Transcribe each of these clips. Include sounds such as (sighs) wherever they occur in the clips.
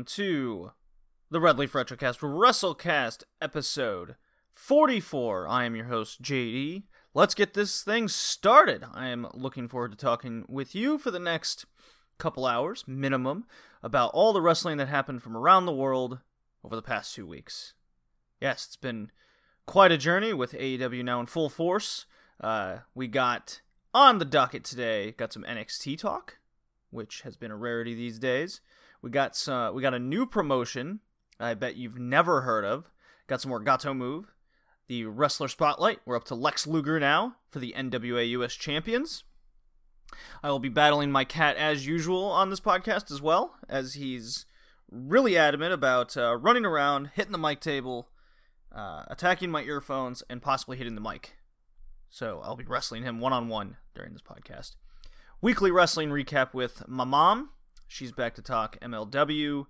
Welcome to the Red Leaf Retrocast WrestleCast episode 44. I am your host, JD. Let's get this thing started. I am looking forward to talking with you for the next couple hours, minimum, about all the wrestling that happened from around the world over the past two weeks. Yes, it's been quite a journey with AEW now in full force. Uh, we got on the docket today, got some NXT talk, which has been a rarity these days. We got some, we got a new promotion I bet you've never heard of. Got some more Gatoh move. The wrestler spotlight. We're up to Lex Luger now for the NWA US Champions. I will be battling my cat as usual on this podcast as well, as he's really adamant about uh, running around, hitting the mic table, uh, attacking my earphones, and possibly hitting the mic. So I'll be wrestling him one on one during this podcast. Weekly wrestling recap with my mom. She's back to talk MLW,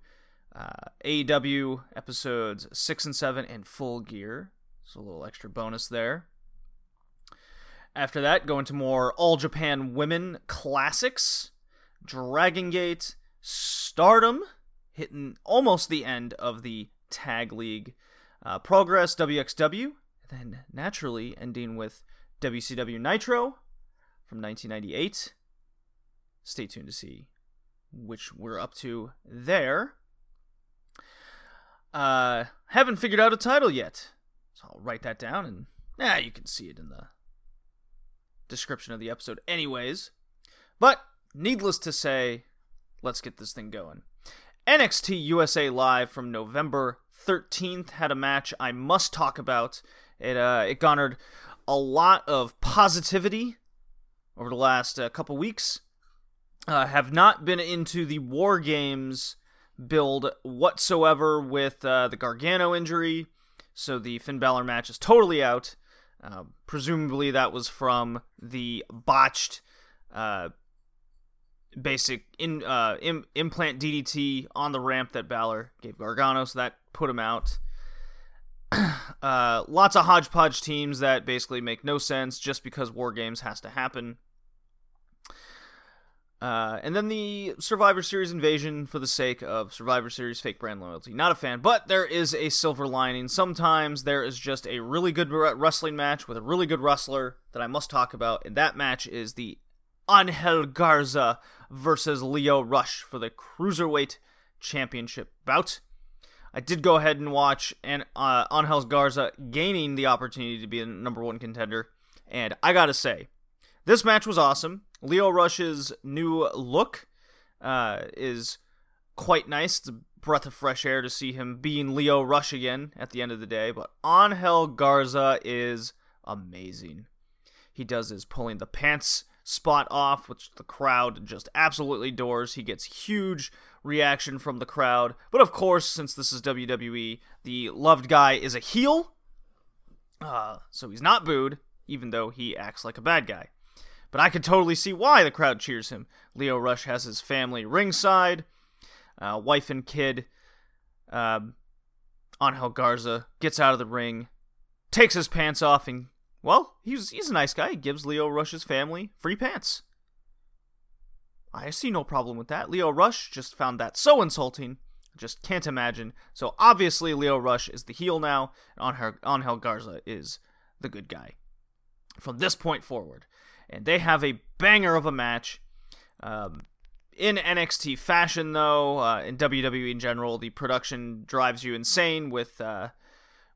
uh, AEW episodes 6 and 7 in full gear. So a little extra bonus there. After that, go into more All Japan Women classics. Dragon Gate, Stardom, hitting almost the end of the Tag League. Uh, Progress, WXW, then naturally ending with WCW Nitro from 1998. Stay tuned to see which we're up to there. Uh, haven't figured out a title yet, so I'll write that down and yeah, you can see it in the description of the episode, anyways. But needless to say, let's get this thing going. NXT USA Live from November 13th had a match I must talk about. It uh, it garnered a lot of positivity over the last uh, couple weeks uh, have not been into the War Games build whatsoever with uh, the Gargano injury, so the Finn Balor match is totally out. Uh, presumably, that was from the botched uh, basic in, uh, Im- implant DDT on the ramp that Balor gave Gargano, so that put him out. (clears throat) Uh, lots of hodgepodge teams that basically make no sense just because War Games has to happen. Uh, and then the Survivor Series invasion for the sake of Survivor Series fake brand loyalty. Not a fan, but there is a silver lining. Sometimes there is just a really good wrestling match with a really good wrestler that I must talk about, and that match is the Angel Garza versus Lio Rush for the Cruiserweight Championship bout. I did go ahead and watch and uh, Angel Garza gaining the opportunity to be a number one contender, and I gotta say, this match was awesome. Lio Rush's new look uh, is quite nice. It's a breath of fresh air to see him being Lio Rush again at the end of the day. But Angel Garza is amazing. He does his pulling the pants spot off, which the crowd just absolutely adores. He gets huge reaction from the crowd. But of course, since this is WWE, the loved guy is a heel. Uh, so he's not booed, even though he acts like a bad guy. But I could totally see why the crowd cheers him. Lio Rush has his family ringside, uh, wife and kid. Um, Angel Garza gets out of the ring, takes his pants off, and well, he's he's a nice guy. He gives Lio Rush's family free pants. I see no problem with that. Lio Rush just found that so insulting. Just can't imagine. So obviously, Lio Rush is the heel now, and Angel, Garza is the good guy. From this point forward, and they have a banger of a match. Um, in NXT fashion, though, uh, in WWE in general, the production drives you insane with uh,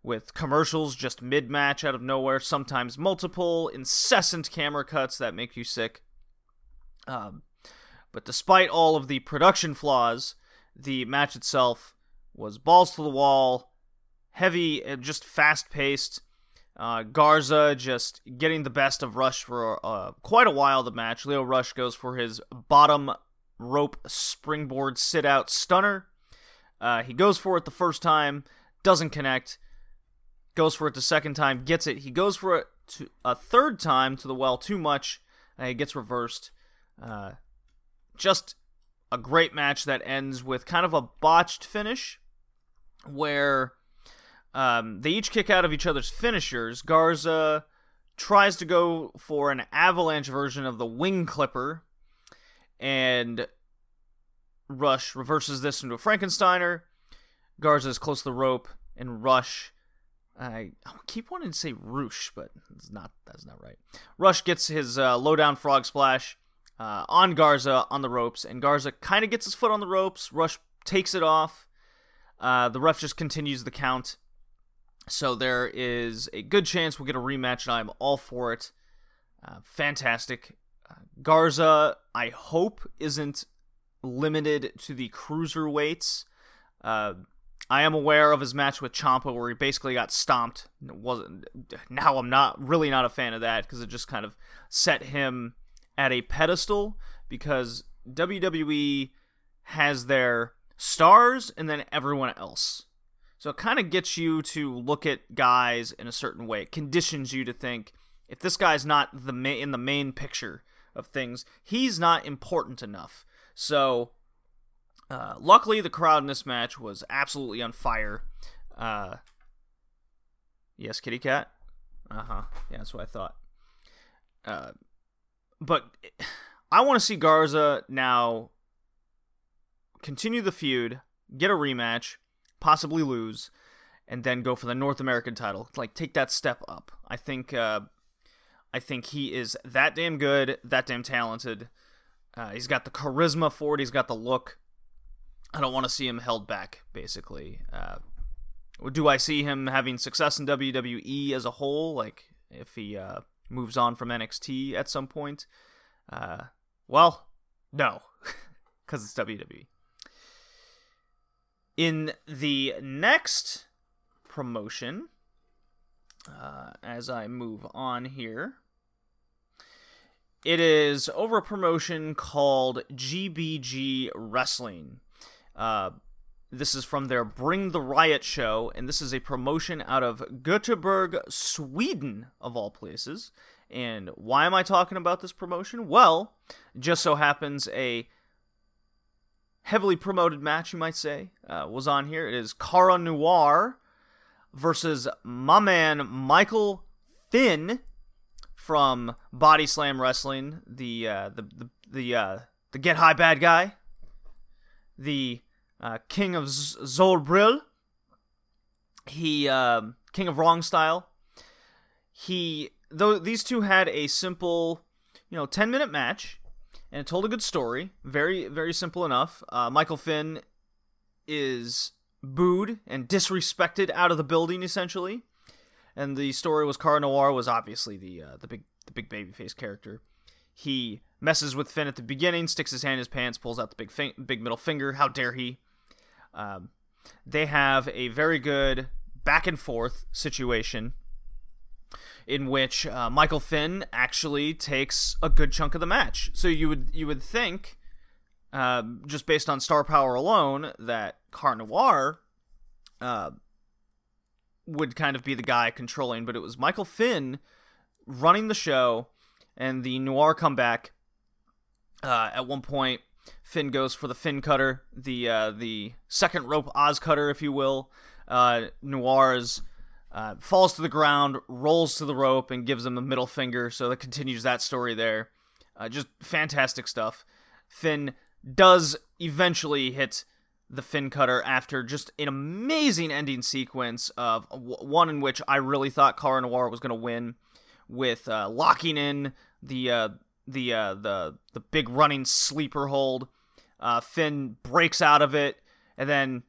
with commercials just mid match out of nowhere, sometimes multiple incessant camera cuts that make you sick. Um, but despite all of the production flaws, the match itself was balls to the wall, heavy, and just fast paced. Uh, Garza just getting the best of Rush for uh, quite a while. The match. Lio Rush goes for his bottom rope springboard sit out stunner. Uh, he goes for it the first time, doesn't connect. Goes for it the second time, gets it. He goes for it to a third time to the well too much. and it gets reversed. Uh, just a great match that ends with kind of a botched finish where um, they each kick out of each other's finishers. Garza tries to go for an avalanche version of the wing clipper, and Rush reverses this into a Frankensteiner. Garza is close to the rope, and Rush. I, keep wanting to say Roosh, but it's not. That's not right. Rush gets his uh, low down frog splash uh, on Garza on the ropes, and Garza kind of gets his foot on the ropes. Rush takes it off. Uh, the ref just continues the count. So there is a good chance we'll get a rematch, and I'm all for it. Uh, fantastic. Uh, Garza, I hope, isn't limited to the cruiserweights. Uh, I am aware of his match with Ciampa, where he basically got stomped. Wasn't now I'm not really not a fan of that because it just kind of set him at a pedestal because WWE has their stars and then everyone else. So it kind of gets you to look at guys in a certain way. It conditions you to think if this guy's not the ma- in the main picture of things, he's not important enough. So uh, luckily, the crowd in this match was absolutely on fire. Uh, yes, kitty cat. Uh huh. Yeah, that's what I thought. Uh, but I want to see Garza now continue the feud, get a rematch, possibly lose, and then go for the North American title. Like take that step up. I think. Uh, I think he is that damn good, that damn talented. Uh, he's got the charisma for it. He's got the look. I don't want to see him held back, basically. Uh, do I see him having success in WWE as a whole? Like, if he uh, moves on from NXT at some point? Uh, well, no, (laughs) because it's WWE. In the next promotion, uh, as I move on here, it is over a promotion called GBG Wrestling. Uh, this is from their Bring the Riot show, and this is a promotion out of Gothenburg, Sweden, of all places. And why am I talking about this promotion? Well, just so happens a heavily promoted match, you might say, uh, was on here. It is Cara Noir versus my man Michael Finn from Body Slam Wrestling, the uh, the the the, uh, the Get High Bad Guy, the uh, King of Z- Zolbril. He um, King of Wrong Style. He though these two had a simple, you know, ten minute match, and it told a good story. Very very simple enough. Uh, Michael Finn is booed and disrespected out of the building essentially, and the story was Cara Noir was obviously the uh, the big the big babyface character. He messes with Finn at the beginning, sticks his hand in his pants, pulls out the big fin- big middle finger. How dare he? Um, they have a very good back and forth situation in which uh, Michael Finn actually takes a good chunk of the match. So you would you would think, uh, just based on star power alone, that Cara Noir uh, would kind of be the guy controlling, but it was Michael Finn running the show, and the Noir comeback. Uh, at one point, Finn goes for the Finn cutter, the uh, the second rope Oz cutter, if you will. Uh, Noir's uh, falls to the ground, rolls to the rope, and gives him a middle finger. So that continues that story there. Uh, just fantastic stuff. Finn does eventually hit the Finn cutter after just an amazing ending sequence of one in which I really thought Cara Noir was going to win with uh, locking in the uh, the uh, the the big running sleeper hold. Uh, Finn breaks out of it, and then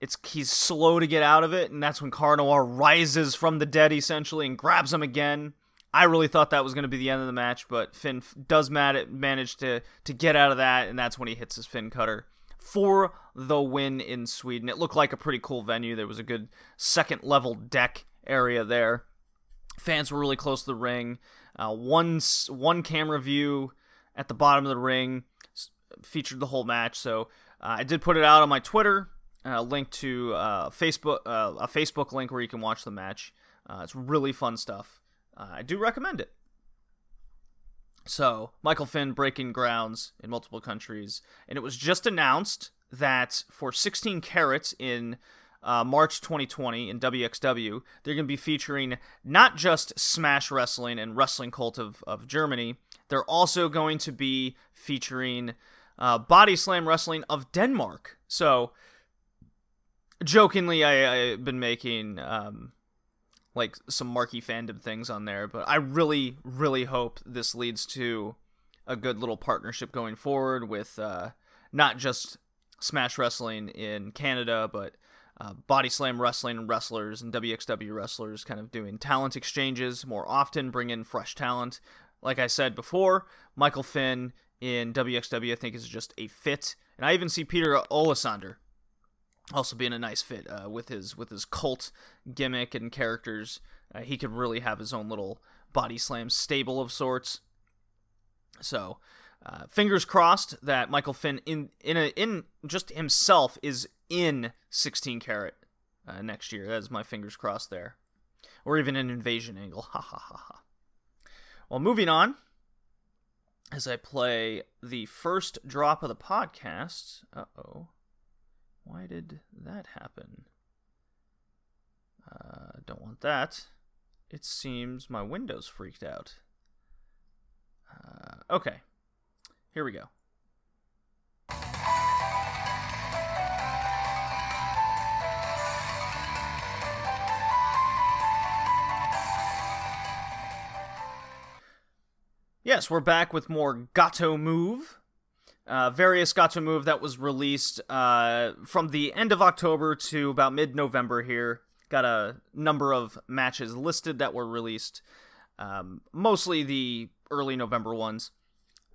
it's he's slow to get out of it, and that's when Cara Noir rises from the dead essentially and grabs him again. I really thought that was going to be the end of the match, but Finn does manage to to get out of that, and that's when he hits his Finn cutter for the win in Sweden. It looked like a pretty cool venue. There was a good second level deck area there. Fans were really close to the ring. Uh, one one camera view at the bottom of the ring featured the whole match. So uh, I did put it out on my Twitter. Uh, link to uh, Facebook, uh, a Facebook link where you can watch the match. Uh, it's really fun stuff. Uh, I do recommend it. So Michael Finn breaking grounds in multiple countries, and it was just announced that for 16 carats in uh, March 2020 in WXW, they're going to be featuring not just Smash Wrestling and Wrestling Cult of, of Germany, they're also going to be featuring uh, Body Slam Wrestling of Denmark. So, jokingly, I, I've been making um, like some marky fandom things on there, but I really, really hope this leads to a good little partnership going forward with uh, not just Smash Wrestling in Canada, but uh, Body Slam Wrestling wrestlers and WXW wrestlers kind of doing talent exchanges more often, bring in fresh talent. Like I said before, Michael Finn in WXW I think is just a fit, and I even see Peter Olesander also being a nice fit uh, with his with his cult gimmick and characters. Uh, he could really have his own little body slam stable of sorts. So, uh, fingers crossed that Michael Finn in in a, in just himself is in 16 carat uh, next year. That is my fingers crossed there, or even an invasion angle. Ha ha ha ha. Well, moving on. As I play the first drop of the podcast. Uh oh. Why did that happen? Uh, don't want that. It seems my Windows freaked out. Uh, okay. Here we go. Yes, we're back with more Gatoh Move. Uh, various Gatoh Move that was released uh, from the end of October to about mid November here. Got a number of matches listed that were released, um, mostly the early November ones.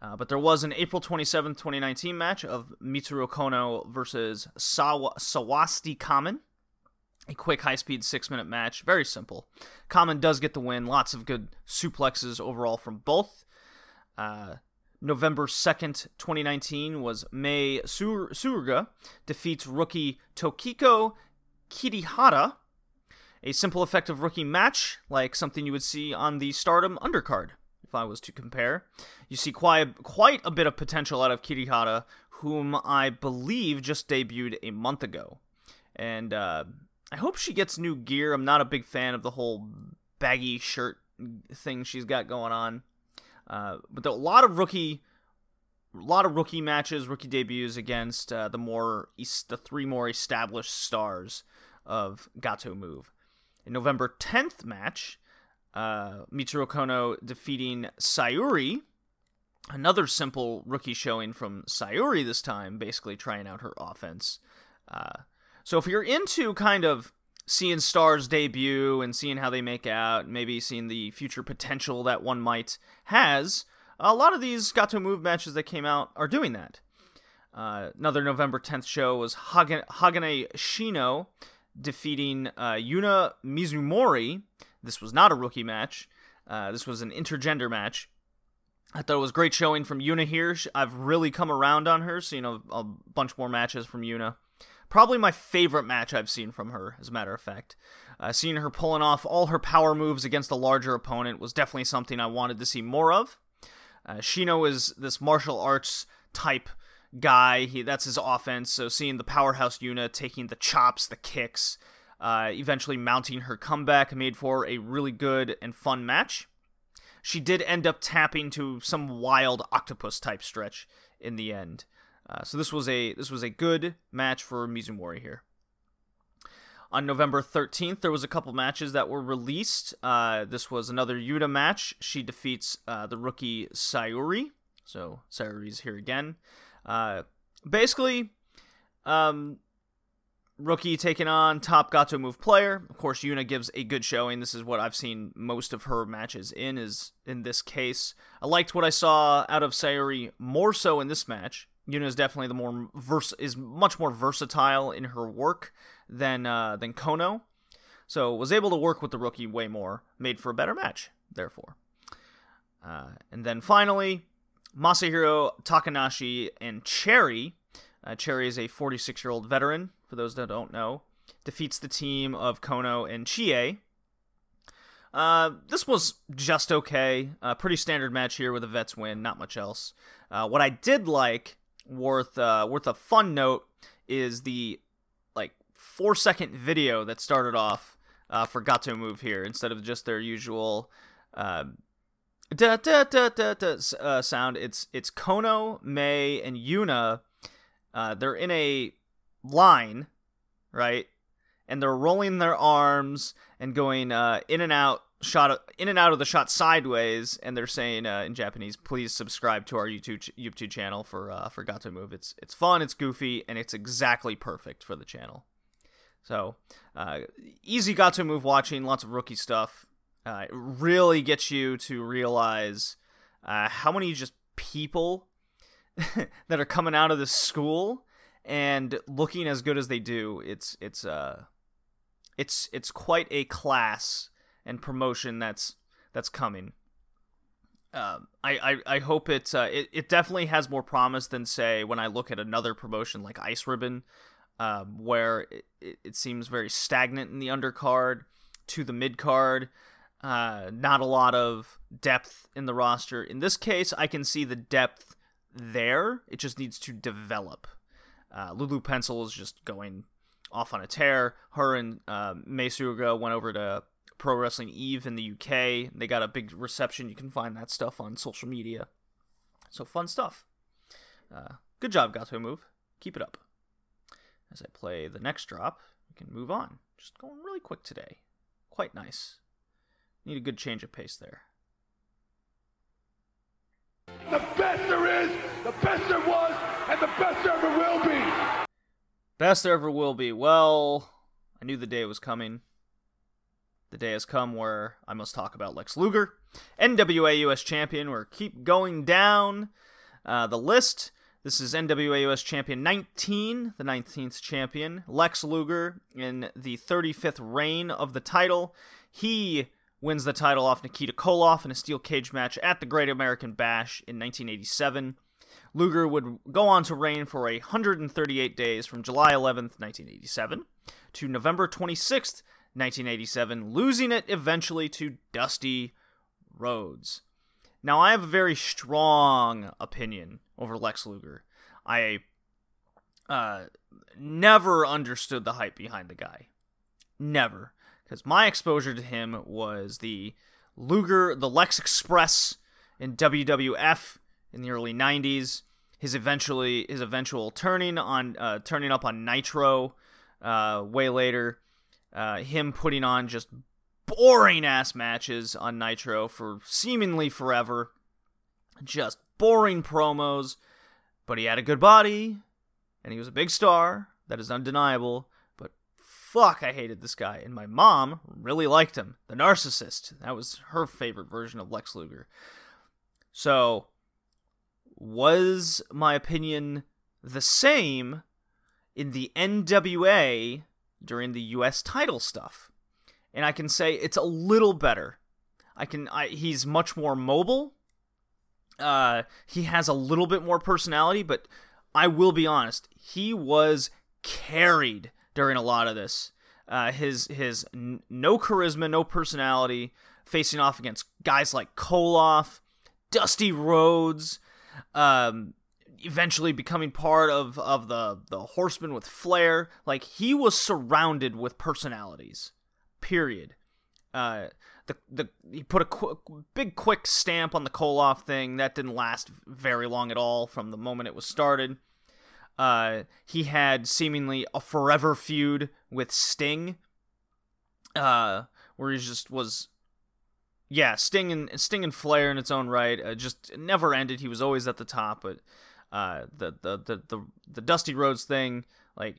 Uh, but there was an April 27th, 2019 match of Mitsuru Konno versus Sawa- Sawasdee Kamen. A quick high speed six minute match. Very simple. Kamen does get the win. Lots of good suplexes overall from both. Uh, November 2nd, 2019 was Mei Sur- Suruga defeats rookie Tokiko Kirihara. A simple, effective rookie match, like something you would see on the Stardom undercard, if I was to compare. You see quite, quite a bit of potential out of Kirihara, whom I believe just debuted a month ago. And uh, I hope she gets new gear. I'm not a big fan of the whole baggy shirt thing she's got going on. Uh, but a lot of rookie, a lot of rookie matches, rookie debuts against uh, the more the three more established stars of Gatoh Move. In November 10th match, uh, Mitsuru Konno defeating Sayuri. Another simple rookie showing from Sayuri this time, basically trying out her offense. Uh, so if you're into kind of seeing stars debut and seeing how they make out, maybe seeing the future potential that one might has, a lot of these Gatoh Move matches that came out are doing that. Uh, another November 10th show was Hagane, Hagane Shino defeating uh, Yuna Mizumori. This was not a rookie match. Uh, this was an intergender match. I thought it was great showing from Yuna here. I've really come around on her, know a bunch more matches from Yuna. Probably my favorite match I've seen from her, as a matter of fact. Uh, seeing her pulling off all her power moves against a larger opponent was definitely something I wanted to see more of. Uh, Shino is this martial arts type guy. He that's his offense. So seeing the powerhouse Yuna taking the chops, the kicks, uh, eventually mounting her comeback made for a really good and fun match. She did end up tapping to some wild octopus type stretch in the end. Uh, so this was a this was a good match for Mizumori here. On November 13th, there was a couple matches that were released. Uh, this was another Yuta match. She defeats uh, the rookie Sayuri. So Sayuri's here again. Uh, basically, um, rookie taking on top Gatoh Move player. Of course, Yuna gives a good showing. This is what I've seen most of her matches in. Is in this case, I liked what I saw out of Sayuri more so in this match. Yuna is definitely the more vers- is much more versatile in her work than uh, than Konno, so was able to work with the rookie way more, made for a better match. Therefore, uh, and then finally, Masahiro Takanashi and Cherry. Uh, Cherry is a 46 year old veteran. For those that don't know, defeats the team of Konno and Chie. Uh, this was just okay. Uh, pretty standard match here with a vets win, not much else. Uh, what I did like worth uh, worth a fun note is the like four second video that started off uh, for Gatoh Move here instead of just their usual uh, da da da da da uh, sound. It's it's Konno, Mei, and Yuna. Uh, they're in a line, right? And they're rolling their arms and going uh, in and out shot in and out of the shot sideways, and they're saying uh, in Japanese, "Please subscribe to our YouTube YouTube channel for uh, for Gatoh Move." It's it's fun, it's goofy, and it's exactly perfect for the channel. So uh, easy Gatoh Move watching, lots of rookie stuff. Uh, it really gets you to realize uh, how many just people (laughs) that are coming out of this school and looking as good as they do. It's it's uh it's it's quite a class and promotion that's that's coming. Um, I, I, I hope it, uh, it it definitely has more promise than say when I look at another promotion like Ice Ribbon, um, where it, it seems very stagnant in the undercard to the mid card. Uh, not a lot of depth in the roster. In this case, I can see the depth there. It just needs to develop. Uh, Lulu Pencil is just going off on a tear. Her and uh, Mei Suruga went over to Pro Wrestling Eve in the UK. They got a big reception. You can find that stuff on social media. So fun stuff. Uh, good job, Gatoh Move. Keep it up. As I play the next drop, we can move on. Just going really quick today. Quite nice. Need a good change of pace there. The best there is, the best there was, and the best there ever will be. Best there ever will be. Well, I knew the day was coming. The day has come where I must talk about Lex Luger, NWA US Champion. We're keep going down uh, the list. This is NWA US Champion 19, the 19th champion, Lex Luger, in the 35th reign of the title. He wins the title off Nikita Koloff in a steel cage match at the Great American Bash in 1987. Luger would go on to reign for 138 days from July 11th, 1987 to November 26th, 1987, losing it eventually to Dusty Rhodes. Now, I have a very strong opinion over Lex Luger. I uh, never understood the hype behind the guy. Never. Because my exposure to him was the Luger, the Lex Express in WWF in the early 90s. His eventually his eventual turning on uh, turning up on Nitro uh, way later uh, him putting on just boring ass matches on Nitro for seemingly forever. Just boring promos, but he had a good body and he was a big star. That is undeniable. But fuck, I hated this guy. And my mom really liked him. The narcissist. That was her favorite version of Lex Luger. So, was my opinion the same in the NWA during the US title stuff. And I can say it's a little better. I can I, he's much more mobile. Uh he has a little bit more personality, but I will be honest, he was carried during a lot of this. Uh, his his n- no charisma, no personality, facing off against guys like Koloff, Dusty Rhodes, um, eventually becoming part of of the the Horsemen with Flair. Like he was surrounded with personalities. Period. Uh, the the he put a big quick stamp on the Koloff thing that didn't last very long at all from the moment it was started. Uh, he had seemingly a forever feud with Sting. Uh, where he just was yeah, Sting and Sting and Flair in its own right. Uh, just never ended. He was always at the top, but uh, the, the the the the Dusty Rhodes thing, like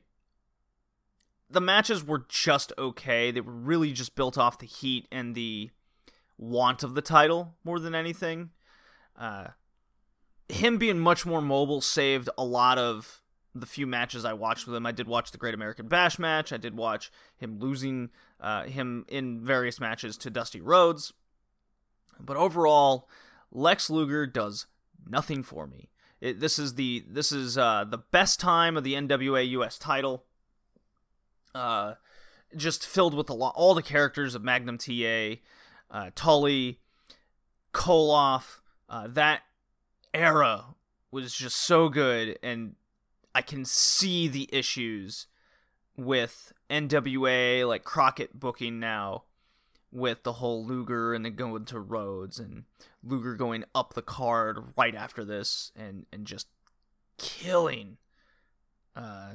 the matches were just okay. They were really just built off the heat and the want of the title more than anything. Uh, him being much more mobile saved a lot of the few matches I watched with him. I did watch the Great American Bash match. I did watch him losing uh, him in various matches to Dusty Rhodes. But overall, Lex Luger does nothing for me. It, this is the this is uh, the best time of the NWA US title. Uh, just filled with lot, all the characters of Magnum TA, uh, Tully, Koloff. Uh, that era was just so good, and I can see the issues with NWA like Crockett booking now, with the whole Luger and then going to Rhodes and Luger going up the card right after this and and just killing uh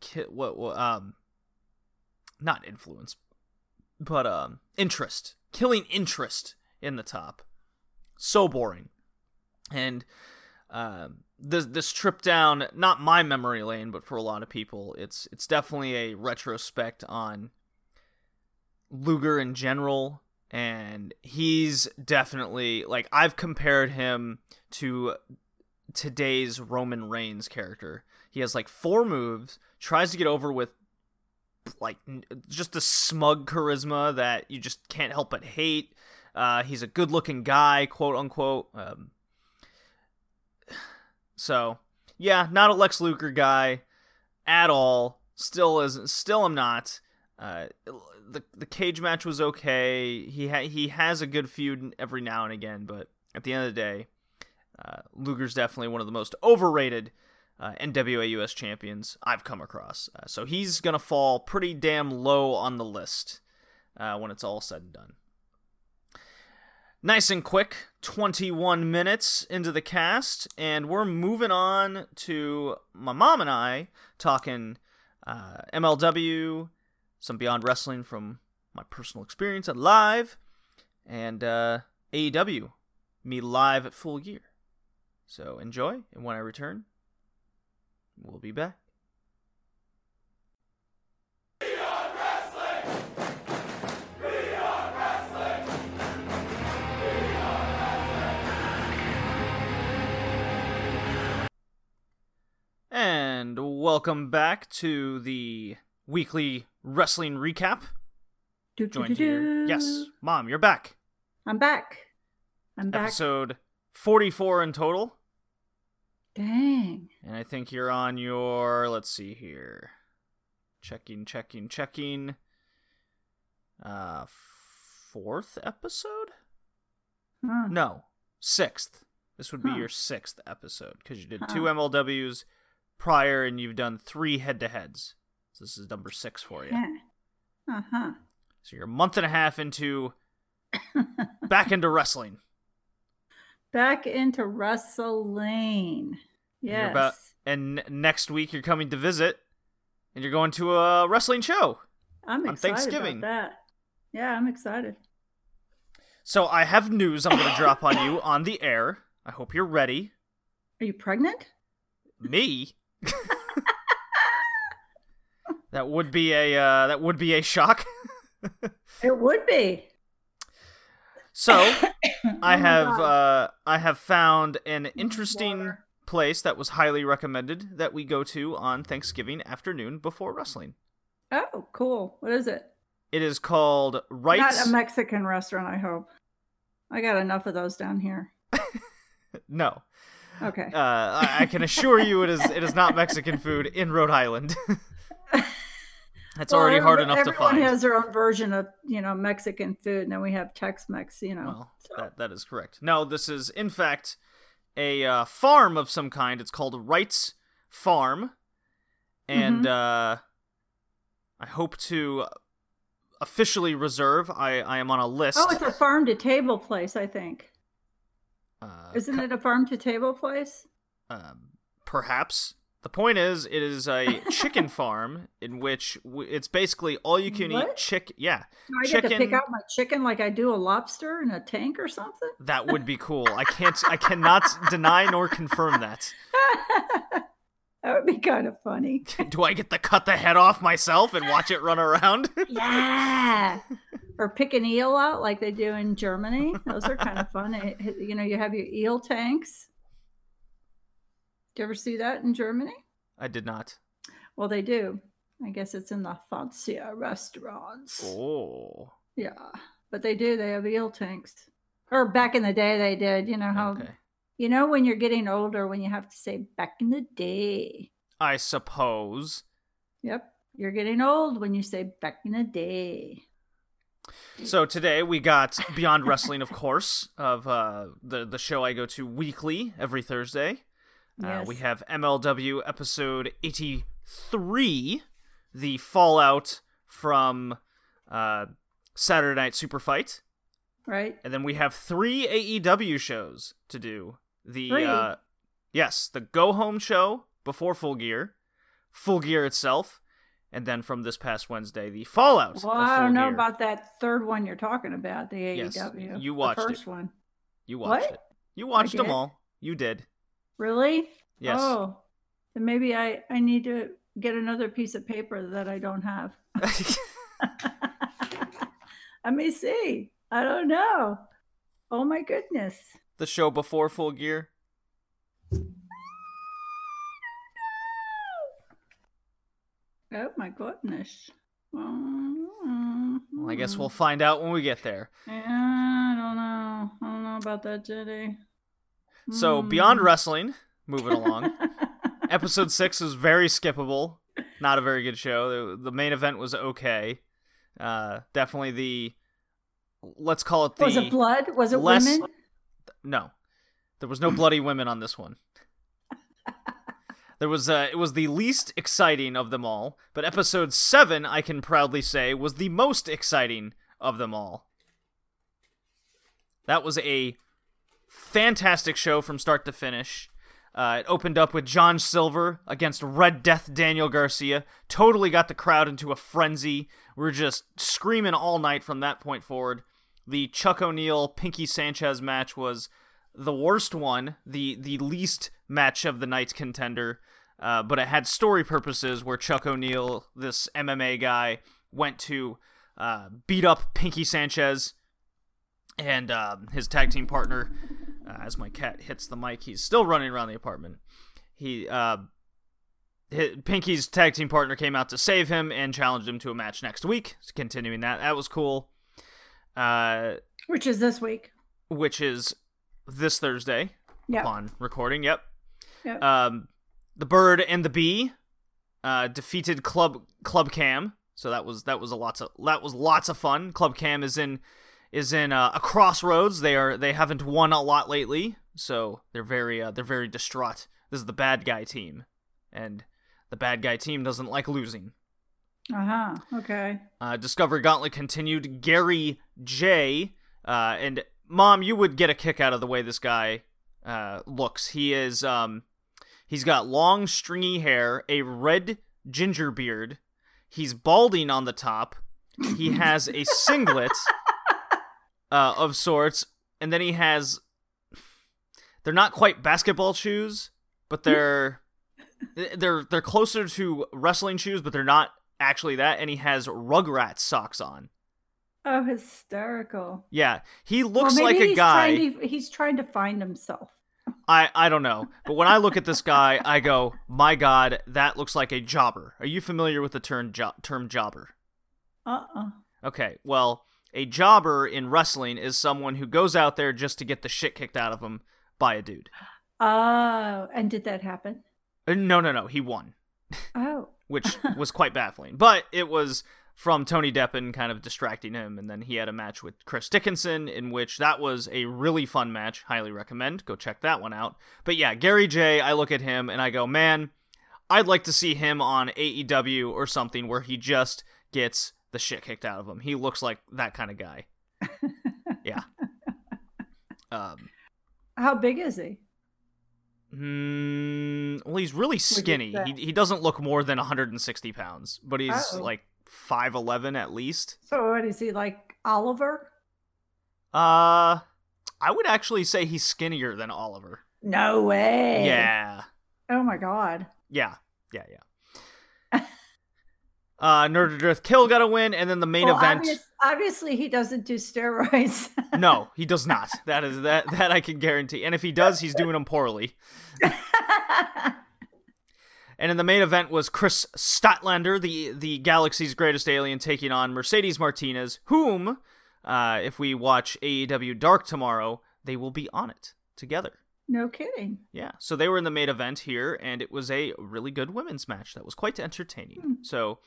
ki- what, what um not influence but um interest killing interest in the top. So boring. And um this this trip down not my memory lane but for a lot of people it's it's definitely a retrospect on Luger in general and he's definitely like I've compared him to today's Roman Reigns character. He has like four moves, tries to get over with like just the smug charisma that you just can't help but hate. Uh, he's a good-looking guy, quote unquote. Um, (sighs) so, yeah, not a Lex Luger guy at all. Still isn't. Still, am not. Uh, the the cage match was okay. He ha- he has a good feud every now and again, but at the end of the day, uh, Luger's definitely one of the most overrated uh, NWA US champions I've come across. Uh, so he's gonna fall pretty damn low on the list uh, when it's all said and done. Nice and quick, 21 minutes into the cast, and we're moving on to my mom and I talking uh, MLW, some Beyond Wrestling from my personal experience at live, and uh, AEW, me live at full gear. So enjoy, and when I return, we'll be back. And welcome back to the weekly wrestling recap. Joined here. Yes, Mom, you're back. I'm back. I'm back. Episode 44 in total. Dang. And I think you're on your, let's see here. Checking, checking, checking. Uh, fourth episode? Huh. No, sixth. This would be Huh. your sixth episode because you did two MLWs prior and you've done three head to heads. So this is number six for you. Yeah. Uh huh. So you're a month and a half into (laughs) back into wrestling. Back into wrestling. Yes. about- and next week you're coming to visit and you're going to a wrestling show. I'm on excited Thanksgiving. about that. Yeah, I'm excited. So I have news I'm going to drop on you on the air. I hope you're ready. Are you pregnant? Me? (laughs) that would be a uh, that would be a shock. (laughs) It would be. So (coughs) I Oh have uh, I have found an interesting Water. place that was highly recommended that we go to on Thanksgiving afternoon before wrestling. Oh, cool. What is it? It is called Wright's. Not a Mexican restaurant, I hope. I got enough of those down here. (laughs) no, Okay. uh, I, I can assure you it is it is not Mexican food in Rhode Island. (laughs) It's Well, already hard enough to find. everyone has their own version of, you know, Mexican food, and then we have Tex-Mex, you know. Well, so- that that is correct. No, this is in fact a uh, farm of some kind. It's called Wrights Farm, and Mm-hmm. uh, I hope to officially reserve. I I am on a list. Oh, it's a farm to table place, I think. uh, Isn't co- it a farm to table place? um, perhaps. The point is, it is a chicken (laughs) farm in which w- it's basically all you can eat chicken. Yeah, Do I get to pick out my chicken like I do a lobster in a tank or something? that would be cool. I can't. I cannot (laughs) deny nor confirm that. (laughs) that would be kind of funny. Do I get to cut the head off myself and watch it run around? yeah. Or pick an eel out like they do in Germany. Those are kind of fun. You know, you have your eel tanks. You ever see that in Germany? I did not. Well, they do. I guess it's in the fancier restaurants. Oh. Yeah, but they do. They have eel tanks. Or back in the day, they did. You know how Okay. you know when you're getting older when you have to say back in the day. I suppose. Yep, you're getting old when you say back in the day. So today we got Beyond Wrestling, of course, of uh, the the show I go to weekly every Thursday. Uh, we have MLW episode eighty three, the fallout from uh, Saturday Night Super Fight, Right? and then we have three AEW shows to do. The uh, yes, the Go Home show before Full Gear, Full Gear itself, and then from this past Wednesday, the Fallout. Well, I don't know Gear. about that third one you're talking about, the Yes, AEW. you watched the it. first one. You watched What? it. You watched them all. You did. Really? Yes. Oh, then maybe I I need to get another piece of paper that I don't have. (laughs) (laughs) Let me see. I don't know. Oh my goodness. the show before Full Gear. Oh my goodness. Well, I guess we'll mm-hmm. find out when we get there. Yeah, I don't know. I don't know about that, Jenny. So, Hmm. Beyond Wrestling, moving along. (laughs) Episode 6 was very skippable. Not a very good show. The, the main event was okay. Uh, definitely the let's call it the was it blood? Was it less- women? No. There was no (clears throat) bloody women on this one. There was uh, it was the least exciting of them all, but episode 7 I can proudly say was the most exciting of them all. That was a fantastic show from start to finish. Uh, it opened up with John Silver against Red Death Daniel Garcia. Totally got the crowd into a frenzy. We are just screaming all night from that point forward. The Chuck O'Neil Pinky Sanchez match was the worst one, the the least match of the night contender. Uh, but it had story purposes where Chuck O'Neil, this MMA guy, went to uh, beat up Pinky Sanchez and um, his tag team partner. Uh, as my cat hits the mic, he's still running around the apartment. He uh, Pinky's tag team partner came out to save him and challenged him to a match next week. So Continuing that, that was cool. Uh, Which is this week. which is this Thursday Yeah. upon recording. Yep. Yep. Um, the bird and the bee uh, defeated Club Club Cam, so that was that was a lots of that was lots of fun. Club Cam is in is in uh, a crossroads. They are they haven't won a lot lately, so they're very uh, they're very distraught. This is the bad guy team, and the bad guy team doesn't like losing. Uh huh. Okay. Uh, Discovery Gauntlet continued. Gary Jay. Uh, and Mom, you would get a kick out of the way this guy uh, looks. He is um, he's got long, stringy hair, a red ginger beard. He's balding on the top. He (laughs) has a singlet uh, of sorts, and then he has. They're not quite basketball shoes, but they're they're they're closer to wrestling shoes, but they're not actually that. And he has Rugrats socks on. Oh, hysterical. Yeah, he looks Well, like a he's guy. Trying to, he's trying to find himself. I I don't know, but when I look at this guy, I go, "My God, that looks like a jobber." Are you familiar with the term jo- term jobber? Uh uh Okay, well, a jobber in wrestling is someone who goes out there just to get the shit kicked out of him by a dude. Oh, and did that happen? Uh, No, no, no, he won, Oh. (laughs) which (laughs) was quite baffling. But it was from Tony Deppen kind of distracting him, and then he had a match with Chris Dickinson, in which that was a really fun match. Highly recommend. Go check that one out. But yeah, Gary Jay, I look at him and I go, man, I'd like to see him on AEW or something where he just gets the shit kicked out of him. He looks like that kind of guy. (laughs) yeah. Um, How big is he? mm, well, he's really skinny. He, he doesn't look more than 160 pounds, but he's Uh-oh. like 5'11 at least. So what is he like Oliver? Uh, I would actually say he's skinnier than Oliver. No way. Yeah. Oh my god. Yeah. Yeah, yeah. Uh, Nerd Earth Kill got a win, and then the main Well, event. obvious- obviously, he doesn't do steroids. (laughs) no, he does not. That is that that I can guarantee. And if he does, he's doing them poorly. (laughs) And in the main event was Kris Statlander, the the galaxy's greatest alien, taking on Mercedes Martinez, whom, uh, if we watch AEW Dark tomorrow, they will be on it together. No kidding. Yeah, so they were in the main event here, and it was a really good women's match that was quite entertaining. So,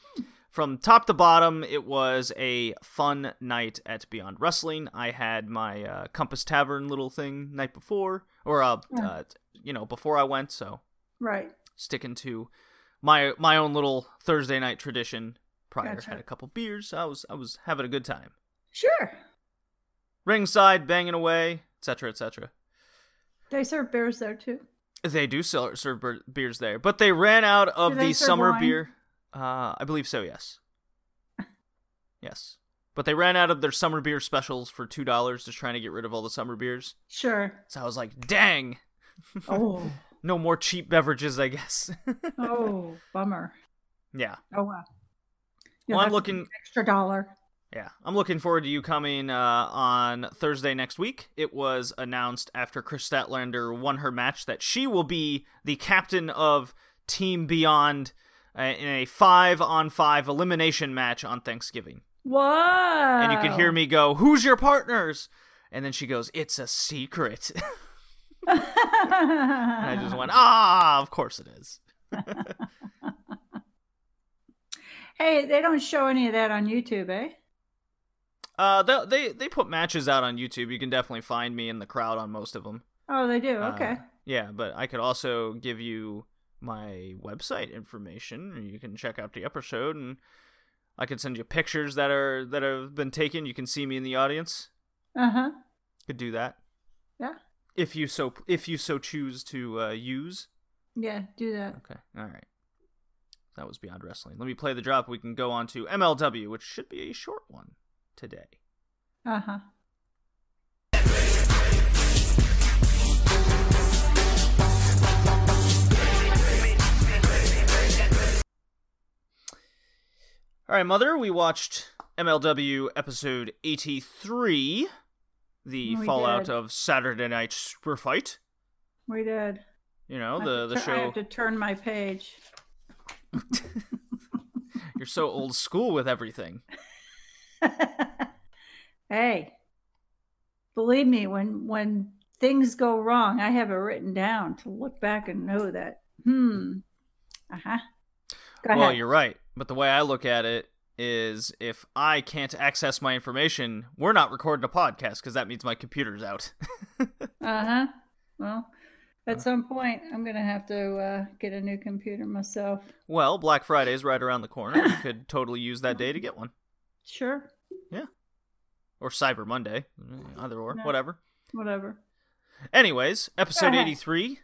from top to bottom, it was a fun night at Beyond Wrestling. I had my uh, Compass Tavern little thing night before, or uh, Yeah. uh, you know, before I went. So Right. sticking to my my own little Thursday night tradition. prior, Gotcha. had a couple beers. I was I was having a good time. Sure. Ringside, banging away, etc., etc. They serve beers there too. They do sell, serve beer- beers there, but they ran out of the summer wine? beer. Uh, I believe so. Yes. (laughs) yes, but they ran out of their summer beer specials for two dollars, just trying to get rid of all the summer beers. Sure. So I was like, "Dang, (laughs) Oh. no more cheap beverages, I guess." (laughs) oh, bummer. yeah, Oh well. Well, I'm looking- extra dollar. Yeah, I'm looking forward to you coming uh, on Thursday next week. It was announced after Kris Statlander won her match that she will be the captain of Team Beyond uh, in a five-on-five elimination match on Thanksgiving. Wow. and you could hear me go, "Who's your partners?" And then she goes, "It's a secret." (laughs) and I just went, "Ah, of course it is." (laughs) Hey, they don't show any of that on YouTube, eh? Uh, they, they they put matches out on YouTube. You can definitely find me in the crowd on most of them. Oh, they do. Uh, Okay. yeah, but I could also give you my website information. You can check out the episode, and I can send you pictures that are that have been taken. You can see me in the audience. Uh huh. Could do that Yeah. if you so if you so choose to uh, use. Yeah. Do that. Okay. All right. That was Beyond Wrestling. Let me play the drop. We can go on to MLW, which should be a short one today. Uh huh. All right, Mother, we watched MLW episode 83, the We fallout did. of Saturday Night Super Fight. We did. You know, the, the tur- I have to turn my page. (laughs) You're so old school with everything. (laughs) (laughs) hey, believe me, when when things go wrong, I have it written down to look back and know that. Hmm. Uh huh. Well, ahead. you're right. But the way I look at it is if I can't access my information, we're not recording a podcast because that means my computer's out. (laughs) Uh huh. Well, at some point, I'm gonna have to uh, get a new computer myself. well, Black Friday's right around the corner. You could totally use that day to get one. Sure. Yeah. Or Cyber Monday. Either or. No. Whatever. Whatever. Anyways, episode 83.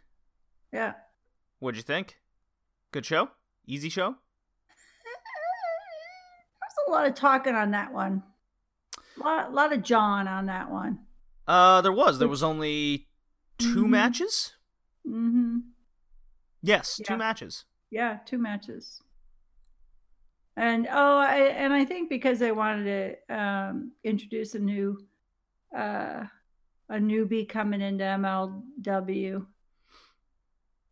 Yeah. What'd you think? Good show? Easy show? (laughs) There's a lot of talking on that one. A lot, lot of John on that one. Uh, there was. There was only 2 Mhm. matches? Mm-hmm. Yes, Yeah. two matches. Yeah, two matches. And oh, I, and I think because they wanted to um, introduce a new, uh, a newbie coming into MLW,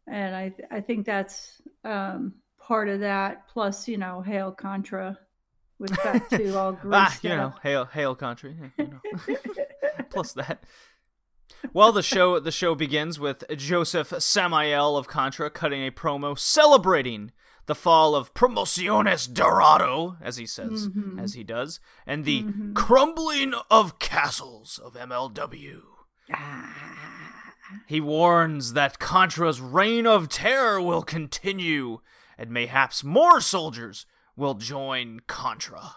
and I th- I think that's um, part of that. Plus, you know, Hail Contra with that too, all greased Ah, you know, hail, hail country. you know. (laughs) Plus that. Well, the show the show begins with Josef Samael of Contra cutting a promo celebrating the fall of Promociones Dorado, as he says, Mhm. as he does, and the Mhm. crumbling of castles of MLW. Ah. He warns that Contra's reign of terror will continue, and mayhaps more soldiers will join Contra.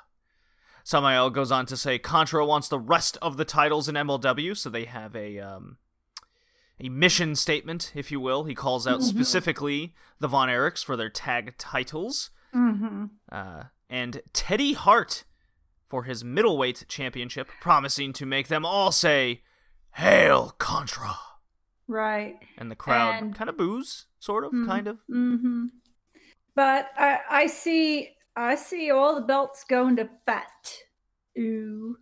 Samael goes on to say Contra wants the rest of the titles in MLW, so they have a um, a mission statement, if you will. He calls out specifically the Von Erichs for their tag titles, hmm uh, and Teddy Hart for his middleweight championship, promising to make them all say, "Hail Contra!" Right. And the crowd And- kind of boos, sort of, Mhm. kind of. hmm But I, I see, I see all the belts going to Fatu. Ooh.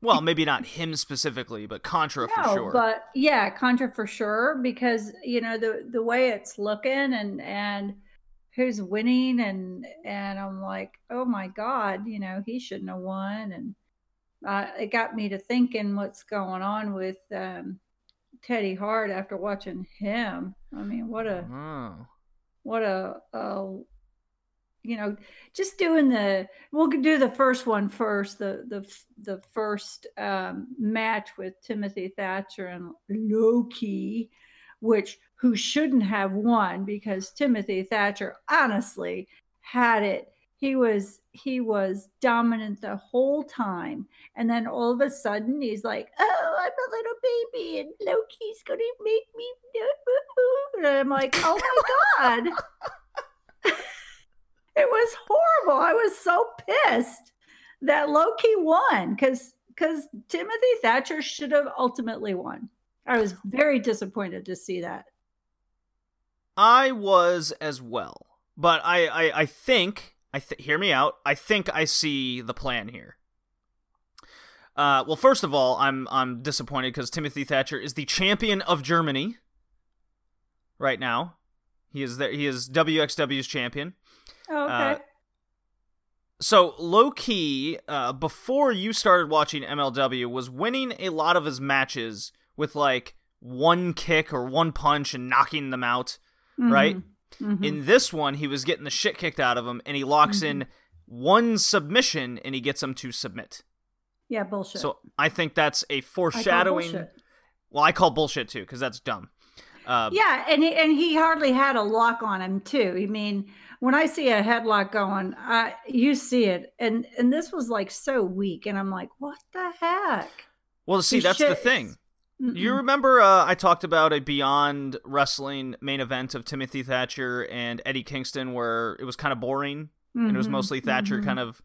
Well, maybe not him specifically, but Contra for sure. but yeah, Contra for sure because you know the the way it's looking and and who's winning and and I'm like, oh my god, you know he shouldn't have won and uh, it got me to thinking what's going on with um, Teddy Hart after watching him. I mean, what a Oh. what a, a you know just doing the we'll do the first one first the the the first um, match with timothy thatcher and Low Ki which who shouldn't have won because timothy thatcher honestly had it. He was he was dominant the whole time. And then all of a sudden he's like oh i'm a little baby and Low Ki's gonna make me (laughs) and i'm like oh my god (laughs) it was horrible i was so pissed that Low Ki won because because timothy thatcher should have ultimately won i was very disappointed to see that I was as well, but I I, I think I th- hear me out. I think I see the plan here. Uh, well, first of all, I'm I'm disappointed because Timothy Thatcher is the champion of Germany right now. He is there. He is WXW's champion. Oh, okay Uh, So Low Ki, uh, before you started watching MLW, was winning a lot of his matches with like one kick or one punch and knocking them out. right? Mhm. In this one, he was getting the shit kicked out of him, and he locks in one submission and he gets him to submit. yeah bullshit So I think that's a foreshadowing. bullshit. Well, I call bullshit too because that's dumb. Uh, Yeah, and he, and he hardly had a lock on him too. I mean, when I see a headlock going, I you see it, and and this was like so weak, and I'm like, what the heck? Well, see, that's the thing. You Mm-mm. remember uh, I talked about a Beyond Wrestling main event of Timothy Thatcher and Eddie Kingston where it was kind of boring and it was Mhm, mostly Thatcher mhm. kind of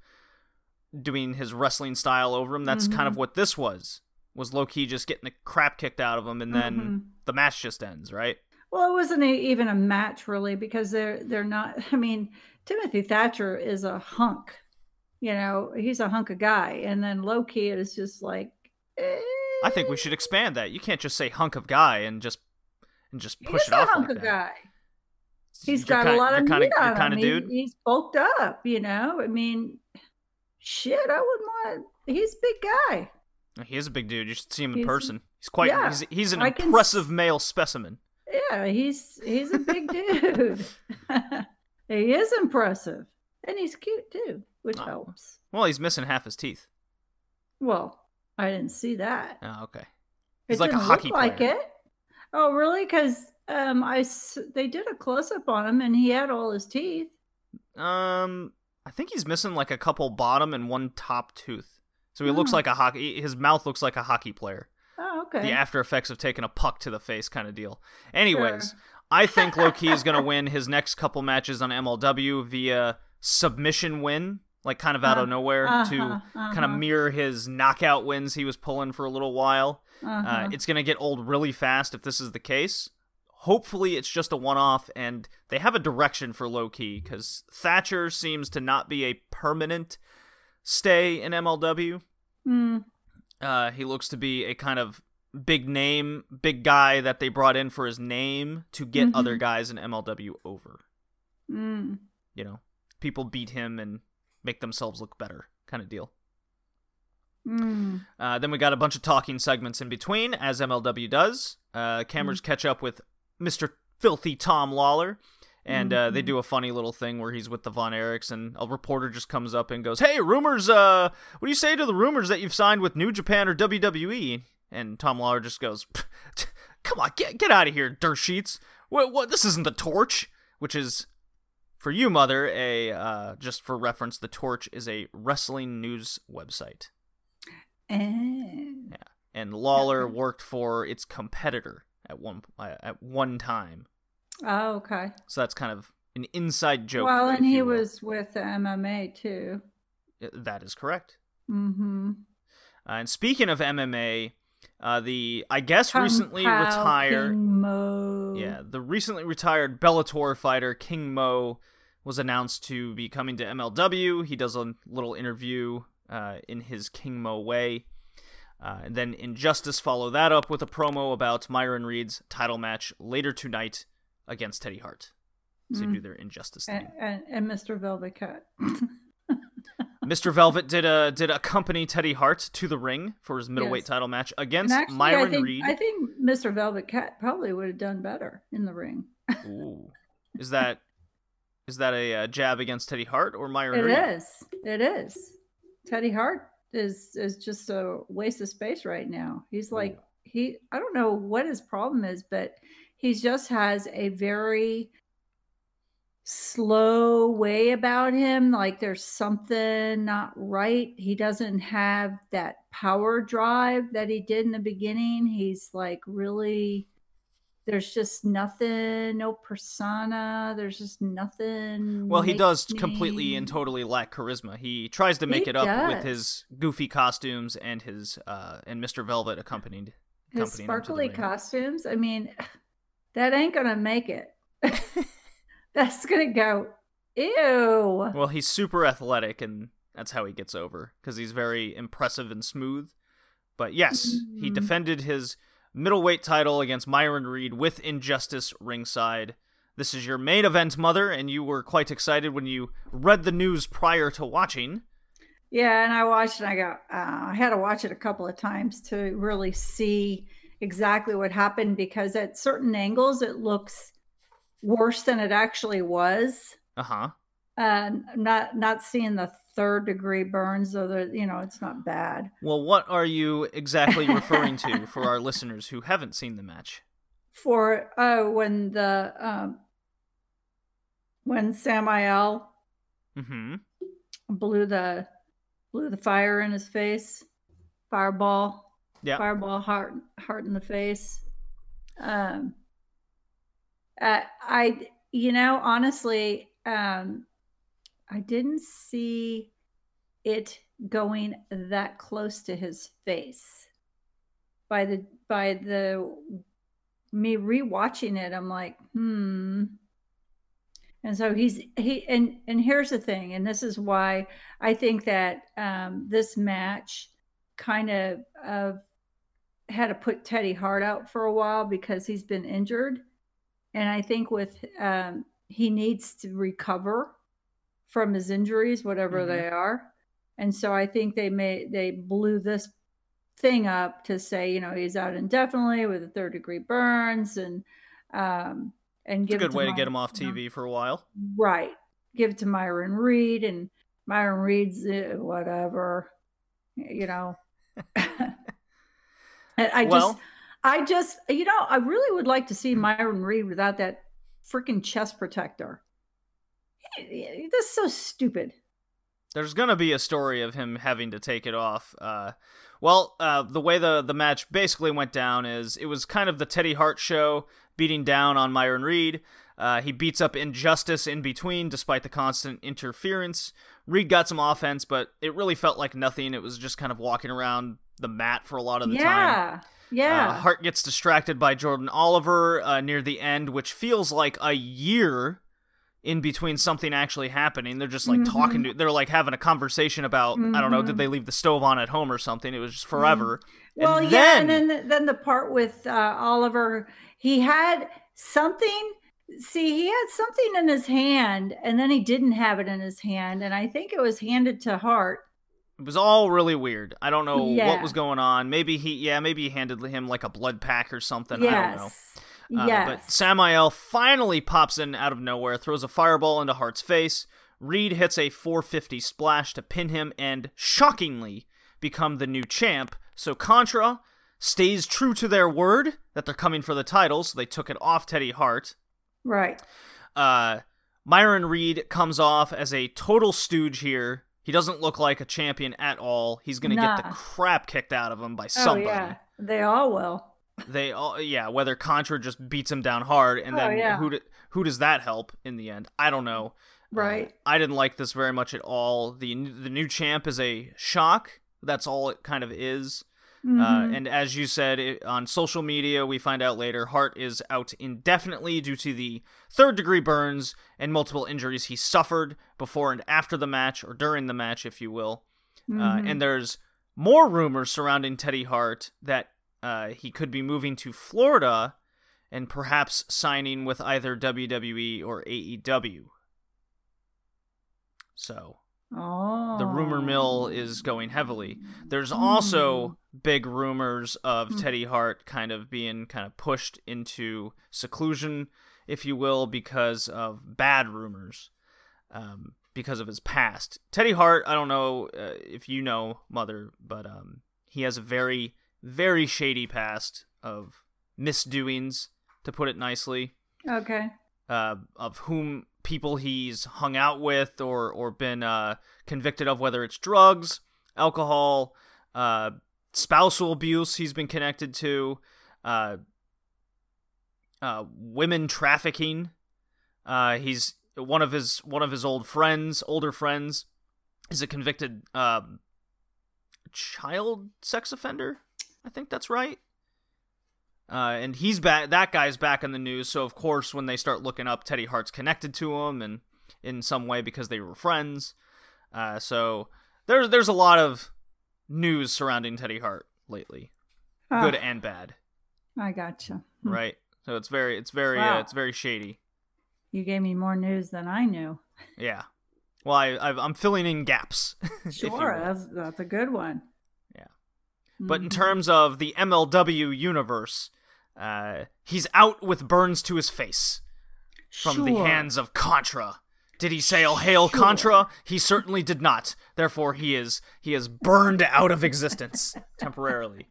doing his wrestling style over him. That's kind of Mhm. what this was. Was Low Ki just getting the crap kicked out of him and then Mhm. the match just ends, right? Well, it wasn't a, even a match really because they're they're not. (laughs) I mean, Timothy Thatcher is a hunk. You know, he's a hunk of guy, and then Low Ki is just like. I think we should eh, expand that. You can't just say hunk of guy and just and just push is it off. He's a hunk like of that. guy. He's You're got a lot of meat on kind him. of He- dude. he's bulked up, you know. I mean, shit, I wouldn't want. He's a big guy. He is a big dude. You should see him in He's- person. He's quite. yeah, he's, he's an I impressive s- male specimen. Yeah, he's he's a big dude. (laughs) (laughs) he is impressive, and he's cute too, which Oh. helps. Well, he's missing half his teeth. Well, I didn't see that. Oh, okay. It He's like a hockey look like it. Oh, really? Because um, I s- they did a close up on him, and he had all his teeth. Um, I think he's missing like a couple bottom and one top tooth. So he looks Oh. like a hockey. His mouth looks like a hockey player. Okay. The after effects of taking a puck to the face kind of deal. Anyways, Sure. I think Low Ki is going to win his next couple matches on MLW via submission win, like kind of out of Uh, nowhere to uh-huh, kind of uh-huh, mirror his knockout wins he was pulling for a little while. Uh, uh-huh. it's going to get old really fast if this is the case. Hopefully, it's just a one off and they have a direction for Low Ki because Thatcher seems to not be a permanent stay in MLW. Mm, Uh, he looks to be a kind of big name, big guy that they brought in for his name to get Mhm. other guys in MLW over. mm. You know, people beat him and make themselves look better, kind of deal. Mm. Uh, then we got a bunch of talking segments in between, as MLW does. Uh, cameras catch up with Mr. Filthy Tom Lawlor, and uh, they Mhm. do a funny little thing where he's with the Von Erichs, and a reporter just comes up and goes, "Hey, rumors! Uh, what do you say to the rumors that you've signed with New Japan or WWE?" And Tom Lawlor just goes, "Come on, get get out of here, dirt sheets! What? What? This isn't the Torch, which is." For you, mother, a uh, just for reference, the Torch is a wrestling news website Eh. and Lawlor worked for its competitor at one uh, at one time. Oh, okay. So that's kind of an inside joke. well, and he was with the MMA too. Uh, That is correct. Mm-hmm. Uh, and speaking of MMA, uh, the I guess recently retired. Mo. Yeah, the recently retired Bellator fighter King Mo was announced to be coming to MLW. He does a little interview uh, in his King Mo way. Uh, and then Injustice follow that up with a promo about Myron Reed's title match later tonight against Teddy Hart. So Mm. do their Injustice thing. And, and, and Mr. Velvet Cut. (laughs) Mr. Velvet did a did accompany Teddy Hart to the ring for his middleweight Yes. title match against actually, Myron I think, Reed. I think Mr. Velvet Cat probably would have done better in the ring. Ooh. Is that is that a uh, jab against Teddy Hart or Myron It Reed? is. It is. Teddy Hart is is just a waste of space right now. He's like he I don't know what his problem is, but he just has a very slow way about him. Like there's something not right. He doesn't have that power drive that he did in the beginning. He's like really there's just nothing, no persona. There's just nothing. Well, he does makes completely and totally lack charisma. He tries to make He it up with his goofy costumes and his uh and Mr. Velvet accompanied his accompanying him to the sparkly costumes. I mean, (sighs) that ain't gonna make it. (laughs) (laughs) That's gonna go. Ew. Well, he's super athletic, and that's how he gets over because he's very impressive and smooth. But yes, he Mhm. defended his middleweight title against Myron Reed with Injustice ringside. This is your main event, Mother, and you were quite excited when you read the news prior to watching. Yeah, and I watched and I got, uh, I had to watch it a couple of times to really see exactly what happened because at certain angles it looks worse than it actually was. Uh huh. Uh, not not seeing the third degree burns, though the you know it's not bad. Well, what are you exactly referring to (laughs) for our listeners who haven't seen the match? For oh, when the um, when Samael Mm-hmm. blew the blew the fire in his face, fireball. Yeah. fireball Hart Hart in the face um uh, i you know honestly um i didn't see it going that close to his face. By the by the me rewatching it i'm like hmm. And so he's he and and here's the thing and this is why i think that um this match kind of of had to put Teddy Hart out for a while because he's been injured, and I think with um, he needs to recover from his injuries, whatever Mhm. they are, and so I think they may they blew this thing up to say you know he's out indefinitely with a third degree burns and um and It's give it a good way to My- get him off you know, TV for a while. right give it to myron reed and myron reed's uh, whatever you know (laughs) i Well- just i just you know i really would like to see myron reed without that freaking chest protector that's so stupid There's gonna be a story of him having to take it off. Uh, well, uh, the way the the match basically went down is it was kind of the Teddy Hart show beating down on Myron Reed. Uh, he beats up Injustice in between, despite the constant interference. Reed got some offense, but it really felt like nothing. It was just kind of walking around the mat for a lot of the time. Yeah yeah Uh, Hart gets distracted by Jordan Oliver uh, near the end, which feels like a year in between something actually happening. They're just like Mhm. talking to, they're like having a conversation about, I don't know, did they leave the stove on at home or something? It was just forever. Well, and yeah, then, and then then the part with uh, Oliver, he had something. See, he had something in his hand, and then he didn't have it in his hand, and I think it was handed to Hart. It was all really weird. I don't know what was going on. Maybe he, yeah, maybe he handed him like a blood pack or something. I don't know. Yes, Uh, yes. But Samael finally pops in out of nowhere, throws a fireball into Hart's face. Reed hits a 450 splash to pin him and, shockingly, become the new champ. So Contra stays true to their word that they're coming for the title, so they took it off Teddy Hart. right. Uh, Myron Reed comes off as a total stooge here. He doesn't look like a champion at all. He's gonna get the crap kicked out of him by somebody Oh yeah, they all will. they all yeah whether contra just beats him down hard and Oh, then yeah. who do, who does that help in the end i don't know Uh, Right. i didn't like this very much at all the the new champ is a shock that's all it kind of is uh, Mhm. and as you said it, on social media we find out later hart is out indefinitely due to the third degree burns and multiple injuries he suffered before and after the match or during the match if you will uh, Mhm. and there's more rumors surrounding Teddy Hart that uh, he could be moving to Florida and perhaps signing with either WWE or AEW. So oh, the rumor mill is going heavily. There's also big rumors of Hmm. Teddy Hart kind of being kind of pushed into seclusion, if you will, because of bad rumors, um, because of his past. Teddy Hart, I don't know uh, if you know, Mother, but um, he has a very, very shady past of misdoings, to put it nicely Okay. uh, of whom people he's hung out with or or been uh, convicted of, whether it's drugs, alcohol, uh, spousal abuse. He's been connected to uh, uh, women trafficking. Uh, he's one of his one of his old friends, older friends, is a convicted um, child sex offender. I think that's right. Uh, and he's back. That guy's back in the news. So of course, when they start looking up, Teddy Hart's connected to him, and in some way because they were friends. Uh, so there's there's a lot of news surrounding Teddy Hart lately, Oh, good and bad, I gotcha. Hmm. right? So it's very it's very Wow. uh, it's very shady. You gave me more news than I knew. Yeah. Well, I, I I'm filling in gaps. (laughs) Sure, that's that's a good one. But in Mhm. terms of the MLW universe, uh, he's out with burns to his face from the hands of Contra. Did he say "Oh hail Sure. Contra"? He certainly did not. Therefore, he is he is burned out of existence (laughs) temporarily.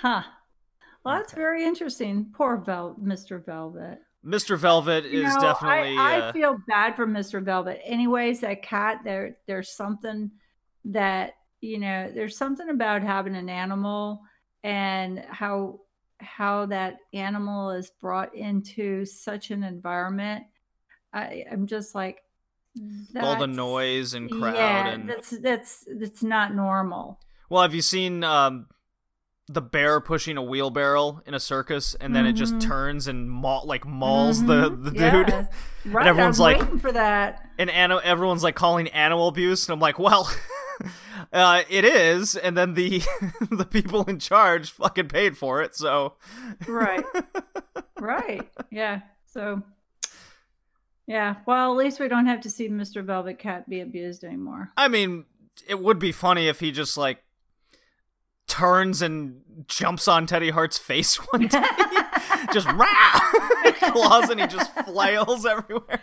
Huh. Well, that's Okay. very interesting. Poor Vel- Mr. Velvet. Mr. Velvet You is know, definitely. I, I uh, feel bad for Mr. Velvet. Anyways, that cat there there's something that, you know, there's something about having an animal and how how that animal is brought into such an environment. I, I'm just like all the noise and crowd Yeah, and that's that's that's not normal. well, have you seen um, the bear pushing a wheelbarrow in a circus, and then it just Mhm. turns and maul like mauls the Mhm. the Yeah. dude? Right, (laughs) and everyone's I'm like- waiting for that. and ani- everyone's like calling animal abuse, and I'm like, well, (laughs) uh, it is. And then the (laughs) the people in charge fucking paid for it, so Right. (laughs) right. Yeah. So yeah. Well, at least we don't have to see Mr. Velvet Cat be abused anymore. I mean, it would be funny if he just like turns and jumps on Teddy Hart's face (laughs) one day, just rah, claws, and he just flails everywhere.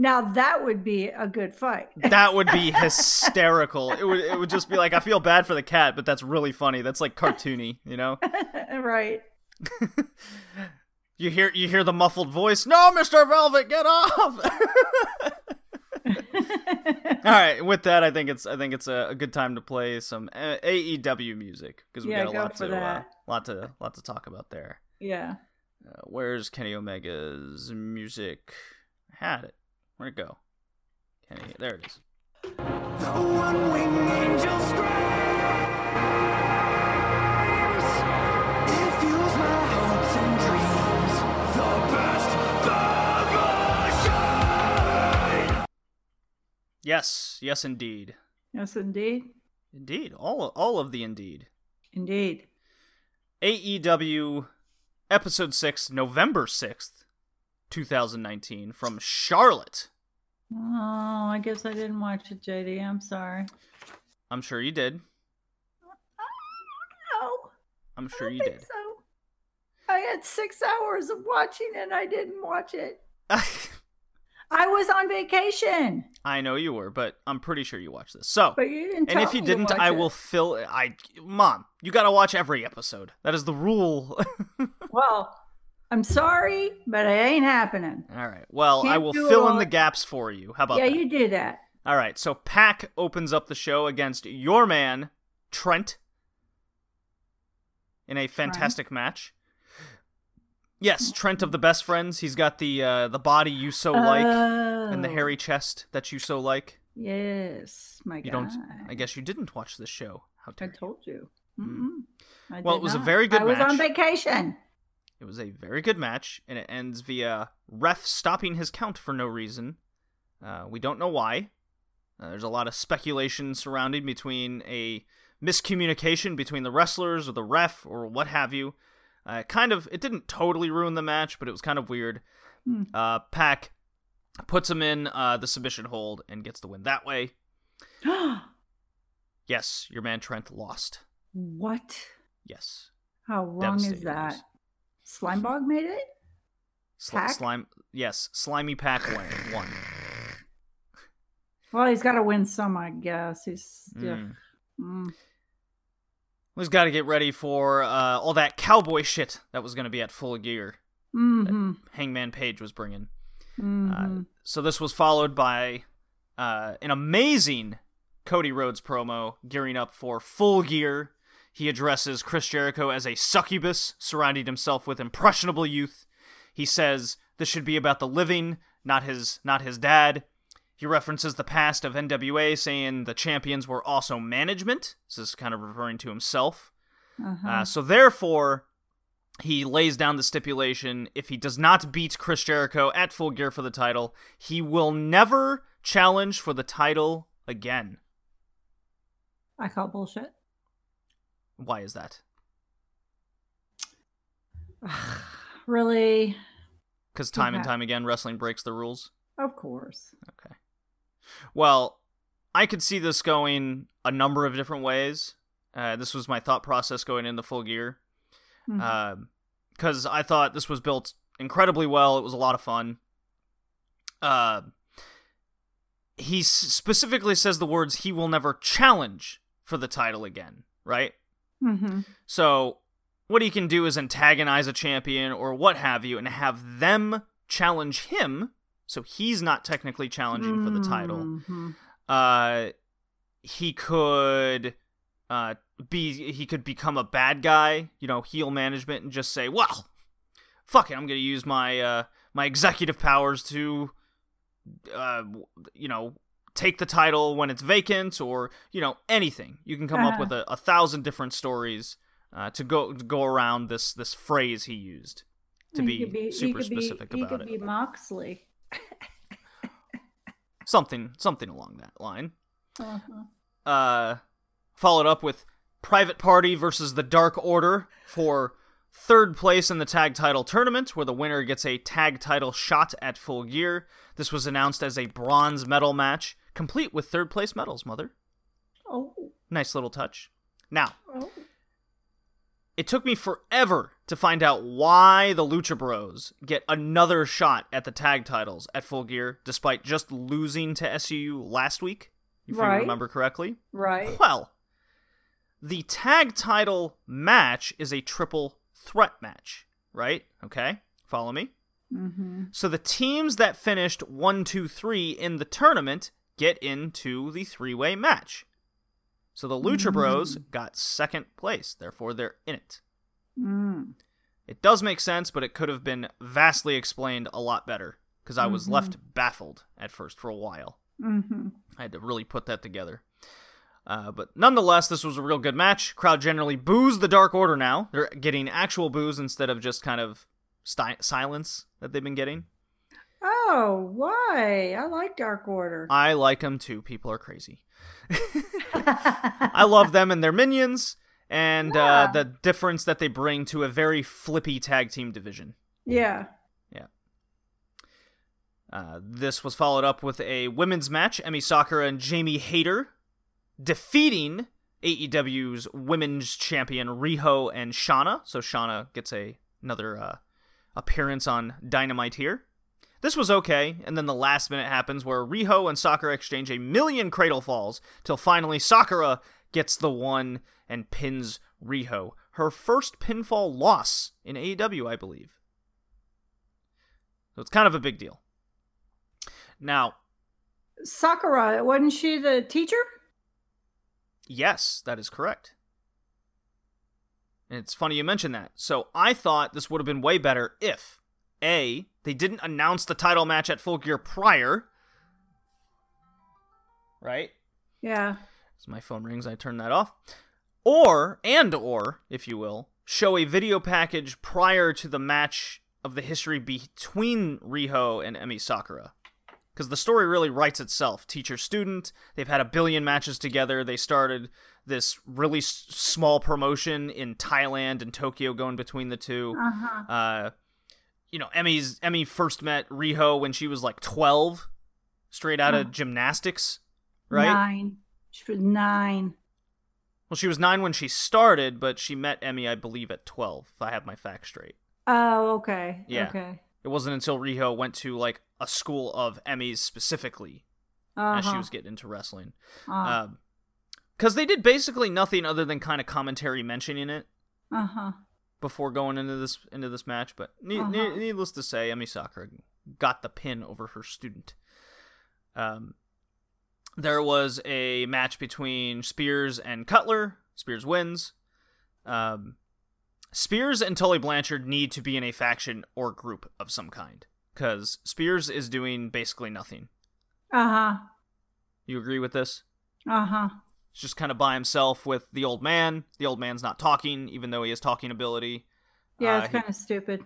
Now that would be a good fight. (laughs) That would be hysterical. It would it would just be like I feel bad for the cat, but that's really funny. That's like cartoony, you know. (laughs) right. (laughs) You hear you hear the muffled voice. No, Mister Velvet, get off! All right. With that, I think it's I think it's a, a good time to play some uh, AEW music because we Yeah, got a go lot to uh, lot to lot to talk about there. yeah. Uh, where's Kenny Omega's music? I had it. Where'd it go? Kenny, there it is. The one-winged angel screams. It fuels my hopes and dreams. The best promotion. Yes, yes, indeed, Yes, indeed. indeed. All all of the indeed. Indeed. AEW episode six, November sixth, two thousand nineteen, from Charlotte. Oh, I guess I didn't watch it, JD. I'm sorry. I'm sure you did. Oh, no, I'm sure don't you think did. so. I had six hours of watching and I didn't watch it. (laughs) I was on vacation, I know you were, but I'm pretty sure you watched this. So, but you didn't. and tell if you me didn't, watch I it. will fill. I, mom, you gotta watch every episode. That is the rule. (laughs) Well, I'm sorry, but it ain't happening. All right. Well, I Can't will fill in the gaps for you. How about yeah, that? you do that. All right. So Pac opens up the show against your man Trent in a fantastic match. Yes, Trent of the Best Friends. He's got the uh, the body you so like and the Oh, hairy chest that you so like. Yes, my You God. don't. I guess you didn't watch this show. How I dare you. told you. Mm-mm. I Well, it was a very good match. I was on vacation. It was a very good match, and it ends via ref stopping his count for no reason. Uh, we don't know why. Uh, there's a lot of speculation surrounding between a miscommunication between the wrestlers or the ref or what have you. Uh, kind of, it didn't totally ruin the match, but it was kind of weird. Hmm. Uh, Pac puts him in uh, the submission hold and gets the win that way. (gasps) Yes, your man Trent lost. what? Yes. How wrong is that? News. Slimebog made it? Pac? slime. Yes, slimy Pac won. won. Well, he's got to win some, I guess. He's yeah. Mm. Mm. We've got to get ready for uh, all that cowboy shit that was going to be at full gear. Mm-hmm. Hangman Page was bringing. mm-hmm. So this was followed by uh, an amazing Cody Rhodes promo gearing up for full gear. He addresses Chris Jericho as a succubus, surrounding himself with impressionable youth. He says this should be about the living, not his not his dad. He references the past of NWA, saying the champions were also management. This is kind of referring to himself. uh-huh. Uh, so therefore, he lays down the stipulation: if he does not beat Chris Jericho at Full Gear for the title, he will never challenge for the title again. I call bullshit. Why is that? (sighs) Really? Because time and time again, wrestling breaks the rules. Of course. Okay. Well, I could see this going a number of different ways. Uh, this was my thought process going into Full Gear. Because I thought this was built incredibly well. It was a lot of fun. Uh, he s- specifically says the words "he will never challenge for the title again," right? Mhm. So what he can do is antagonize a champion or what have you, and have them challenge him. So he's not technically challenging for the title Mhm. uh he could uh be he could become a bad guy you know heel management and just say well fuck it i'm gonna use my uh my executive powers to uh you know take the title when it's vacant or you know anything you can come up Uh-huh. with a, a thousand different stories uh, to go to go around this this phrase he used to He be, he super could be- specific he about could it be Moxley. something something along that line Uh-huh. uh, followed up with Private Party versus the Dark Order for third place in the tag title tournament, where the winner gets a tag title shot at full gear. This was announced as a bronze medal match, complete with third place medals, mother. Oh. Nice little touch. Now, oh. it took me forever to find out why the Lucha Bros get another shot at the tag titles at full gear, despite just losing to SCU last week, if you remember correctly. Right. Well, the tag title match is a triple threat match, right? Okay, follow me. Mm-hmm. So the teams that finished one, two, three in the tournament get into the three way match. So the Lucha Bros got second place, therefore they're in it. Mm. It does make sense, but it could have been vastly explained a lot better because I was left baffled at first for a while. Mm-hmm. I had to really put that together. Uh, but nonetheless, this was a real good match. Crowd generally boos the Dark Order now. They're getting actual boos instead of just kind of sti- silence that they've been getting. Oh, why? I like Dark Order. I like them too. People are crazy. (laughs) I love them and their minions, and uh, the difference that they bring to a very flippy tag team division. yeah. Yeah. Uh, this was followed up with a women's match. Emi Sakura and Jamie Hayter defeating AEW's women's champion Riho and Shanna. So Shanna gets a another uh, appearance on Dynamite here. This was okay, and then the last minute happens where Riho and Sakura exchange a million cradle falls till finally Sakura gets the one and pins Riho. Her first pinfall loss in AEW, I believe. So it's kind of a big deal. Now, Sakura, wasn't she the teacher? yes, that is correct. And it's funny you mention that. So I thought this would have been way better if A, they didn't announce the title match at Full Gear prior. Right? Yeah. As my phone rings, I turn that off. Or, and or, if you will, show a video package prior to the match of the history between Riho and Emi Sakura. Because the story really writes itself. Teacher student, they've had a billion matches together. They started this really s- small promotion in Thailand and Tokyo going between the two. Uh-huh. Uh, you know, Emi's Emi first met Riho when she was like 12, straight out Oh. of gymnastics, right? Nine. She was nine. Well, she was nine when she started, but she met Emmy, I believe, at 12, if I have my facts straight. Oh, okay. Yeah. Okay. It wasn't until Riho went to, like, a school of Emi's specifically as she Uh-huh. was getting into wrestling. Because they did basically nothing other than kind of commentary mentioning it. Uh huh. Before going into this into this match, but ne- ne- Uh-huh. needless to say, Emi Sakura got the pin over her student. Um, there was a match between Spears and Cutler. Spears wins. Um, Spears and Tully Blanchard need to be in a faction or group of some kind because Spears is doing basically nothing. Uh huh. You agree with this? Uh huh. He's just kind of by himself with the old man. The old man's not talking, even though he has talking ability. Yeah, Uh, it's kind of stupid.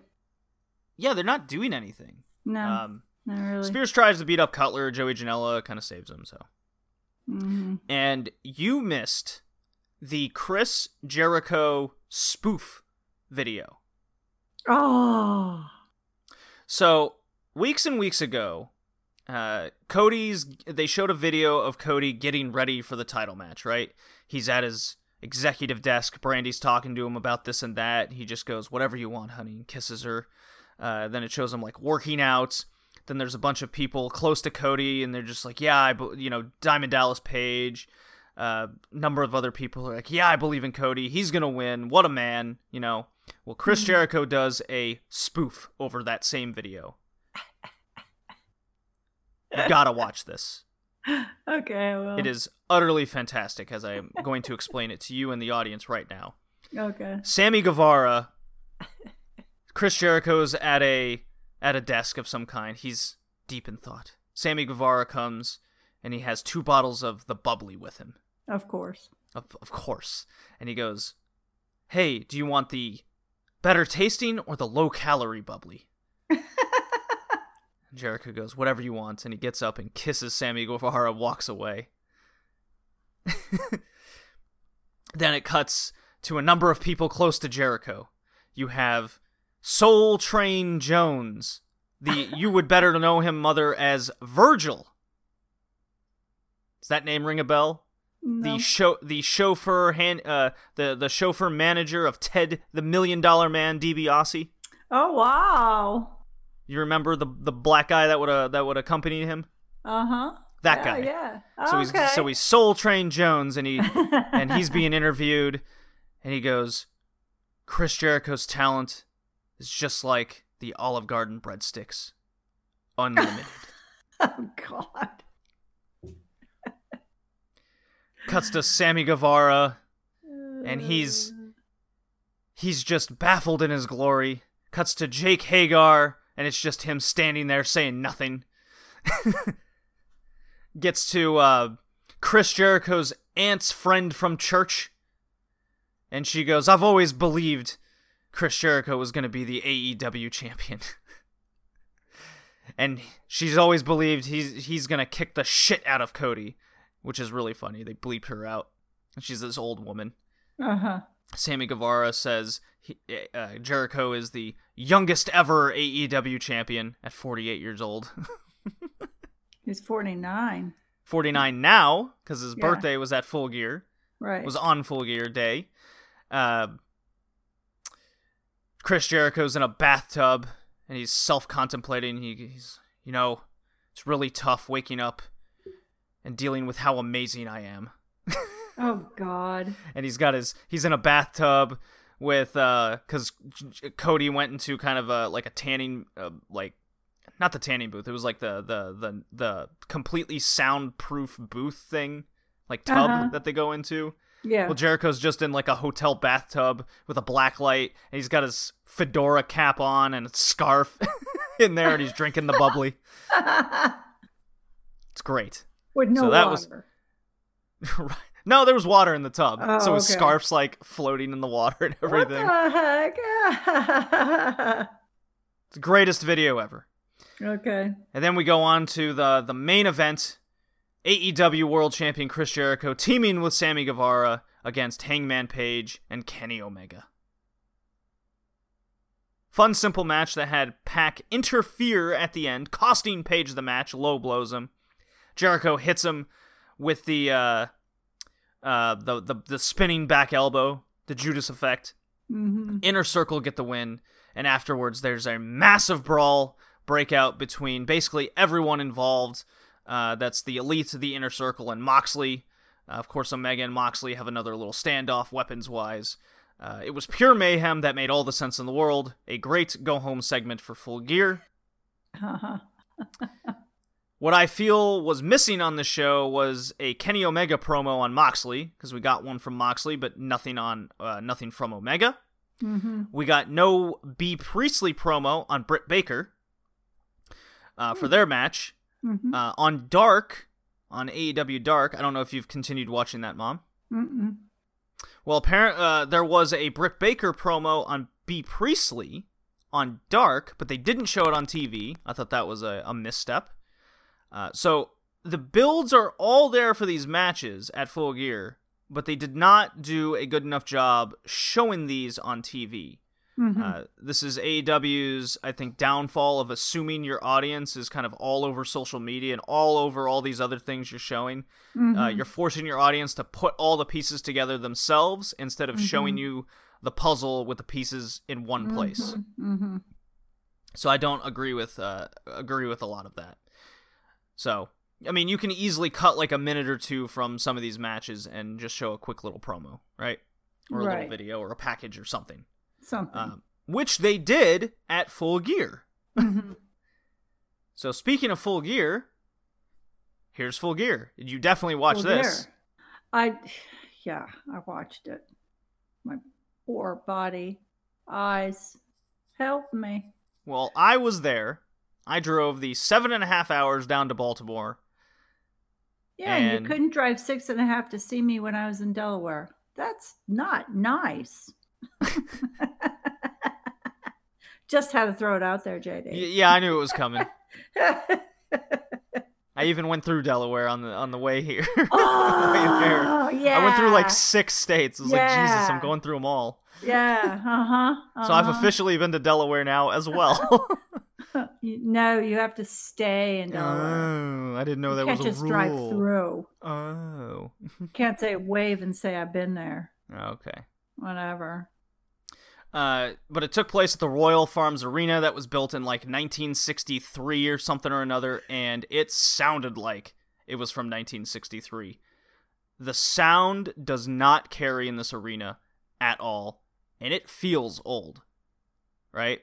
yeah, they're not doing anything. No, Um, not really. Spears tries to beat up Cutler. Joey Janela kind of saves him. So, hmm and you missed the Chris Jericho spoof video. Oh. So weeks and weeks ago, uh, Cody's they showed a video of Cody getting ready for the title match. Right, he's at his executive desk. Brandi's talking to him about this and that. He just goes, "Whatever you want, honey," and kisses her. Uh, then it shows him like working out. Then there's a bunch of people close to Cody, and they're just like, "Yeah, I, be-, you know, Diamond Dallas Page." A number of other people are like, "Yeah, I believe in Cody. He's gonna win. What a man!" You know. Well, Chris Jericho does a spoof over that same video. You (laughs) gotta watch this. Okay. Well. It is utterly fantastic, as I am going to explain it to you and the audience right now. Okay. Sammy Guevara, Chris Jericho's at a at a desk of some kind. He's deep in thought. Sammy Guevara comes and he has two bottles of the bubbly with him. Of course. Of, of course. And he goes, Hey, do you want the better tasting or the low calorie bubbly? Jericho goes, Whatever you want. And he gets up and kisses Sammy Guevara, walks away. (laughs) then it cuts to a number of people close to Jericho. You have Soul Train Jones. The (laughs) you would better know him mother as Virgil. Does that name ring a bell? No. the show the chauffeur hand uh the the chauffeur manager of Ted the Million Dollar Man DiBiase. oh wow. You remember the the black guy that would uh, that would accompany him? Uh huh. That yeah, guy. Yeah. So okay. he's so he's Soul Train Jones and he (laughs) and he's being interviewed and he goes Chris Jericho's talent is just like the Olive Garden breadsticks. Unlimited. (laughs) oh God. Cuts to Sammy Guevara and he's he's just baffled in his glory. Cuts to Jake Hager, and it's just him standing there saying nothing. (laughs) Gets to uh, Chris Jericho's aunt's friend from church, and she goes, I've always believed Chris Jericho was going to be the AEW champion. (laughs) and she's always believed he's he's going to kick the shit out of Cody, which is really funny. They bleep her out. And she's this old woman. Uh huh. Sammy Guevara says he, uh, Jericho is the youngest ever AEW champion at 48 years old. (laughs) He's forty nine. 49 now because his Yeah. birthday was at Full Gear. Right. Was on Full Gear Day. Uh, Chris Jericho's in a bathtub and he's self-contemplating. He, he's, you know, it's really tough waking up and dealing with how amazing I am. Oh God. and he's got his he's in a bathtub with uh because cody went into kind of a like a tanning uh, like not the tanning booth it was like the the the, the completely soundproof booth thing like tub Uh-huh. that they go into Yeah. well jericho's just in like a hotel bathtub with a black light and he's got his fedora cap on and a scarf (laughs) in there and he's drinking the bubbly (laughs) it's great With no so that water. was- (laughs) Right. No, there was water in the tub, Oh, so his okay. scarf's like floating in the water and everything. What the heck? (laughs) The greatest video ever. okay. And then we go on to the the main event: AEW World Champion Chris Jericho teaming with Sammy Guevara against Hangman Page and Kenny Omega. Fun, simple match that had Pac interfere at the end, costing Page the match. Low blows him. Jericho hits him with the uh, uh, the, the the spinning back elbow, the Judas effect. hmm Inner Circle get the win, and afterwards there's a massive brawl breakout between basically everyone involved. Uh, that's the Elite, the Inner Circle, and Moxley. Uh, of course, Omega and Moxley have another little standoff weapons wise. Uh, it was pure mayhem that made all the sense in the world. A great go home segment for Full Gear. (laughs) (laughs) What I feel was missing on the show was a Kenny Omega promo on Moxley because we got one from Moxley, but nothing on uh, nothing from Omega. hmm We got no Bea Priestley promo on Britt Baker uh, for their match hmm uh, on Dark on AEW Dark. I don't know if you've continued watching that, Mom. Mm-mm. Well, apparent uh, there was a Britt Baker promo on Bea Priestley on Dark, but they didn't show it on TV. I thought that was a, a misstep. Uh, so the builds are all there for these matches at Full Gear, but they did not do a good enough job showing these on TV. Mhm. Uh, this is AEW's, I think, downfall of assuming your audience is kind of all over social media and all over all these other things you're showing. Uh, Mhm. you're forcing your audience to put all the pieces together themselves instead of showing you the puzzle with the pieces in one place. Mhm. So I don't agree with uh, agree with a lot of that. So I mean, you can easily cut like a minute or two from some of these matches and just show a quick little promo, right? Or a little video or a package or something. Something. Um, which they did at Full Gear. (laughs) Mhm. So speaking of Full Gear, here's Full Gear. You definitely watch Well, this. there. I, yeah, I watched it. My poor body, eyes, help me. Well, I was there. I drove the seven and a half hours down to Baltimore. Yeah, and you couldn't drive six and a half to see me when I was in Delaware. That's not nice. (laughs) Just had to throw it out there, JD. yeah, I knew it was coming. (laughs) I even went through Delaware on the on the way here. (laughs) The way oh, yeah. I went through like six states. I was like, Jesus, I'm going through them all. Yeah, uh huh. So I've officially been to Delaware now as well. (laughs) no, you have to stay in Delaware. oh, I didn't know you that was a just rule. drive through. Oh, (laughs) Can't say wave and say I've been there. okay. Whatever. Uh, but it took place at the Royal Farms Arena that was built in like 1963 or something or another, and it sounded like it was from 1963. The sound does not carry in this arena at all, and it feels old, right?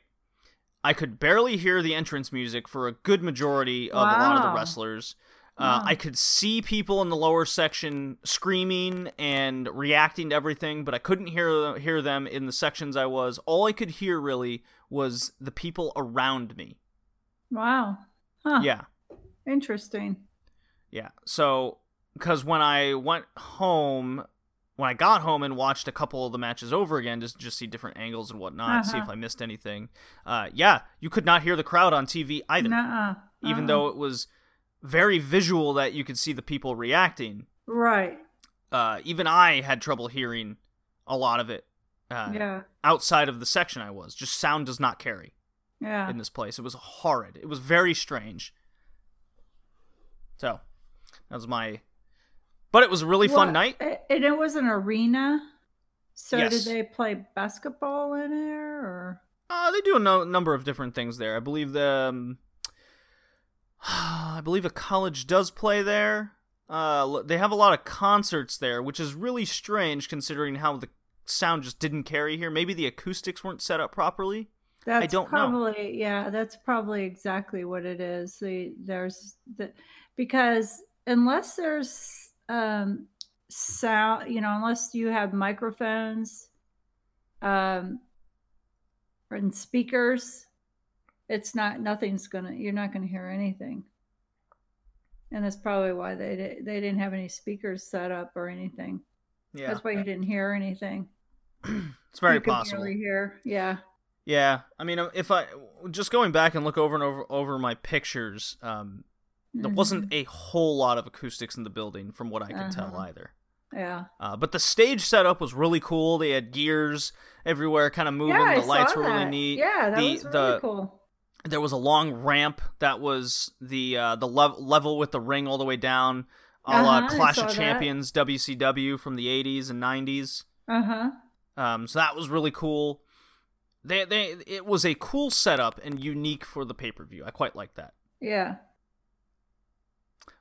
I could barely hear the entrance music for a good majority of a lot of the Wow. wrestlers. Uh, Wow. I could see people in the lower section screaming and reacting to everything, but I couldn't hear hear them in the sections I was. All I could hear really was the people around me. Wow. Huh. Yeah, Interesting. yeah. So, because when I went home, when I got home and watched a couple of the matches over again, just just see different angles and whatnot, see Uh-huh. if I missed anything. Uh, yeah, you could not hear the crowd on TV either, Nuh-uh. even Uh-uh. though it was very visual that you could see the people reacting. Right. uh, even I had trouble hearing a lot of it uh, yeah. outside of the section I was. Just sound does not carry Yeah. in this place. It was horrid. It was very strange. So that was my. But it was a really fun night. And it was an arena. So Yes. did they play basketball in there or Uh, they do a no- number of different things there. I believe the. Um, (sighs) I believe a college does play there. Uh, they have a lot of concerts there, which is really strange considering how the sound just didn't carry here. Maybe the acoustics weren't set up properly. that's don't know. probably yeah, that's probably exactly what it is. The there's the because unless there's um sound, you know, unless you have microphones um and speakers, it's not nothing's gonna you're not gonna hear anything. And that's probably why they di- they didn't have any speakers set up or anything. Yeah, That's why you didn't hear anything. it's very you possible. hear. Yeah. Yeah, I mean, if I just going back and look over and over over my pictures, um, there Mhm. wasn't a whole lot of acoustics in the building, from what I can tell Uh-huh. either. Yeah. Uh, but the stage setup was really cool. They had gears everywhere, kind of moving. yeah, I the lights saw were really neat. Yeah, that the was really the cool. there was a long ramp that was the uh, the lev- level with the ring all the way down, a la Uh-huh, I Clash of that. Champions WCW from the 80s and 90s. Uh huh. Um, so that was really cool. They they it was a cool setup and unique for the pay per view. I quite like that. Yeah.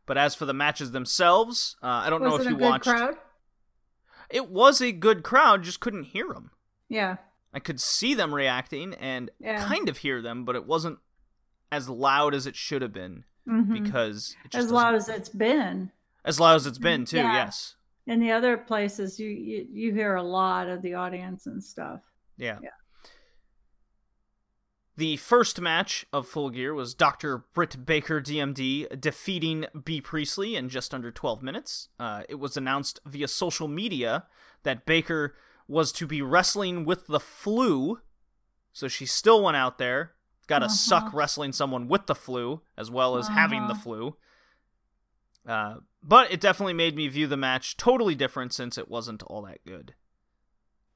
But as for the matches themselves, uh, I don't know if it you a good watched. crowd? It was a good crowd, just couldn't hear them. Yeah. I could see them reacting and Yeah. kind of hear them, but it wasn't as loud as it should have been Mhm. because as loud as it's been. as loud as it's been too. Yeah. Yes. In the other places, you, you you hear a lot of the audience and stuff. Yeah. Yeah. The first match of Full Gear was Dr. Britt Baker, DMD, defeating Bea Priestley in just under 12 minutes. Uh, it was announced via social media that Baker was to be wrestling with the flu, so she still went out there. Got to Uh-huh. suck wrestling someone with the flu as well as having the Uh-huh. flu. Uh, but it definitely made me view the match totally different since it wasn't all that good.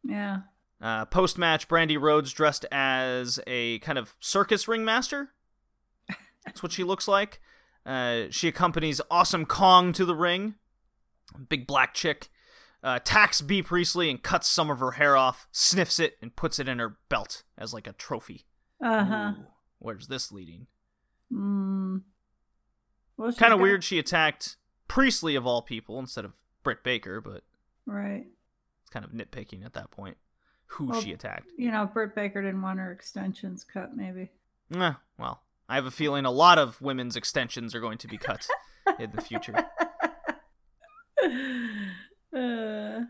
Yeah. Uh, Post match, Brandi Rhodes dressed as a kind of circus ringmaster. That's what she looks like. Uh, she accompanies Awesome Kong to the ring. Big black chick. Uh, attacks Bea Priestley and cuts some of her hair off, sniffs it, and puts it in her belt as like a trophy. Uh huh. Where's this leading? Mm. Well, Kind of weird she attacked Priestley of all people instead of Britt Baker, but Right. it's kind of nitpicking at that point who Well, she attacked. You know, Britt Baker didn't want her extensions cut, maybe. Eh, well, I have a feeling a lot of women's extensions are going to be cut (laughs) in the future. (laughs) Uh,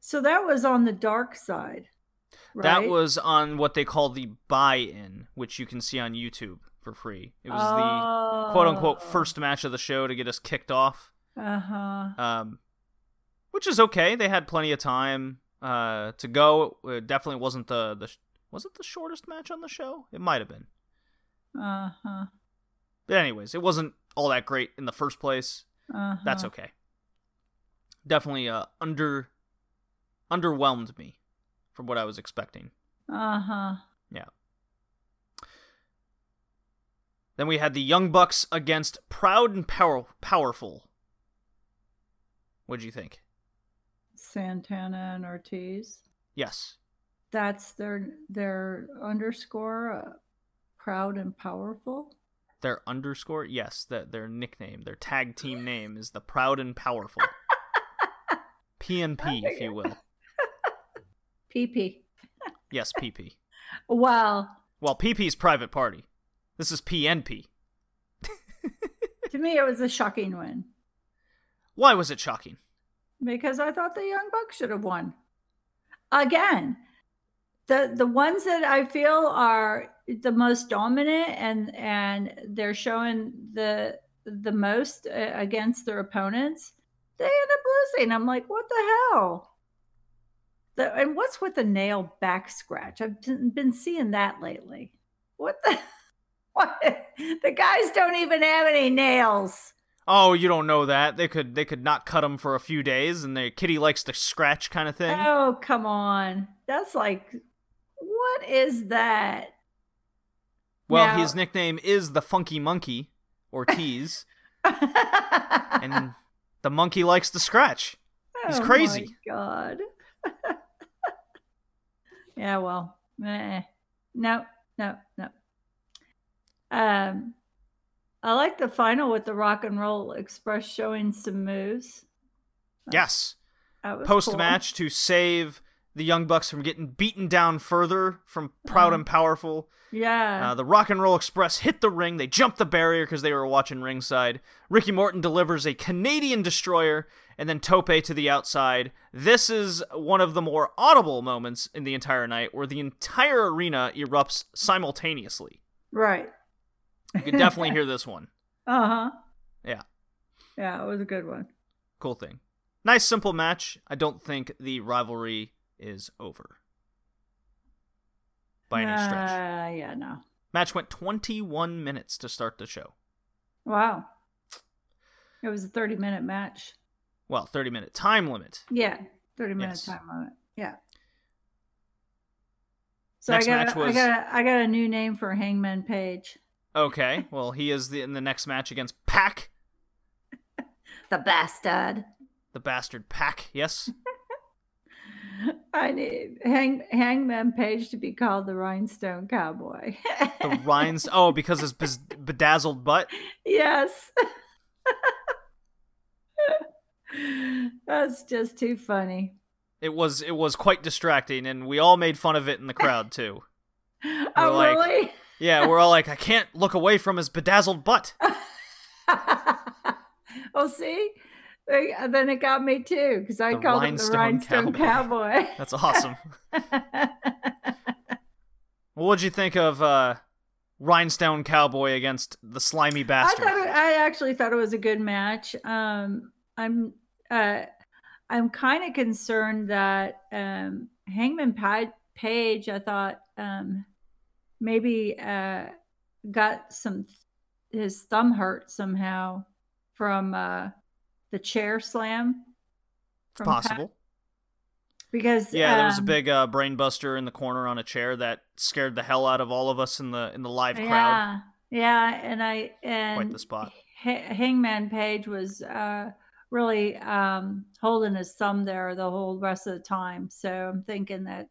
so that was on the dark side. Right? That was on what they call the buy-in, which you can see on YouTube for free. It was the quote unquote Oh. first match of the show to get us kicked off. Uh huh. Um, which is okay. They had plenty of time uh, to go. It definitely wasn't the the was it the shortest match on the show? It might have been. Uh huh. But anyways, it wasn't all that great in the first place. Uh-huh. That's okay. Definitely uh under underwhelmed me from what I was expecting. Uh huh. Yeah. Then we had the Young Bucks against Proud and Power- Powerful. What'd you think? Santana and Ortiz. Yes. That's their their underscore. Uh, proud and powerful. Their underscore? Yes, that their nickname, their tag team name is the Proud and Powerful. (laughs) PNP, if you will. (laughs) PP. Yes, PP. (laughs) Well. Well, PP's private party. This is PNP. to me, it was a shocking win Why was it shocking? Because I thought the Young Bucks should have won. Again, the the ones that I feel are the most dominant and and they're showing the the most uh, against their opponents, they end up losing. I'm like, what the hell? The, and what's with the nail back scratch? I've been seeing that lately. What the? (laughs) What? The guys don't even have any nails. Oh, you don't know that. They could they could not cut him for a few days and the kitty likes to scratch kind of thing. Oh, come on. That's like, what is that? well, now- his nickname is the Funky Monkey, Ortiz, (laughs) (laughs) and the monkey likes to scratch. He's crazy. Oh my crazy. God. (laughs) yeah, well, eh. no, no, no. Um, I like the final with the Rock and Roll Express showing some moves. Yes. Post cool. match to save the Young Bucks from getting beaten down further from Proud Uh-huh. and Powerful. Yeah. Uh, the Rock and Roll Express hit the ring. They jumped the barrier because they were watching ringside. Ricky Morton delivers a Canadian destroyer and then Tope to the outside. This is one of the more audible moments in the entire night where the entire arena erupts simultaneously. right. You can definitely hear this one. (laughs) Uh huh. Yeah, Yeah, it was a good one. cool thing. Nice, simple match. I don't think the rivalry is over by any stretch. Uh, yeah, no. Match went 21 minutes to start the show. Wow. It was a 30 minute match. Well, 30 minute time limit. Yeah, 30 minute Yes. time limit. Yeah. So Next I got match a, was- I got a, I got a new name for Hangman Page. Okay, well, he is the, in the next match against Pac, (laughs) The bastard. the bastard Pac. Yes, (laughs) I need Hang, Hangman Page to be called the Rhinestone Cowboy. the (laughs) Rhines. Oh, because his bez- bedazzled butt. yes. That's just too funny. It was it was quite distracting, and we all made fun of it in the crowd too. oh, like- really? Yeah, we're all like, I can't look away from his bedazzled butt. (laughs) well, see, They- then it got me too because I The called him the Rhinestone Rhinestone Cowboy. (laughs) That's awesome. (laughs) What'd you think of uh, Rhinestone Cowboy against the slimy I bastard? thought it, I actually thought it was a good match. Um, I'm uh, I'm kind of concerned that um, Hangman Pa- Page. I thought um, maybe uh, got some his thumb hurt somehow from uh, the chair slam. From possible. because Yeah, there was a um, big uh, brain buster in the corner on a chair that scared the hell out of all of us in the in the live crowd. Yeah, yeah, and I and Quite the spot. Ha- Hangman Page was uh, really um, holding his thumb there the whole rest of the time. So I'm thinking that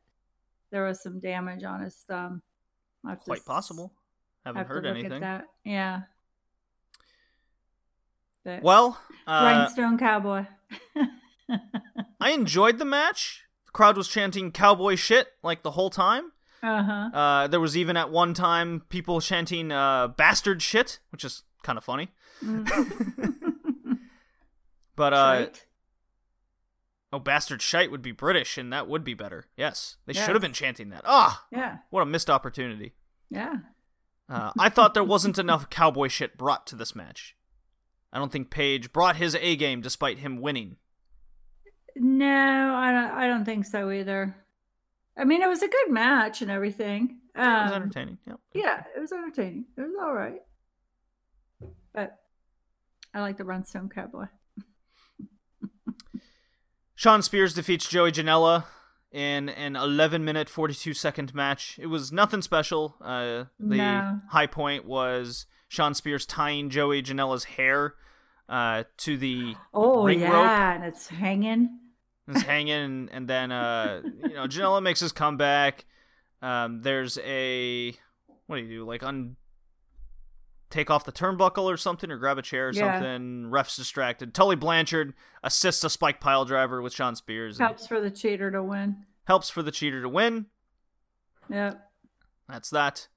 there was some damage on his thumb. I'll Quite possible. Haven't heard anything. that. Yeah. Well, uh, Rhinestone Cowboy. (laughs) I enjoyed the match. The crowd was chanting "cowboy shit" like the whole time. uh huh. Uh, there was even at one time people chanting uh, "bastard shit," which is kind of funny. (laughs) But uh, oh, bastard shite would be British, and that would be better. Yes, they should have been chanting that. Ah, yeah, what a missed opportunity. yeah. Uh, I thought there wasn't enough cowboy shit brought to this match. I don't think Page brought his A game despite him winning. No, I don't. I don't think so either. I mean, it was a good match and everything. It was Um, entertaining. Yep. Yeah, it was entertaining. It was all right. But I like the Rhinestone Cowboy. Shawn Spears defeats Joey Janela in an 11 minute 42 second match. It was nothing special. Uh, the No. high point was Shawn Spears tying Joey Janela's hair uh, to the Oh ring yeah, rope. and it's hanging. It's hanging, and then uh, you know Janela makes his comeback. Um, there's a what do you do? Like un take off the turnbuckle or something, or grab a chair or Yeah. something. Ref's distracted. Tully Blanchard assists a spike pile driver with Shawn Spears. Helps for the cheater to win. helps for the cheater to win. Yep. That's that.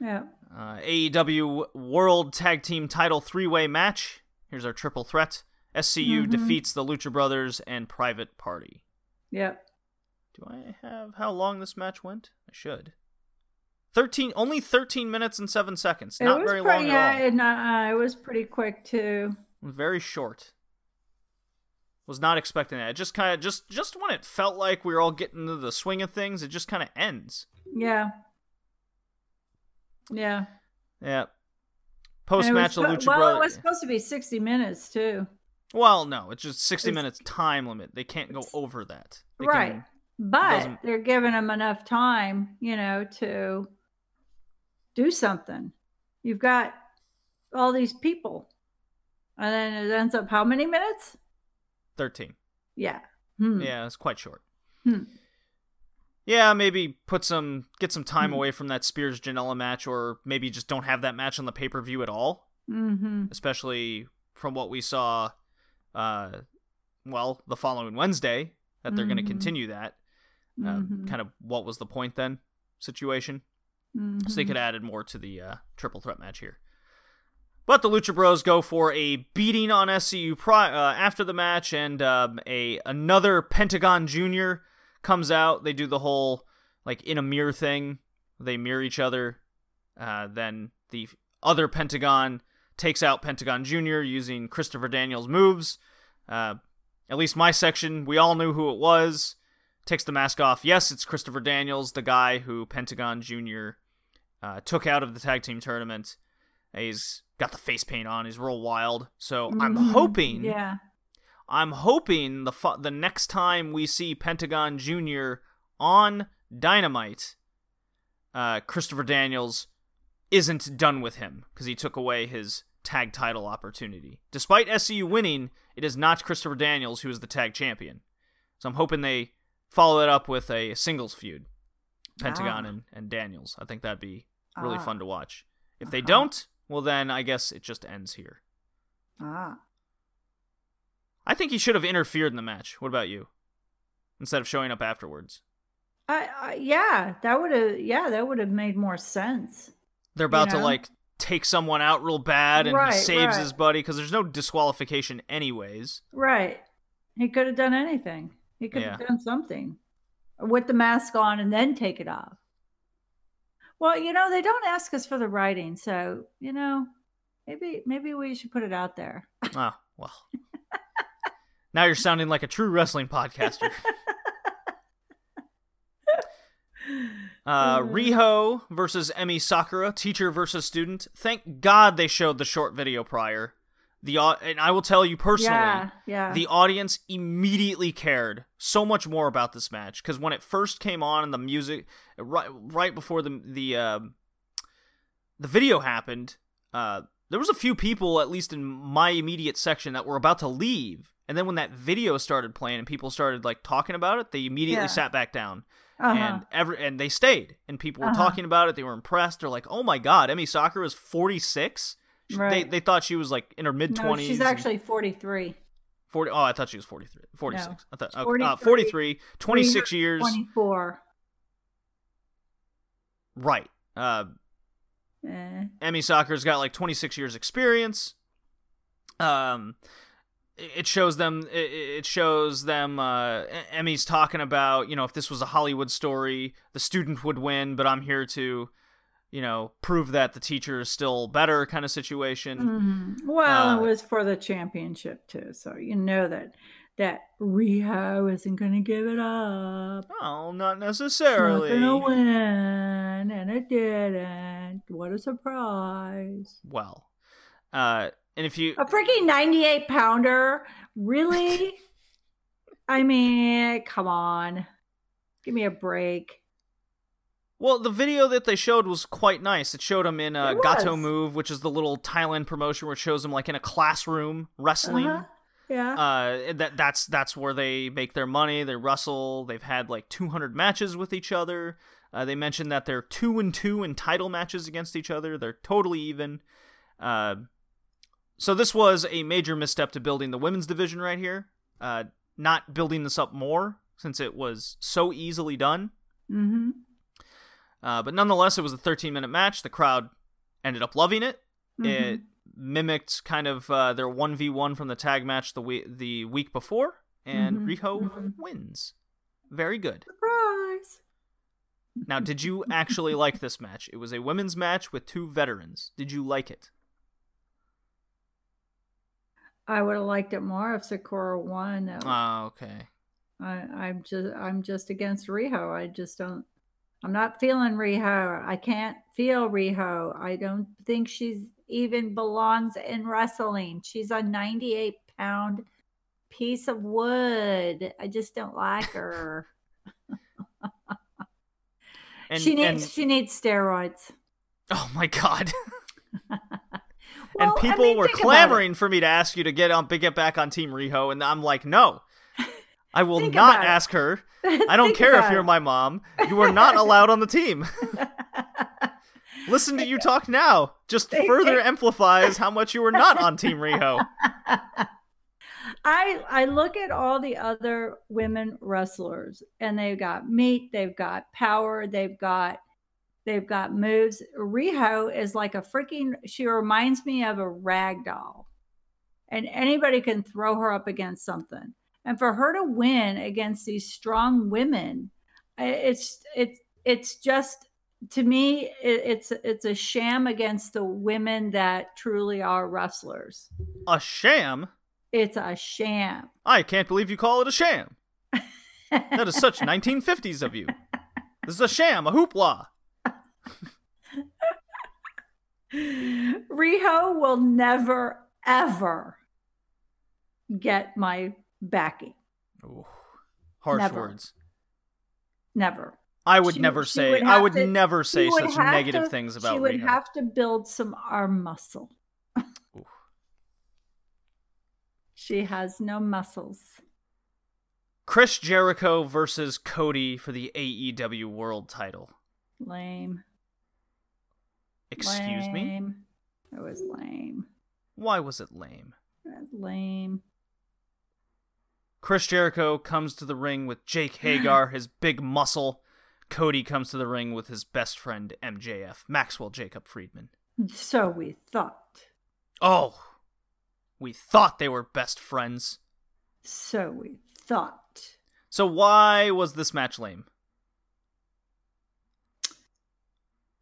Yep. Uh, AEW World Tag Team Title three way match. Here's our triple threat. SCU Mhm. defeats the Lucha Brothers and Private Party. Yep. Do I have how long this match went? I should. Thirteen, only thirteen minutes and seven seconds. It Not very pretty. long Yeah, at all. it, uh, it was pretty quick too. Very short. Was not expecting that. It just kind of just just when it felt like we were all getting into the swing of things, it just kind of ends. Yeah. Yeah. Yeah. Post match, the spo- Lucha well, it was supposed to be sixty minutes too. Well, no, it's just sixty It's- minutes time limit. They can't go over that. They right. can- But they're giving them enough time, you know, to do something. You've got all these people. And then it ends up how many minutes? Thirteen. Yeah. Hmm. Yeah, it's quite short. Hmm. Yeah, maybe put some get some time Hmm. away from that Spears Janela match, or maybe just don't have that match on the pay per view at all. Mm-hmm. Especially from what we saw, uh, well, the following Wednesday that they're going to Mhm. continue that. Uh. Kind of what was the point then situation? So they could have added more to the uh, triple threat match here. But the Lucha Bros go for a beating on SCU pri- uh, after the match, and um, a another Pentagon Junior comes out. They do the whole like in a mirror thing. They mirror each other. Uh, then the other Pentagon takes out Pentagon Junior using Christopher Daniels moves. Uh, at least my section, we all knew who it was. Takes the mask off. Yes, it's Christopher Daniels, the guy who Pentagon Jr. Uh, took out of the tag team tournament. He's got the face paint on. He's real wild. So I'm Mhm. hoping, Yeah. I'm hoping the fu- the next time we see Pentagon Jr. on Dynamite, uh, Christopher Daniels isn't done with him because he took away his tag title opportunity. Despite SCU winning, it is not Christopher Daniels who is the tag champion. So I'm hoping they follow it up with a singles feud, Pentagon Ah. and, and Daniels. I think that'd be really Ah. fun to watch. If they Uh-huh. don't, well then I guess it just ends here. Ah. I think he should have interfered in the match. What about you? instead of showing up afterwards. I, I yeah, that would have yeah, that would have made more sense. They're about to know? like take someone out real bad, and Right, he saves right. his buddy because there's no disqualification anyways. Right. He could have done anything. He could have done something with the mask on and then take it off. Well, you know, they don't ask us for the writing, so you know, maybe maybe we should put it out there. Oh well. now you're sounding like a true wrestling podcaster. (laughs) Uh, Riho versus Emi Sakura, teacher versus student. Thank God they showed the short video prior. The and I will tell you personally, yeah, yeah. the audience immediately cared so much more about this match because when it first came on and the music right right before the the uh, the video happened, uh, there was a few people at least in my immediate section that were about to leave, and then when that video started playing and people started like talking about it, they immediately yeah. sat back down. Uh-huh. and every and they stayed and people were uh-huh. talking about it they were impressed they're like oh my god Emi Sakura is 46 Right. They, they thought she was like in her mid 20s. No, she's actually 43. 40, oh, I thought she was 43. 46. No. I thought, okay. 43, uh, 43, 26 years. 24. Right. Uh, eh. Emi Sakura's got like 26 years experience. Um, it shows them it shows them uh, Emi's talking about you know if this was a hollywood story the student would win but i'm here to you know prove that the teacher is still better kind of situation Mhm. Well, Uh, it was for the championship too, so you know that that Riho isn't going to give it up. oh not Not necessarily going to win, and it didn't. What a surprise! well uh and if you A freaking ninety-eight pounder, really? (laughs) I mean, come on, give me a break. Well, the video that they showed was quite nice. It showed him in a Gatoh. Move, which is the little Thailand promotion where it shows him like in a classroom wrestling. Uh-huh. Yeah. Uh, that that's that's where they make their money. They wrestle. They've had like 200 matches with each other. Uh, they mentioned that they're two and two in title matches against each other. They're totally even. Uh, so this was a major misstep to building the women's division right here. Uh, not building this up more since it was so easily done. mm-hmm. Uh, but nonetheless, it was a 13 minute match. The crowd ended up loving it. Mm-hmm. It mimicked kind of uh, their 1v1 from the tag match the week, the week before, and Mhm, Riho mhm. wins. Very good. Surprise! Now, did you (laughs) actually like this match? It was a women's match with two veterans. Did you like it? I would have liked it more if Sakura won. Ah, okay. I, I'm just I'm just against Riho. I just don't. I'm not feeling Riho. I can't feel Riho. I don't think she's even belongs in wrestling. She's a 98 pound piece of wood. I just don't like her. (laughs) And, she needs and- she needs steroids. oh my god. (laughs) (laughs) Well, and I people mean, were think about it. clamoring for me to ask you to get on get back on Team Riho, and I'm like, no. I will Think not ask her. (laughs) I don't care if you're it. my mom. You are not allowed on the team. (laughs) Listen to you talk now. Just further amplifies how much you were not on Team (laughs) Riho. I I look at all the other women wrestlers and they've got meat, they've got power, they've got they've got moves. Riho is like a freaking she reminds me of a rag doll. And anybody can throw her up against something. And for her to win against these strong women, it's it's it's just to me it, it's it's a sham against the women that truly are wrestlers. A sham? It's a sham. I can't believe you call it a sham. (laughs) That is such 1950s of you. This is a sham, a hoopla. (laughs) Riho will never, ever get my backing. Ooh, harsh Never. words. Never. I would She- never she say. would I would to- never say would such negative to- things about She would have to build some arm muscle. (laughs) Ooh. She has no muscles. Chris Jericho versus Cody for the AEW World Title. Lame. Excuse me. lame. It was lame. Why was it lame? It was lame. Chris Jericho comes to the ring with Jake Hager, his big muscle. Cody comes to the ring with his best friend MJF, Maxwell Jacob Friedman. So we thought. Oh, we thought they were best friends. So we thought. So why was this match lame?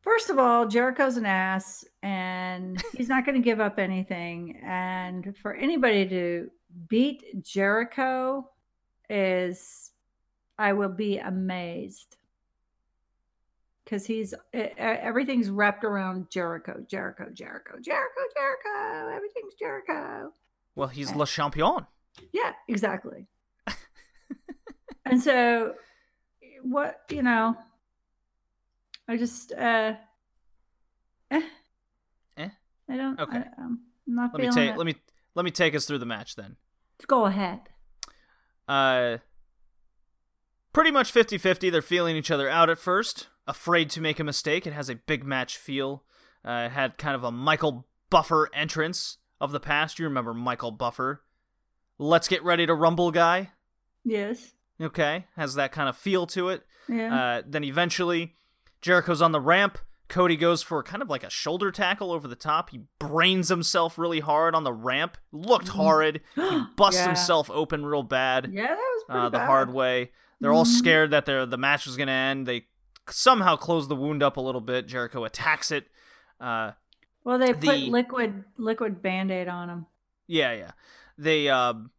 First of all, Jericho's an ass and he's not going to give up anything. And for anybody to beat Jericho is, I will be amazed. Because he's, everything's wrapped around Jericho, Jericho, Jericho, Jericho, Jericho. Everything's Jericho. Well, he's Le Champion. Yeah, exactly. (laughs) and so, what, you know, I just, uh, eh. Eh? I don't, Okay. I, am not Let me take it. let me let me take us through the match then. Go ahead. Uh pretty much 50-50. They're feeling each other out at first, afraid to make a mistake. It has a big match feel. Uh, it had kind of a Michael Buffer entrance of the past. You remember Michael Buffer. Let's get ready to rumble guy. Yes. Okay, has that kind of feel to it. Yeah. Uh, then eventually, Jericho's on the ramp. Cody goes for kind of like a shoulder tackle over the top. He brains himself really hard on the ramp. Looked horrid. He (gasps) busts Yeah. himself open real bad yeah, that was pretty uh, the bad. hard way. They're all Mhm. scared that their the match was going to end. They somehow close the wound up a little bit. Jericho attacks it. Uh, Well, they put liquid liquid band aid on him. Yeah, yeah. They um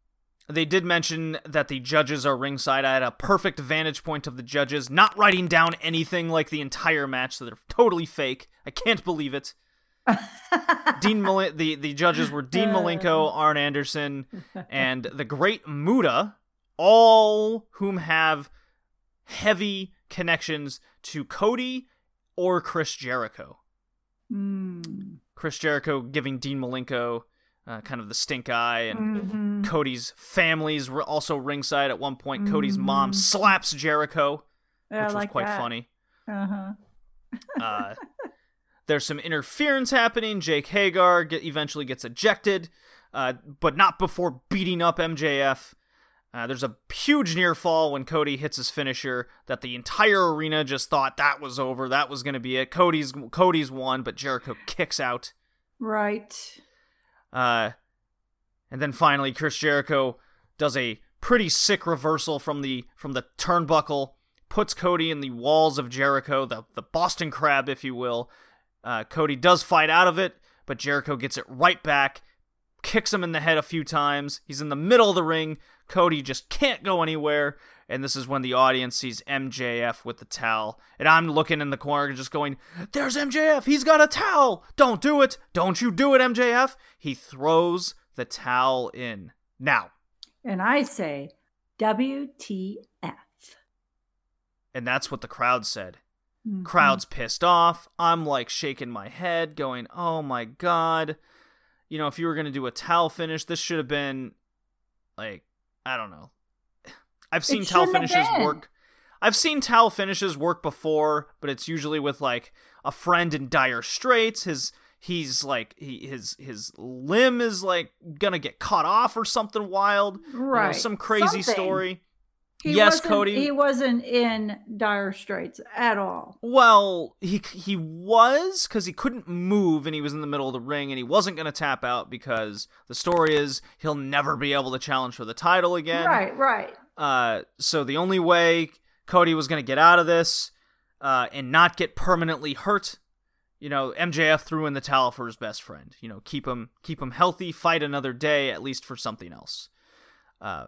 they did mention that the judges are ringside. I had a perfect vantage point of the judges, not writing down anything like the entire match, so they're totally fake. I can't believe it. (laughs) Dean Mal- the the judges were Dean Malenko, Arn Anderson, and the Great Muta, all whom have heavy connections to Cody or Chris Jericho. Mm. Chris Jericho giving Dean Malenko uh, kind of the stink eye, and Mhm. Cody's family's r- also ringside. At one point, Cody's mom slaps Jericho, Yeah, which was like quite that. funny. Uh-huh. Uh, (laughs) there's some interference happening. Jake Hager get, eventually gets ejected, uh, but not before beating up MJF. Uh, there's a huge near fall when Cody hits his finisher that the entire arena just thought that was over. That was going to be it. Cody's Cody's won, but Jericho kicks out. Right. Uh, and then finally, Chris Jericho does a pretty sick reversal from the from the turnbuckle, puts Cody in the walls of Jericho, the the Boston Crab, if you will. Uh, Cody does fight out of it, but Jericho gets it right back, kicks him in the head a few times. He's in the middle of the ring. Cody just can't go anywhere. And this is when the audience sees MJF with the towel. And I'm looking in the corner just going, There's MJF. He's got a towel. Don't do it. Don't you do it, MJF. He throws the towel in. Now, And I say WTF. and that's what the crowd said. Mhm. Crowd's pissed off. I'm like shaking my head, going, Oh my God. You know, if you were going to do a towel finish, this should have been like, I don't know. I've seen towel shouldn't finishes work. I've seen towel finishes work before, but it's usually with like a friend in dire straits. His he's like he his his limb is like gonna get cut off or something wild. You know, Right. some crazy Something. story. He yes, Cody. He wasn't in dire straits at all. Well, he he was because he couldn't move and he was in the middle of the ring and he wasn't going to tap out because the story is he'll never be able to challenge for the title again. Right, right. Uh, so the only way Cody was going to get out of this uh, and not get permanently hurt, you know, MJF threw in the towel for his best friend. You know, keep him keep him healthy, fight another day at least for something else. Uh,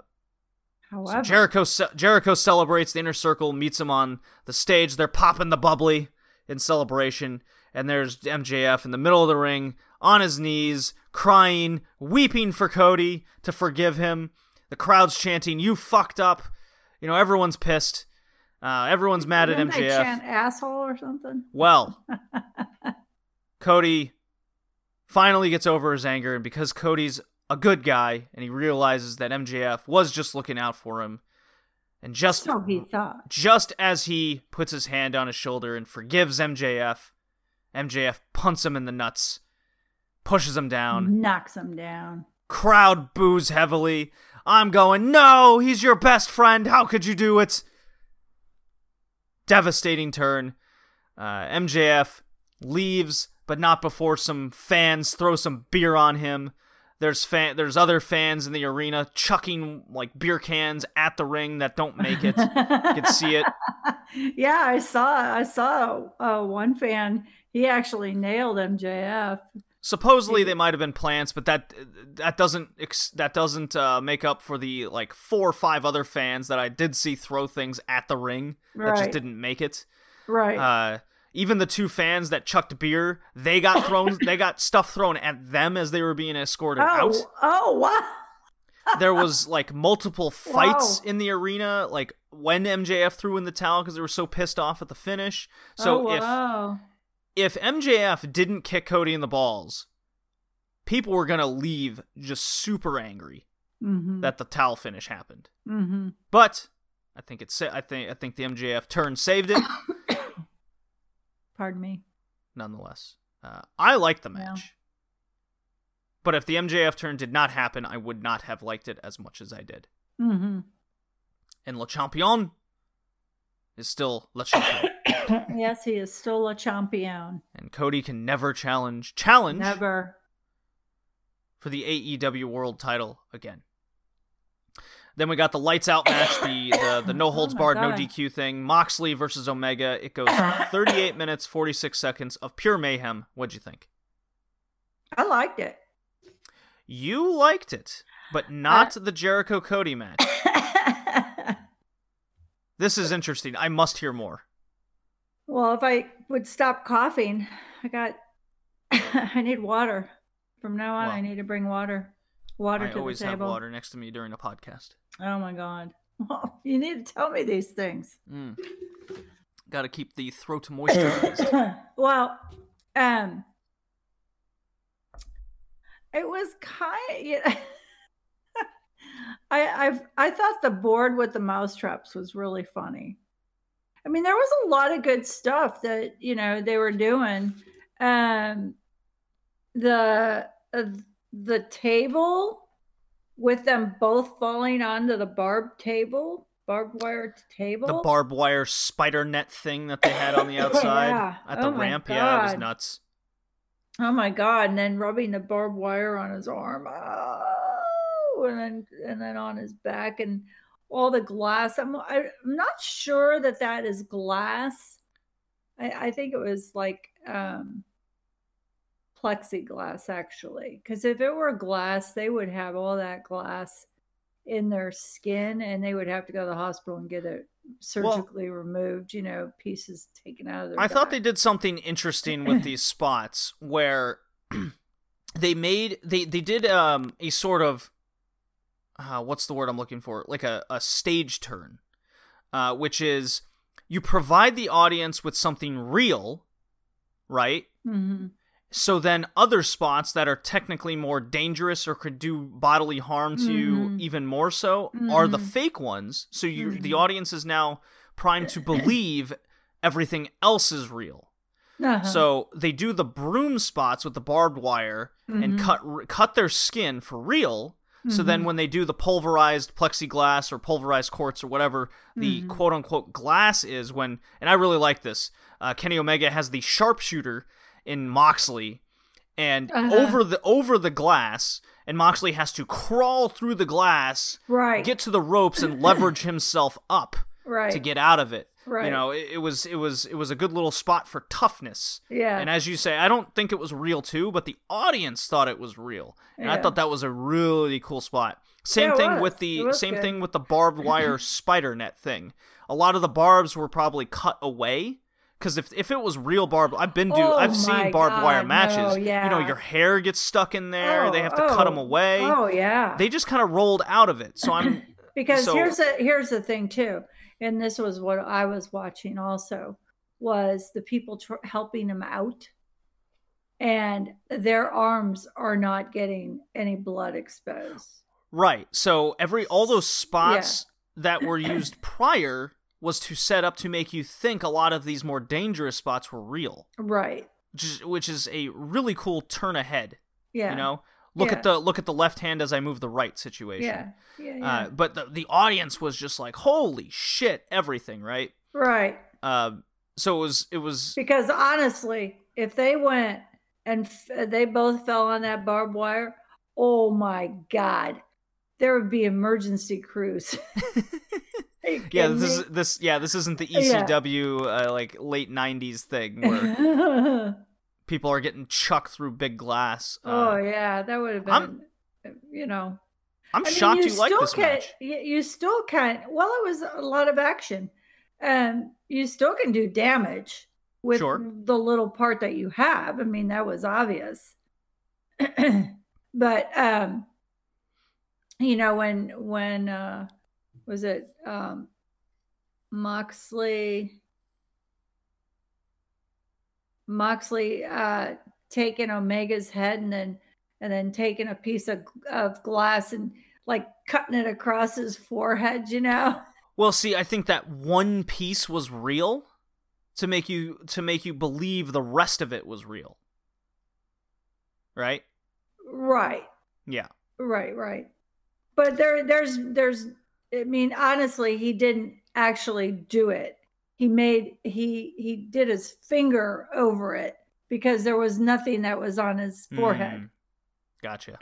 so However, Jericho ce- Jericho celebrates. The inner circle meets him on the stage. They're popping the bubbly in celebration, and there's MJF in the middle of the ring, on his knees, crying, weeping for Cody to forgive him. The crowd's chanting, "You fucked up!" You know, everyone's pissed. Uh, everyone's mad at didn't they MJF. chant asshole or something? Well, (laughs) Cody finally gets over his anger, and because Cody's a good guy and he realizes that MJF was just looking out for him, and just So he thought. just as he puts his hand on his shoulder and forgives MJF, MJF punts him in the nuts, pushes him down. Knocks him down. Crowd boos heavily. I'm going, no, he's your best friend. How could you do it? Devastating turn. Uh, MJF leaves, but not before some fans throw some beer on him. There's fan, there's other fans in the arena chucking like beer cans at the ring that don't make it. you can see it. (laughs) yeah, I saw. I saw uh, one fan. He actually nailed MJF. Supposedly they might have been plants, but that that doesn't ex- that doesn't uh, make up for the like four or five other fans that I did see throw things at the ring that just didn't make it. Right. Uh, even the two fans that chucked beer, they got thrown. (laughs) they got stuff thrown at them as they were being escorted out. oh, oh, wow. There was (laughs) like multiple fights Wow. in the arena, like when MJF threw in the towel because they were so pissed off at the finish. So oh, wow. if MJF didn't kick Cody in the balls, people were gonna leave just super angry Mm-hmm. that the towel finish happened. mm-hmm. But I think it's I think I think the MJF turn saved it (coughs) Pardon me. nonetheless. Uh, I liked the Yeah. match, but if the MJF turn did not happen, I would not have liked it as much as I did. Mm-hmm. And Le Champion is still Le Champion, yes, he is still a champion. and Cody can never challenge challenge Never. for the AEW World Title again. Then we got the lights out match, the the, the (coughs) no holds Oh my barred, no DQ thing. Moxley versus Omega. It goes 38 minutes 46 seconds of pure mayhem. What'd you think? I liked it. You liked it, but not uh, the Jericho Cody match. (laughs) This is interesting. I must hear more. Well, if I would stop coughing, I got. (laughs) I need water. From now on, I need to bring water. Water I to always the have table. water next to me during a podcast. Oh my god. (laughs) Well, you need to tell me these things. Mm. Got to keep the throat moisturized. (coughs) well, um, it was kind. You know, (laughs) I I've I thought the board with the mousetraps was really funny. I mean, there was a lot of good stuff that you know they were doing. Um, the uh, the table with them both falling onto the barbed table, barbed wire table. the barbed wire spider net thing that they had on the (laughs) outside Yeah. at the Oh ramp. Yeah, it was nuts. Oh my god! And then rubbing the barbed wire on his arm, oh, and then and then on his back, and all the glass. I'm I, I'm not sure that that is glass. I, I think it was like um, plexiglass actually, because if it were glass, they would have all that glass in their skin, and they would have to go to the hospital and get it surgically removed. You know, pieces taken out of their. I thought they did something interesting with these spots where (clears throat) they made they they did um a sort of uh, what's the word I'm looking for like a, a stage turn, uh, which is you provide the audience with something real, right? Mhm. So then other spots that are technically more dangerous or could do bodily harm to you Mhm. even more so are the Mhm. fake ones. So you the Mhm. audience is now primed to (laughs) believe everything else is real. Uh-huh. So they do the broom spots with the barbed wire and Mhm. cut cut their skin for real. So then Mhm. when they do the pulverized plexiglass or pulverized quartz or whatever the Mhm. quote unquote glass is when and I really like this. Uh, Kenny Omega has the sharpshooter in Moxley and Uh-huh. over the over the glass and Moxley has to crawl through the glass, right, get to the ropes and leverage (laughs) himself up right, to get out of it. You know, it, it was it was it was a good little spot for toughness. yeah, And as you say, I don't think it was real too, but the audience thought it was real, and I thought that was a really cool spot. Same Yeah, thing with the same good. thing with the barbed (clears throat) wire spider net thing. A lot of the barbs were probably cut away because if if it was real barbed, I've been to Oh I've seen barbed wire matches. no, You know, your hair gets stuck in there. they Oh, have to cut them oh, away. Oh yeah, They just kind of rolled out of it. So I'm (clears throat) because so- here's the here's the thing too, and this was what I was watching also was the people tr- helping him out, and their arms are not getting any blood exposed. Right. So every all those spots that were (clears throat) used prior was to set up to make you think a lot of these more dangerous spots were real, Right. which is, which is a really cool turn ahead. Yeah. You know, look Yeah. at the look at the left hand as I move the right situation. Yeah. Yeah. yeah. Uh, but the the audience was just like, holy shit, everything, right? right. Uh, so it was it was Because honestly, if they went and f- they both fell on that barbed wire, oh my god, there would be emergency crews. (laughs) Yeah this is this yeah this isn't the Yeah. ECW uh, like late '90s thing where (laughs) people are getting chucked through big glass. Uh, yeah, that would have been. I'm- you know, I'm I mean, shocked you, like still this can, match. You, you still can. Well, it was a lot of action, and you still can do damage with Sure. the little part that you have. I mean, that was obvious. (clears throat) but um, you know, when when uh, was it um, Moxley? Moxley uh, taking Omega's head and then and then taking a piece of, of glass and like cutting it across his forehead, you know? Well, see, I think that one piece was real to make you to make you believe the rest of it was real. Right? Right, Yeah. right, right. But there, there's, there's. I mean, honestly, he didn't actually do it. He made he he did his finger over it because there was nothing that was on his forehead. Mm. Gotcha.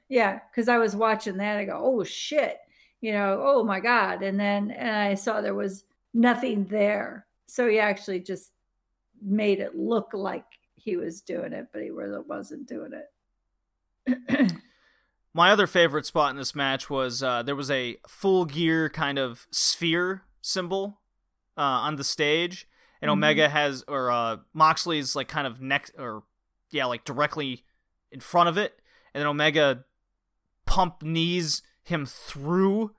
(clears throat) yeah, because I was watching that. I go, oh shit, you know, oh my god, and then and I saw there was nothing there. So he actually just made it look like he was doing it, but he really wasn't doing it. (clears throat) My other favorite spot in this match was uh, there was a full gear kind of sphere symbol uh, on the stage, and Mhm. Omega has or uh, Moxley's like kind of next or yeah, like directly in front of it, and then Omega pump knees him through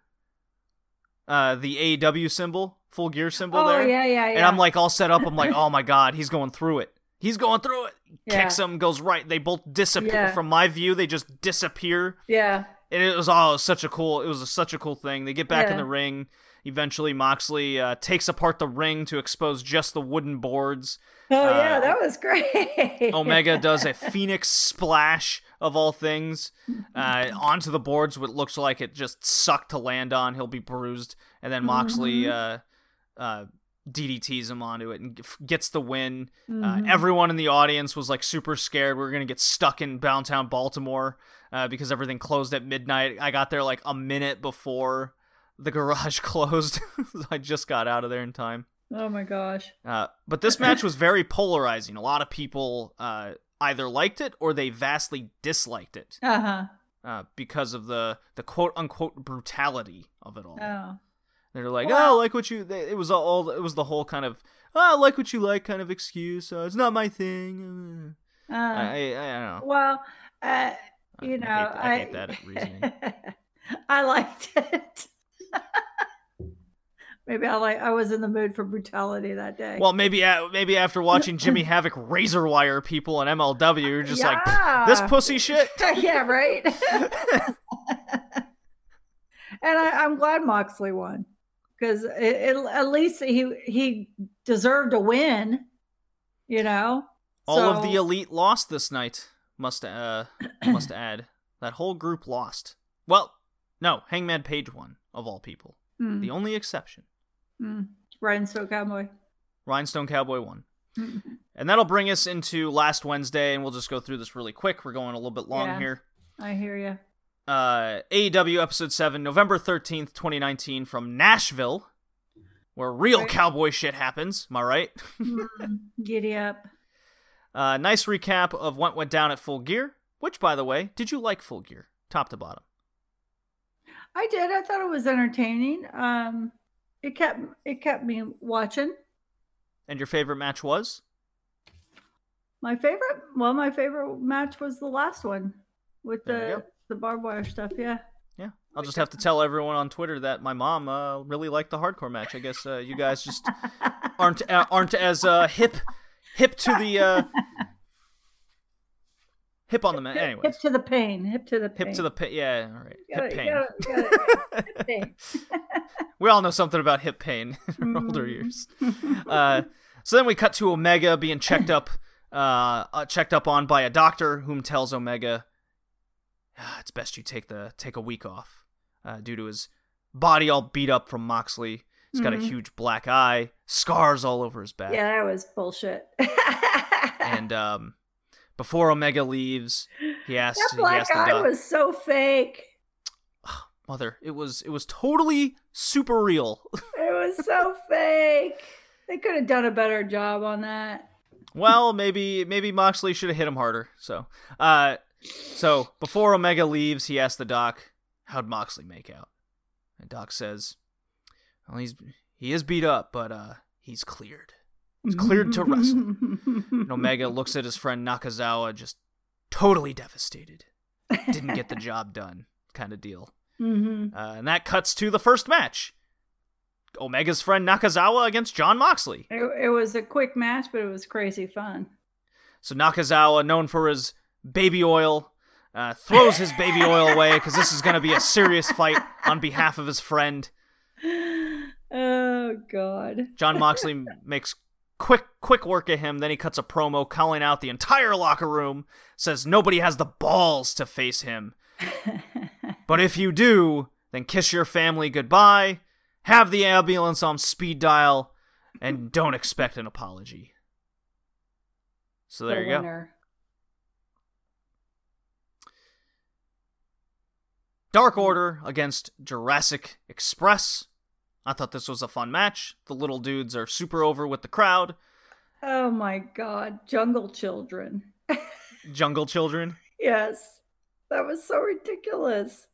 uh, the AEW symbol, full gear symbol oh there. yeah, yeah, yeah. And I'm like all set up. I'm like, (laughs) oh my god, he's going through it. He's going through it. Kicks him, goes right. They both disappear. Yeah. From my view, they just disappear. yeah, And it was all such a cool. It was a, such a cool thing. They get back in the ring. Eventually, Moxley uh, takes apart the ring to expose just the wooden boards. oh Uh, yeah, that was great. Omega does a (laughs) phoenix splash of all things uh, onto the boards. What looks like it just sucked to land on. He'll be bruised, and then Moxley uh, uh, DDTs him onto it and gets the win. Uh, Mhm. everyone in the audience was like super scared. We are gonna get stuck in downtown Baltimore uh, because everything closed at midnight. I got there like a minute before the garage (laughs) closed. (laughs) I just got out of there in time. oh my gosh. Uh, but this match was very polarizing. A lot of people uh, either liked it or they vastly disliked it Uh huh. uh, because of the the quote unquote brutality of it all. Oh. They're like, oh, like what you. They, it was all. It was the whole kind of, oh, like what you like kind of excuse. Uh, it's not my thing. Uh, I, I, I don't know. well, uh, you I know, hate- I hate that (laughs) reasoning. I liked it. (laughs) Maybe I like. I was in the mood for brutality that day. Well, maybe maybe after watching Jimmy (laughs) Havoc razor wire people on MLW, you're just like, this pussy shit. (laughs) yeah, right. and I, I'm glad Moxley won because it, it, at least he he deserved a win. You know, All of the elite lost this night. Must uh must add that whole group lost. Well, no, Hangman Page won of all people. Mm, The only exception, mm. Rhinestone Cowboy. Rhinestone Cowboy won. Mm. And that'll bring us into last Wednesday, and we'll just go through this really quick. We're going a little bit long Yeah. here. I hear you. Uh, AEW episode seven, November thirteenth, twenty nineteen, from Nashville, where real Right. cowboy shit happens. Am I right? (laughs) Giddy up. Uh, nice recap of what went down at Full Gear. Which, by the way, did you like Full Gear, top to bottom? I did. I thought it was entertaining. Um, it kept it kept me watching. And your favorite match was? My favorite, well, my favorite match was the last one with the the barbed wire stuff. Yeah. Yeah, I'll just have to tell everyone on Twitter that my mom uh, really liked the hardcore match. I guess uh, you guys just (laughs) aren't uh, aren't as uh, hip hip to the uh, hip on the man. Hip- Anyways, hip to the pain. Hip to the pain. hip to the pit. Yeah, all right. Hip pain. gotta- gotta- hip (laughs) pain. (laughs) we all know something about hip pain (laughs) in our older Mm. years. Uh, so then we cut to Omega being checked up, (clears throat) uh, uh, checked up on by a doctor, whom tells Omega, "Ah, it's best you take the take a week off uh, due to his body all beat up from Moxley. He's got a huge black eye, scars all over his back. Mm-hmm. Yeah, that was bullshit. And um, before Omega leaves, he asks, that he black the eye was so fake. mother. It was it was totally super real. (laughs) It was so fake. They could have done a better job on that. well, maybe maybe Moxley should have hit him harder. So, uh, so before Omega leaves, he asks the doc, "How'd Moxley make out?" And Doc says, "Well, he's he is beat up, but uh, he's cleared. He's cleared to wrestle." (laughs) And Omega looks at his friend Nakazawa, just totally devastated. Didn't get the (laughs) job done, kind of deal. hmm Uh, and that cuts to the first match. Omega's friend Nakazawa against John Moxley. It, it was a quick match, but it was crazy fun. So Nakazawa, known for his baby oil, uh, throws his baby oil away (laughs) because this is going to be a serious fight on behalf of his friend. (gasps) Oh God. John Moxley makes quick, quick work of him. Then he cuts a promo calling out the entire locker room. Says nobody has the balls to face him. (laughs) But if you do, then kiss your family goodbye, have the ambulance on speed dial, and (laughs) don't expect an apology. So there The you go. Dark Order against Jurassic Express. I thought this was a fun match. The little dudes are super over with the crowd. Oh my God. Jungle Children. (laughs) Jungle Children. Yes. That was so ridiculous.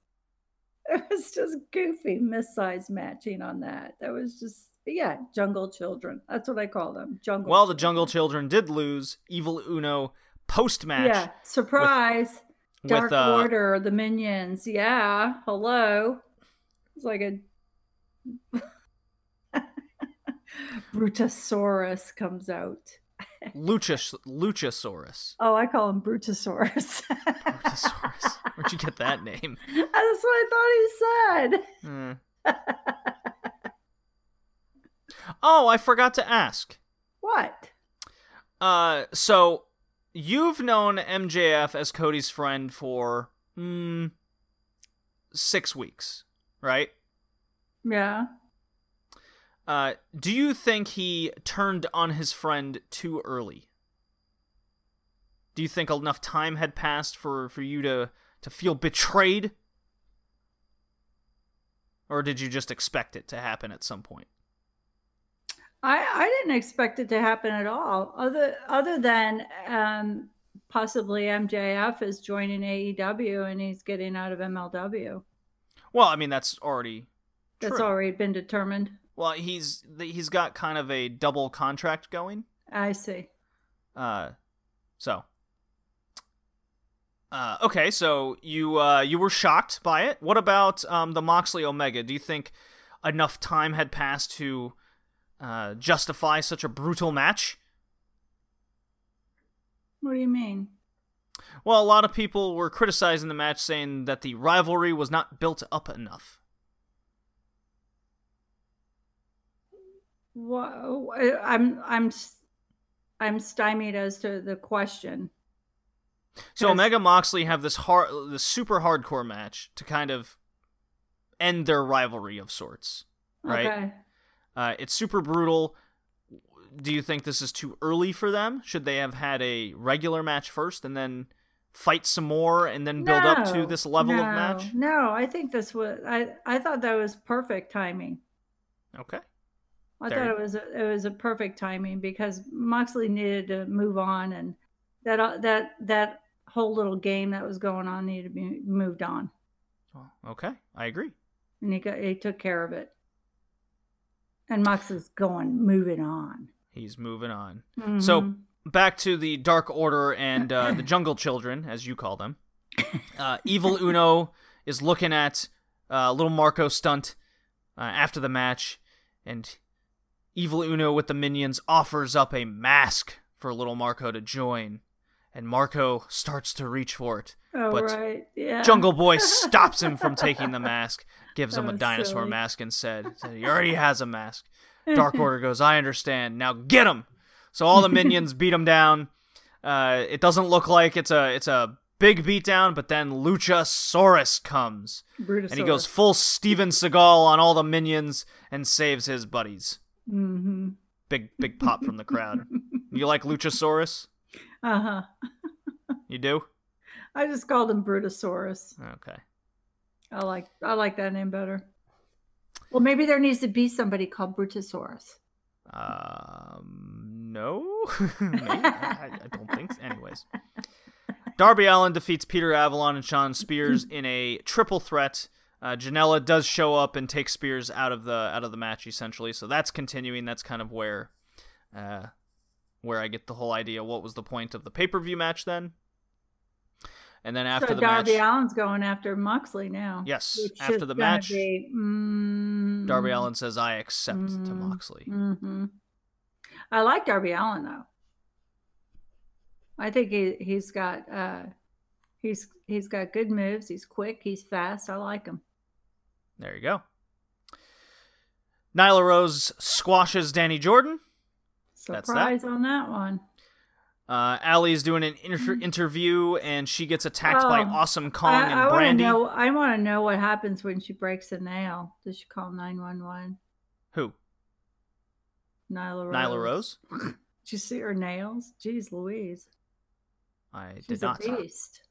It was just goofy missize matching on that. That was just yeah, jungle children. That's what I call them. Jungle. Well, the. Jungle Children did lose. Evil Uno post match Yeah, surprise. with Dark uh, Order, the minions. Yeah, hello. It's like a (laughs) Brutosaurus comes out. Luchas- Luchasaurus. Oh, I call him Brutosaurus. Brutosaurus. (laughs) Where'd you get that name? That's what I thought he said. Hmm. (laughs) Oh, I forgot to ask. What? Uh, so you've known MJF as Cody's friend for hmm, six weeks, right? Yeah. Uh, do you think he turned on his friend too early? Do you think enough time had passed for, for you to, to feel betrayed? Or did you just expect it to happen at some point? I, I didn't expect it to happen at all. Other other than um, possibly MJF is joining AEW and he's getting out of MLW. Well, I mean that's already That's true. already been determined. Well, he's he's got kind of a double contract going. I see. Uh, so. Uh, okay, so you uh, you were shocked by it. What about um, the Moxley Omega? Do you think enough time had passed to uh, justify such a brutal match? What do you mean? Well, a lot of people were criticizing the match, saying that the rivalry was not built up enough. I'm I'm I'm stymied as to the question. So Omega Moxley have this hard, this super hardcore match to kind of end their rivalry of sorts, right? Okay. Uh, it's super brutal. Do you think this is too early for them? Should they have had a regular match first and then fight some more and then build up to this level of match? No, I think this was I I thought that was perfect timing. Okay. I There thought it was a, it was a perfect timing because Moxley needed to move on, and that uh, that that whole little game that was going on needed to be moved on, Well, okay. I agree. and he got he took care of it. And Moxley's going moving on. He's moving on. So Mhm. back to the Dark Order and uh, the (laughs) Jungle Children, as you call them. Uh, Evil Uno is looking at uh, little Marko Stunt uh, after the match, and Evil Uno with the minions offers up a mask for little Marko to join, and Marko starts to reach for it. oh but right, yeah. Jungle Boy (laughs) stops him from taking the mask, gives That him a dinosaur silly. mask, and said, said, "He already has a mask." (laughs) Dark Order goes, "I understand. Now get him." So all the minions beat him down. Uh, it doesn't look like it's a it's a Big beatdown, but then Luchasaurus comes. And he goes full Steven Seagal on all the minions and saves his buddies. Mm-hmm. Big, big pop from the crowd. You like Luchasaurus? Uh huh. You do? I just called him Brutosaurus. Okay. I like I like that name better. Well, maybe there needs to be somebody called Brutosaurus. Um, no, (laughs) Maybe. I, I don't think. So. Anyways, (laughs) Darby Allin defeats Peter Avalon and Shawn Spears in a triple threat. Uh, Janela does show up and take Spears out of the out of the match essentially, so that's continuing. That's kind of where, uh, where I get the whole idea. What was the point of the pay per view match then? And then after so the Darby match, Allin's going after Moxley now. yes, after the match, be, mm, Darby Allin says, "I accept" to Mm. Moxley. hmm I like Darby Allin though. I think he he's got uh he's he's got good moves. He's quick. He's fast. I like him. There you go. Nyla Rose squashes Danny Jordan. That's that. Surprise on that one. Uh, Allie's doing an inter- interview and she gets attacked by Mm. Oh, Awesome Kong I, and I want to Brandi. know. I want to know what happens when she breaks a nail. Does she call nine one one? Who? Nyla Rose. Nyla Rose? (laughs) Did you see her nails? Jeez Louise. I did She's not. a beast.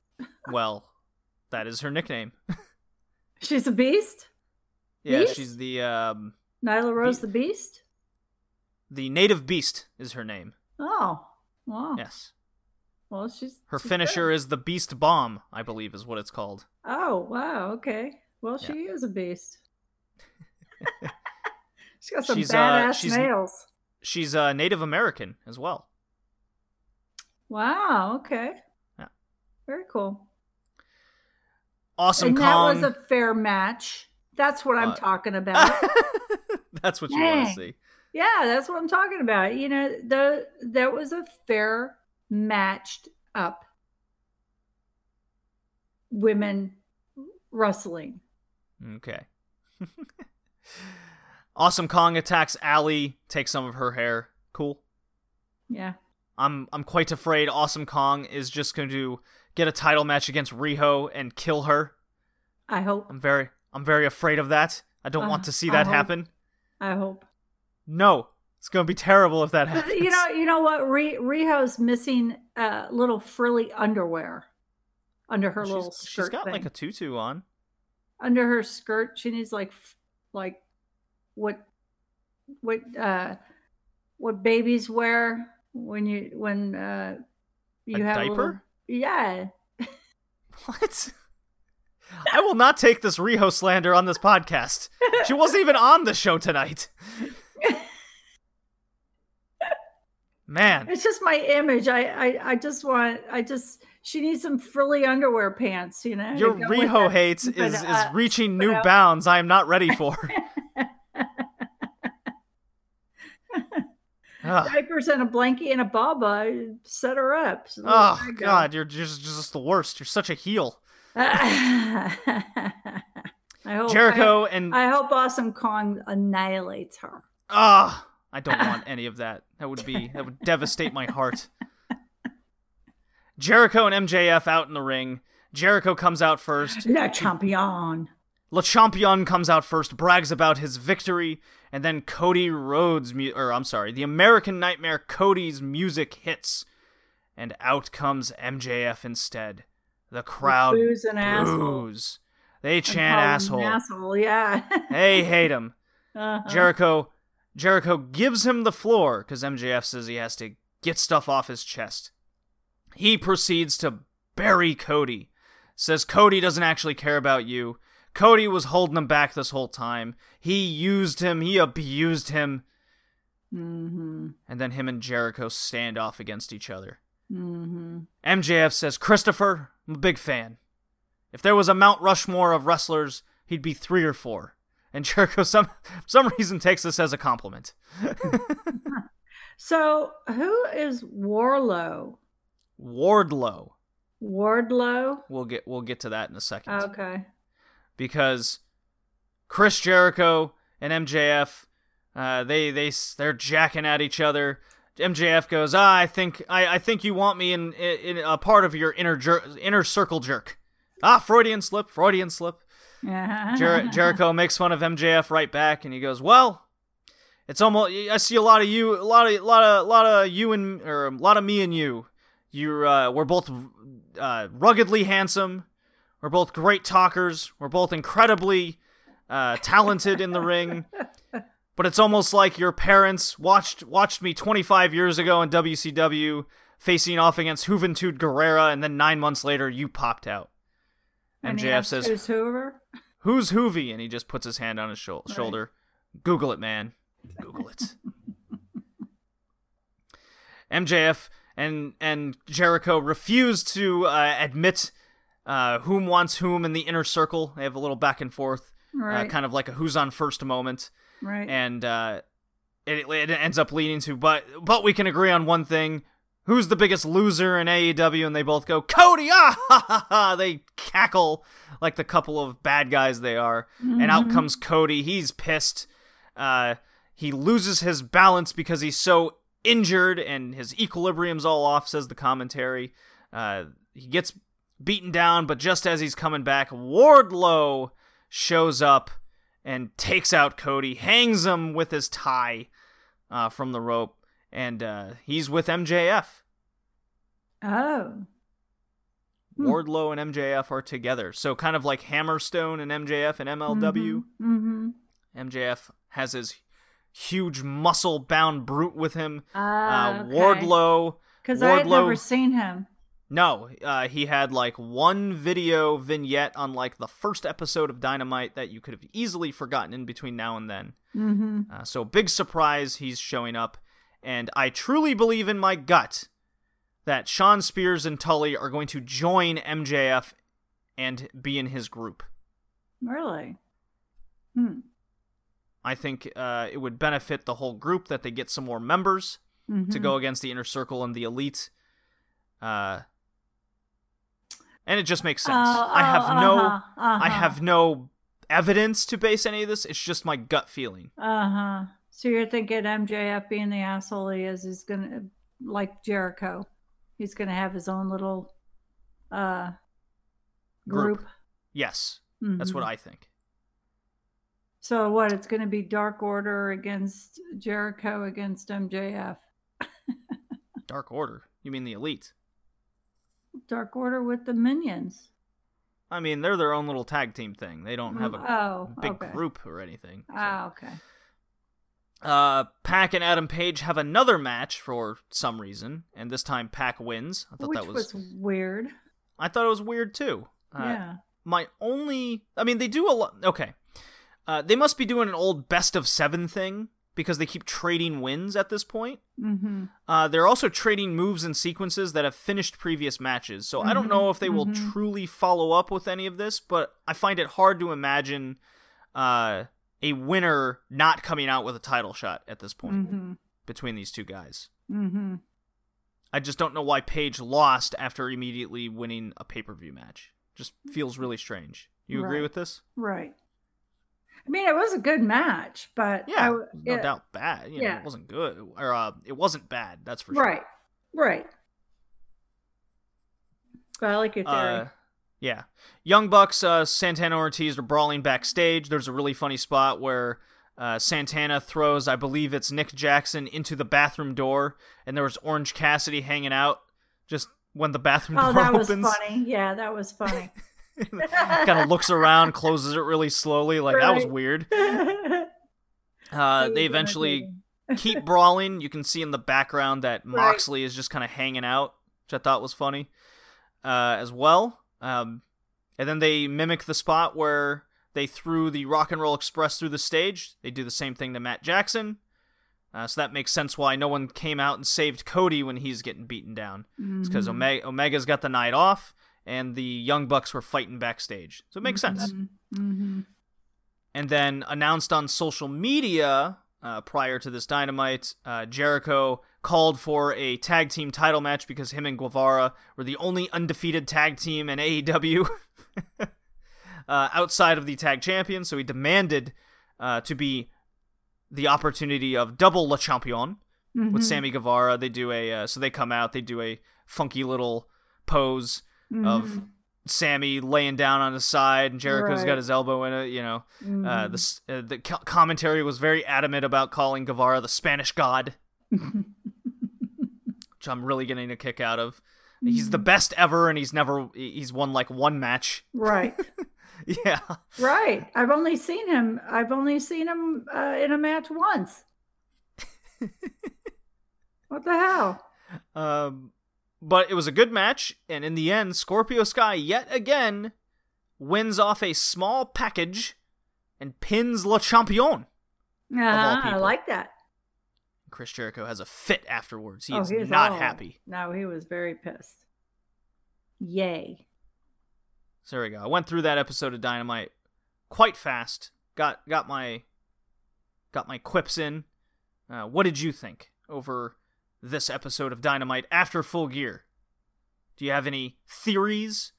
Well, (laughs) that is her nickname. (laughs) She's a beast. Yeah, Beast? she's the um, Nyla Rose Be- the beast. the native beast is her name. Oh, wow. Yes. Well, she's Her she's finisher good. is the Beast Bomb, I believe is what it's called. Oh wow. Okay. Well, Yeah. she is a beast. (laughs) she's got some She's, uh, badass she's- nails. She's uh, Native American as well. Wow. Okay. Yeah. Very cool. Awesome and Kong. that was a fair match. That's what I'm Uh, (laughs) talking about. That's what you want to see. yeah, that's what I'm talking about. You know, the that was a fair matched up women wrestling. Okay. (laughs) awesome Kong attacks Allie, takes some of her hair. Cool. Yeah. I'm I'm quite afraid Awesome Kong is just going to get a title match against Riho and kill her. I hope. I'm very I'm very afraid of that. I don't Uh, want to see I that hope. happen. I hope. No. It's going to be terrible if that happens. (laughs) you know, you know what? Re- Riho's missing uh, little frilly underwear under her she's, little She's got thing. like a tutu on. under her skirt. She needs like like what what uh what babies wear when you when uh you A have diaper? little, yeah. (laughs) What? I will not take this Riho slander on this podcast. She wasn't even on the show tonight. (laughs) Man, It's just my image. I, I I just want. I just she needs some frilly underwear pants. You know. your Riho hates But, is, uh, is reaching new bounds I am not ready for. (laughs) Diapers and a blankie and a baba set her up. So Oh. God, you're just just the worst. You're such a heel. (laughs) I hope Jericho and I, I hope Awesome Kong annihilates her. ah, I don't want (laughs) any of that. That would be that would devastate my heart. Jericho and MJF out in the ring. Jericho comes out first. Le champion. Le Champion comes out first, brags about his victory, and then Cody Rhodes, mu- or I'm sorry, the American Nightmare Cody's music hits, and out comes MJF instead. The crowd and asshole. boos. They chant asshole. an asshole, yeah. (laughs) They hate him. Uh-huh. Jericho Jericho gives him the floor because MJF says he has to get stuff off his chest. He proceeds to bury Cody. Says Cody doesn't actually care about you. Cody was holding him back this whole time. He used him, he abused him, Mm-hmm. and then him and Jericho stand off against each other. Mm-hmm. MJF says, Christopher, I'm a big fan. If there was a Mount Rushmore of wrestlers, he'd be three or four. And (laughs) Jericho, some some reason, takes this as a compliment. So who is Warlow? Wardlow. Wardlow? We'll get we'll get to that in a second. Okay. Because Chris Jericho and MJF, uh, they they they're jacking at each other. MJF goes, ah, I think I, I think you want me in, in, in a part of your inner jer- inner circle jerk. Ah, Freudian slip, Freudian slip. Yeah. Jer- (laughs) Jericho makes fun of MJF right back, and he goes, "Well, it's almost. I see a lot of you, a lot of, lot of, lot of you and or a lot of me and you. You, uh, we're both uh, ruggedly handsome. We're both great talkers. We're both incredibly uh, talented in the ring. (laughs) But it's almost like your parents watched watched me 25 years ago in WCW facing off against Juventud Guerrera, and then nine months later you popped out." And MJF says, "Who's Hoover?" Who's Hoovy? And he just puts his hand on his shou- shoulder. Google it, man. Google it. (laughs) MJF and and Jericho refuse to uh, admit uh, whom wants whom in the inner circle. They have a little back and forth, uh, kind of like a who's on first moment, right. and uh, it, it ends up leading to but but we can agree on one thing. Who's the biggest loser in AEW? And they both go, Cody! Ah, (laughs) ha, ha, ha. They cackle like the couple of bad guys they are. And out comes Cody. He's pissed. Uh, he loses his balance because he's so injured and his equilibrium's all off, says the commentary. Uh, he gets beaten down, but just as he's coming back, Wardlow shows up and takes out Cody, hangs him with his tie uh, from the rope, and uh, he's with MJF. oh. Hmm. Wardlow and MJF are together. So kind of like Hammerstone and MJF and MLW. Mm-hmm. MJF has his huge muscle bound brute with him. Uh, Uh, Wardlow. Because I had never seen him. No, uh, he had like one video vignette on like the first episode of Dynamite that you could have easily forgotten in between now and then. Mm-hmm. Uh, so big surprise, he's showing up, and I truly believe in my gut that Shawn Spears and Tully are going to join MJF and be in his group. Really? Hmm. I think uh, it would benefit the whole group that they get some more members to Mhm. go against the inner circle and the elite. Uh, and it just makes sense. Oh, I have oh, no, uh-huh, I uh-huh. have no evidence to base any of this. It's just my gut feeling. Uh huh. So you're thinking MJF being the asshole he is, is gonna like Jericho. He's gonna have his own little uh Group. group. Yes, that's what Mhm. I think. So what? It's gonna be Dark Order against Jericho against MJF. (laughs) Dark Order. You mean the elite? Dark Order with the minions. I mean, they're their own little tag team thing. They don't have a oh, big okay. group or anything. so. Ah, okay. Uh, Pac and Adam Page have another match for some reason, and this time Pac wins. I thought Which that was, was... weird. I thought it was weird too. Uh, yeah. My only, I mean, they do a lot. Okay, uh, they must be doing an old best of seven thing because they keep trading wins at this point. Mm-hmm. Uh, they're also trading moves and sequences that have finished previous matches. So I don't know if they will mhm. truly follow up with any of this, but I find it hard to imagine uh, a winner not coming out with a title shot at this point Mm-hmm. between these two guys. Mm-hmm. I just don't know why Page lost after immediately winning a pay per view match. Just feels really strange. You agree Right. with this? Right. I mean, it was a good match, but Yeah, w- no yeah, doubt bad. You know, yeah. it wasn't good, or uh, it wasn't bad. That's for sure. Right. Right. But I like your theory. Uh, yeah. Young Bucks, uh, Santana Ortiz are brawling backstage. There's a really funny spot where uh, Santana throws, I believe it's Nick Jackson, into the bathroom door, and there was Orange Cassidy hanging out just when the bathroom oh, door that was opens. funny. Yeah, that was funny. (laughs) (laughs) kind of looks around, closes it really slowly. Like, that was weird. (laughs) Uh, they eventually keep (laughs) brawling. You can see in the background that Right. Moxley is just kind of hanging out, which I thought was funny uh, as well. Um, and then they mimic the spot where they threw the Rock and Roll Express through the stage. They do the same thing to Matt Jackson. Uh, so that makes sense why no one came out and saved Cody when he's getting beaten down. It's because. Omega, Omega's got the night off, and the Young Bucks were fighting backstage. So it makes sense Mhm. Mhm. and then announced on social media uh, prior to this dynamite uh, jericho called for a tag team title match because him and guevara were the only undefeated tag team in aew (laughs) uh, outside of the tag champion so he demanded uh, to be the opportunity of double le champion with Mhm. Sammy Guevara. They do a uh, so they come out, they do a funky little pose of Mhm. Sammy laying down on his side, and Jericho's Right. got his elbow in it. You know, uh, Mhm. the uh, the commentary was very adamant about calling Guevara the Spanish God, (laughs) which I'm really getting a kick out of. He's Mm-hmm. the best ever, and he's never he's won like one match. right. (laughs) Yeah, Right. I've only seen him. I've only seen him uh, in a match once. (laughs) what the hell? um, but it was a good match, and in the end, Scorpio Sky yet again wins off a small package and pins Le Champion. Uh, I like that. Chris Jericho has a fit afterwards. He Oh, is he not all- happy. No, he was very pissed. Yay. So there we go. I went through that episode of Dynamite quite fast. Got got my got my quips in. Uh, what did you think over this episode of Dynamite after Full Gear? Do you have any theories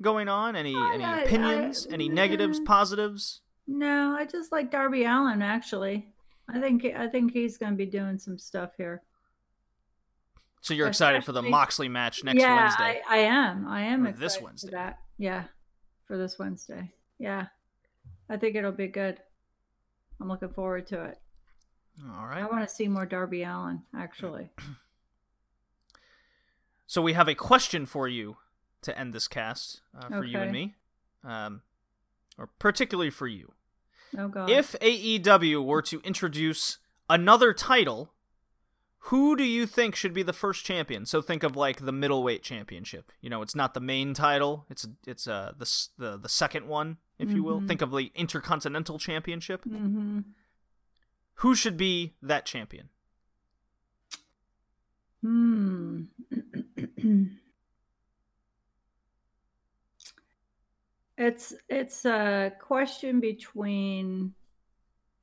going on? Any I- any I- opinions? I- any negatives? Positives? No, I just like Darby Allin actually. I think I think he's going to be doing some stuff here. So you're excited for the Moxley match next yeah, Wednesday? I, I am. I am Or excited this for Wednesday. that. Yeah, for this Wednesday. Yeah, I think it'll be good. I'm looking forward to it. All I want to see more Darby Allin actually. (clears throat) So we have a question for you to end this cast uh, for you and me, um, or particularly for you. Oh God. If AEW were to introduce another title, who do you think should be the first champion? So think of like the middleweight championship. You know, it's not the main title; it's it's uh the the the second one, if you will. Mhm. Think of the intercontinental championship. hmm Who should be that champion? Hmm. (clears throat) it's it's a question between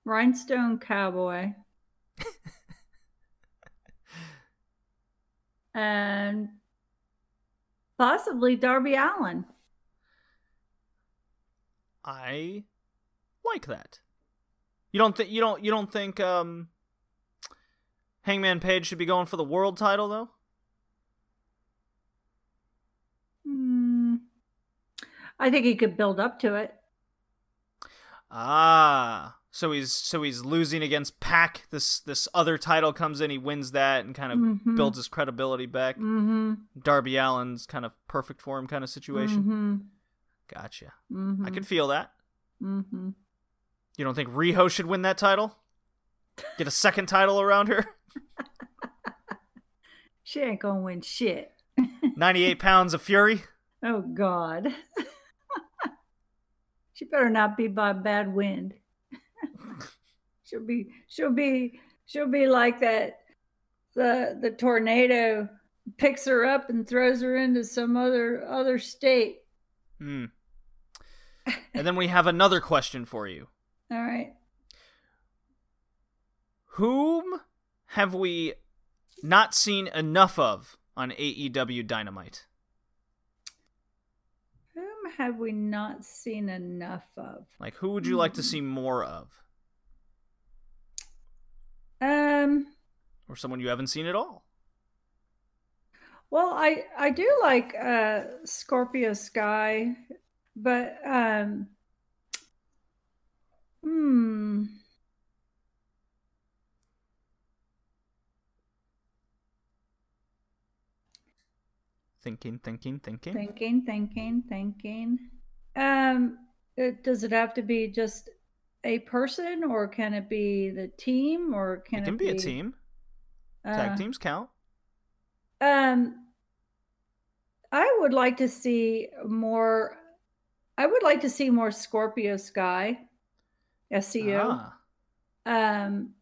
Rhinestone Cowboy (laughs) and possibly Darby Allin. I like that. You don't think you don't you don't think um Hangman Page should be going for the world title though? Hmm. I think he could build up to it. Ah, so he's so he's losing against Pac. This this other title comes in, he wins that, and kind of Mhm. builds his credibility back. Mm-hmm. Darby Allin's kind of perfect for him, kind of situation. Mm-hmm. Gotcha. Mm-hmm. I could feel that. You don't think Riho should win that title? Get a second title around her? (laughs) She ain't gonna win shit. (laughs) 98 pounds of fury? Oh God. (laughs) she better not be by bad wind. she'll be she'll be she'll be like that the the tornado picks her up and throws her into some other other state. Hmm. And then we have another question for you. All right. Whom have we not seen enough of on AEW Dynamite? Whom have we not seen enough of? Like, who would you like to see more of? Um Or someone you haven't seen at all? Well, I I do like uh Scorpio Sky, but um hmm Thinking, thinking, thinking. thinking, thinking, thinking. Um it, does it have to be just a person or can it be the team or can it it, can be a team. Tag uh, teams count. Um, I would like to see more. I would like to see more Scorpio Sky, SCU. Ah, Um,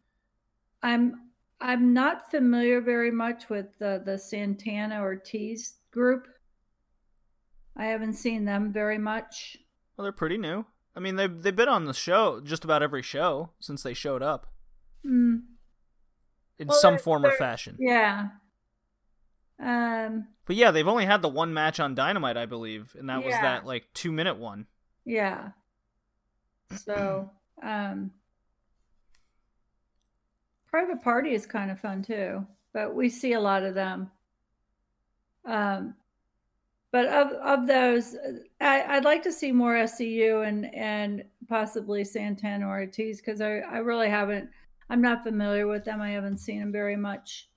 I'm I'm not familiar very much with the the Santana Ortiz group. I haven't seen them very much. well, they're pretty new. I mean, they've, they've been on the show, just about every show since they showed up Hmm. in Well, some form or fashion. Yeah. Um. But yeah, they've only had the one match on Dynamite, I believe, and that was that like two minute one. Yeah. So, um, Private Party is kind of fun too, but we see a lot of them. Um, but of of those, uh, I, I'd like to see more SCU and and possibly Santana or Ortiz because I I really haven't. I'm not familiar with them. I haven't seen them very much,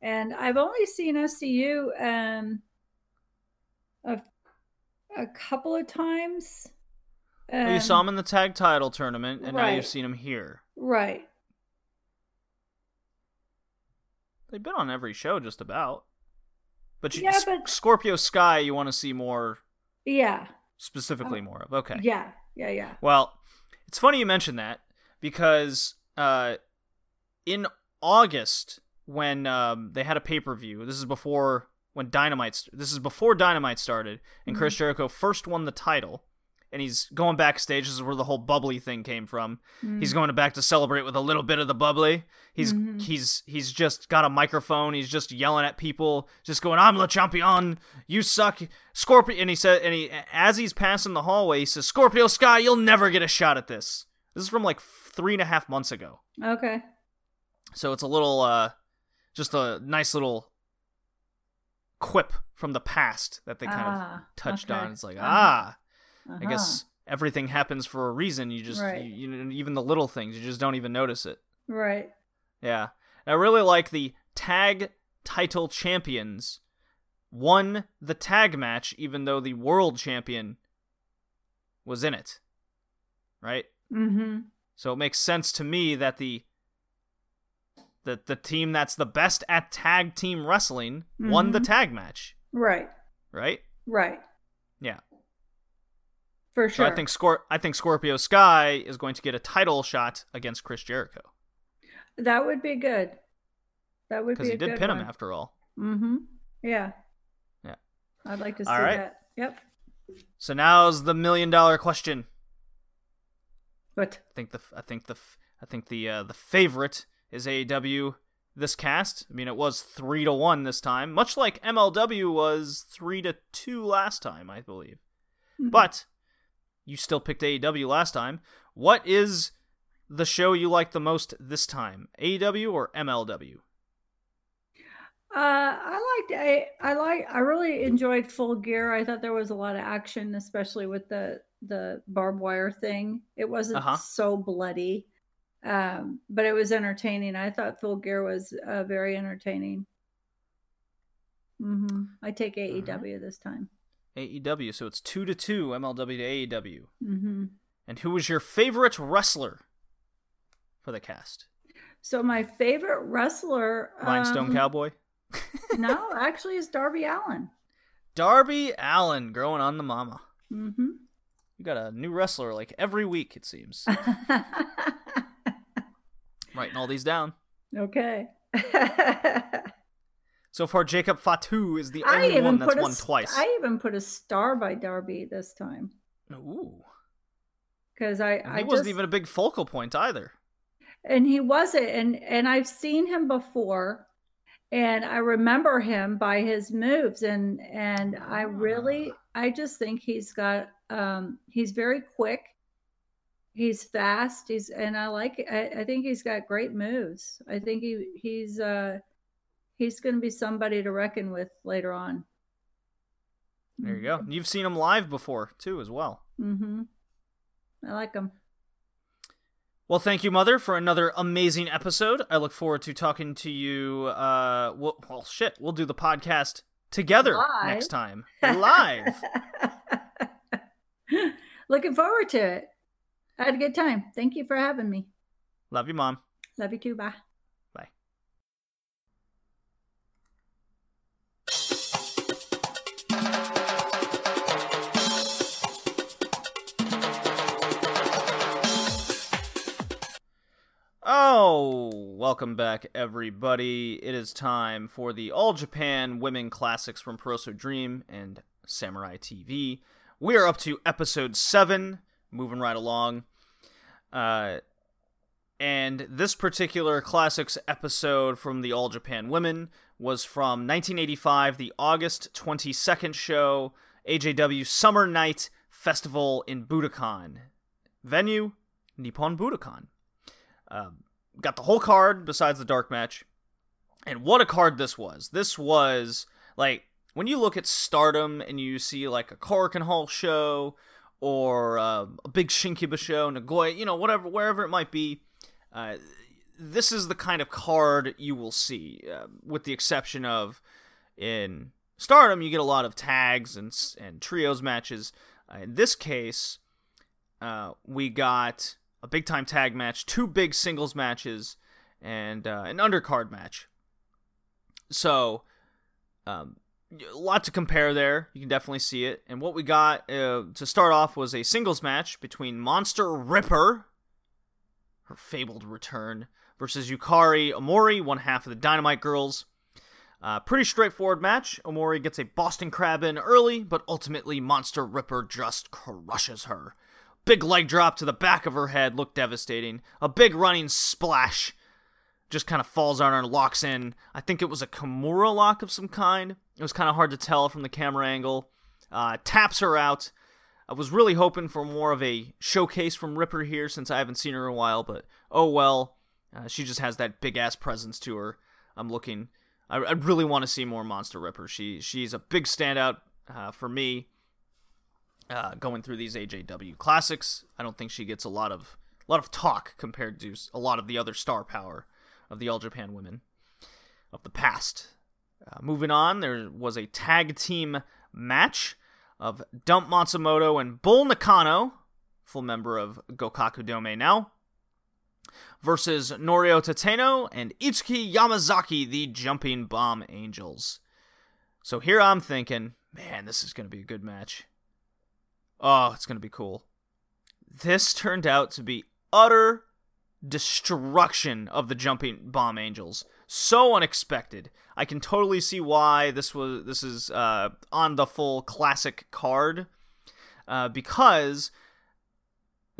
and I've only seen SCU um a a couple of times. Well, you Um, saw him in the tag title tournament, and now you've seen him here. right. They've been on every show just about. But, you, Yeah, but- Scorpio Sky, you want to see more, Yeah. specifically more of. Okay. Yeah. Yeah. Yeah. Well, it's funny you mentioned that because uh, in August when um, they had a pay per view, this is before when Dynamite. This is before Dynamite started, and Chris Jericho first won the title. And he's going backstage. This is where the whole bubbly thing came from. He's going back to celebrate with a little bit of the bubbly. He's he's he's just got a microphone. He's just yelling at people, just going, "I'm Le Champion. You suck, Scorpio." And he said, and he as he's passing the hallway, he says, "Scorpio Sky, you'll never get a shot at this." This is from like three and a half months ago. Okay. So it's a little, uh, just a nice little quip from the past that they kind Ah, of touched okay. on. It's like, Uh-huh. I guess everything happens for a reason. You just, Right. you, you, even the little things, you just don't even notice it. Right. Yeah. And I really like the tag title champions won the tag match, even though the world champion was in it. Right? Mm-hmm. So it makes sense to me that the the, the team that's the best at tag team wrestling won the Mhm. tag match, Right. right? Right. Yeah. For So sure. I think Scor- I think Scorpio Sky is going to get a title shot against Chris Jericho that would be good. That would because be he did good pin one. him after all. Mm-hmm. Yeah. Yeah. I'd like to see right. that. Yep. So now's the million dollar question. What? I think the I think the I think the uh, the favorite is AEW this cast. I mean, it was three to one this time, much like MLW was three to two last time, I believe. But you still picked AEW last time. What is the show you like the most this time, AEW or MLW? uh, I liked I I like I really enjoyed Full Gear. I thought there was a lot of action, especially with the the barbed wire thing. It wasn't Uh-huh. so bloody, um, but it was entertaining. I thought Full Gear was uh, very entertaining. hmm I take AEW this time. AEW, so it's two to two, MLW to AEW. hmm And who was your favorite wrestler for the cast? So my favorite wrestler, Rhinestone um, Cowboy, no, (laughs) actually, is Darby Allin. Darby Allin, growing on the mama. hmm You got a new wrestler like every week, it seems. (laughs) Writing all these down. okay. (laughs) So far, Jacob Fatu is the only one that's won st- twice. I even put a star by Darby this time Ooh. because I And I he wasn't just- even a big focal point either. and he wasn't and and I've seen him before and I remember him by his moves and and I really I just think he's got um he's very quick he's fast he's and I like i, I think he's got great moves I think he he's uh he's going to be somebody to reckon with later on There you go. You've seen him live before, too, as well. mm-hmm. I like him Well, thank you, Mother, for another amazing episode. I look forward to talking to you. Uh, well, well shit, we'll do the podcast together Live? next time. Live. (laughs) Looking forward to it. I had a good time. Thank you for having me. Love you, Mom. Love you too. Bye. Bye. Welcome back, everybody. It is time for the All Japan Women Classics from Peroso Dream and Samurai TV. We are up to episode 7, moving right along. Uh, and this particular classics episode from the All Japan Women was from 1985, the August 22nd show, AJW Summer Night Festival in Budokan. Venue, Nippon Budokan. Um, got the whole card besides the dark match. And what a card this was. This was like when you look at Stardom and you see like a Korakuen Hall show or uh, a big Shinkiba show, Nagoya, you know, whatever, wherever it might be. Uh, this is the kind of card you will see, uh, with the exception of in Stardom, you get a lot of tags and and trios matches. Uh, in this case, uh, we got a big time tag match, two big singles matches, and uh, an undercard match. So, um, a lot to compare there. You can definitely see it. And what we got uh, to start off was a singles match between Monster Ripper, her fabled return, versus Yukari Omori, one half of the Dynamite Girls. Uh, pretty straightforward match. Omori gets a Boston Crab in early, but ultimately Monster Ripper just crushes her. Big leg drop to the back of her head looked devastating. A big running splash just kind of falls on her and locks in. I think it was a Kimura lock of some kind. It was kind of hard to tell from the camera angle. Uh, taps her out. I was really hoping for more of a showcase from Ripper here since I haven't seen her in a while, but oh well. Uh, she just has that big ass presence to her. I'm looking. I, I really want to see more Monster Ripper. She she's a big standout uh, for me. Uh, going through these AJW classics, I don't think she gets a lot of a lot of talk compared to a lot of the other star power of the All Japan women of the past. Uh, moving on, there was a tag team match of Dump Matsumoto and Bull Nakano, full member of Gokuaku Dome now, versus Noriyo Tateno and Itsuki Yamazaki, the Jumping Bomb Angels. So here I'm thinking, man, this is going to be a good match. Oh, it's going to be cool. This turned out to be utter destruction of the Jumping Bomb Angels. So unexpected. I can totally see why this was this is uh, on the full classic card uh, because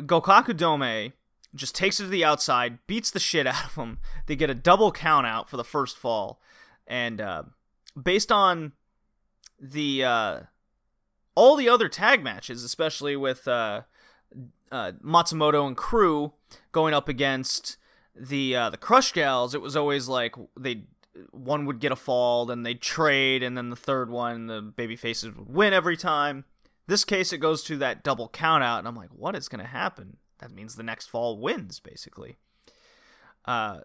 Gokuaku Dome just takes it to the outside, beats the shit out of them. They get a double count out for the first fall, and uh, based on the uh, all the other tag matches, especially with uh, uh, Matsumoto and crew going up against the uh, the Crush Gals, it was always like they one would get a fall, then they'd trade, and then the third one, the baby faces would win every time. This case, it goes to that double count out, and I'm like, what is going to happen? That means the next fall wins, basically. Uh,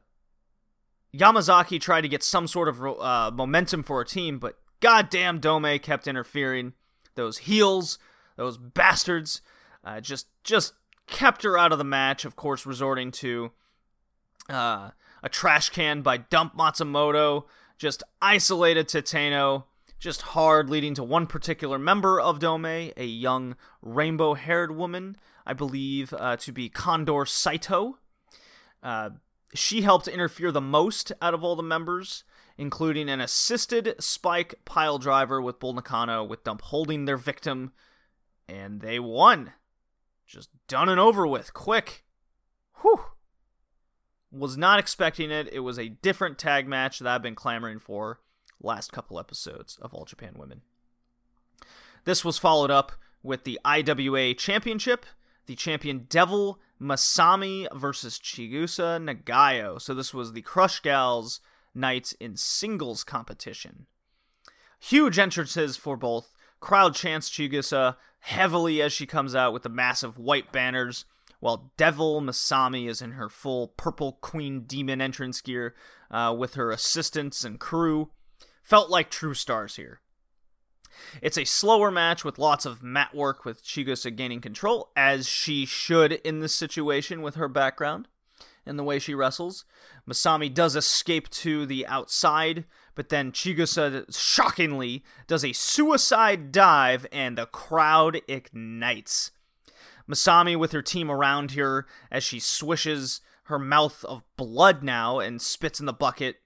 Yamazaki tried to get some sort of uh, momentum for a team, but goddamn Dome kept interfering. Those heels, those bastards, uh, just just kept her out of the match. Of course, resorting to uh, a trash can by Dump Matsumoto, just isolated Tateno, just hard, leading to one particular member of Dome, a young rainbow haired woman, I believe uh, to be Condor Saito. Uh, she helped interfere the most out of all the members, including an assisted spike pile driver with Bull Nakano, with Dump holding their victim, and they won. Just done and over with, quick. Whew. Was not expecting it. It was a different tag match that I've been clamoring for last couple episodes of All Japan Women. This was followed up with the IWA Championship, the champion Devil Masami versus Chigusa Nagayo. So this was the Crush Gals night in singles competition. Huge entrances for both. Crowd chants Chigusa heavily as she comes out with the massive white banners, while Devil Masami is in her full purple queen demon entrance gear uh, with her assistants and crew. Felt like true stars here. It's a slower match with lots of mat work with Chigusa gaining control, as she should in this situation with her background and the way she wrestles. Masami does escape to the outside, but then Chigusa shockingly does a suicide dive and the crowd ignites. Masami with her team around her as she swishes her mouth of blood now and spits in the bucket.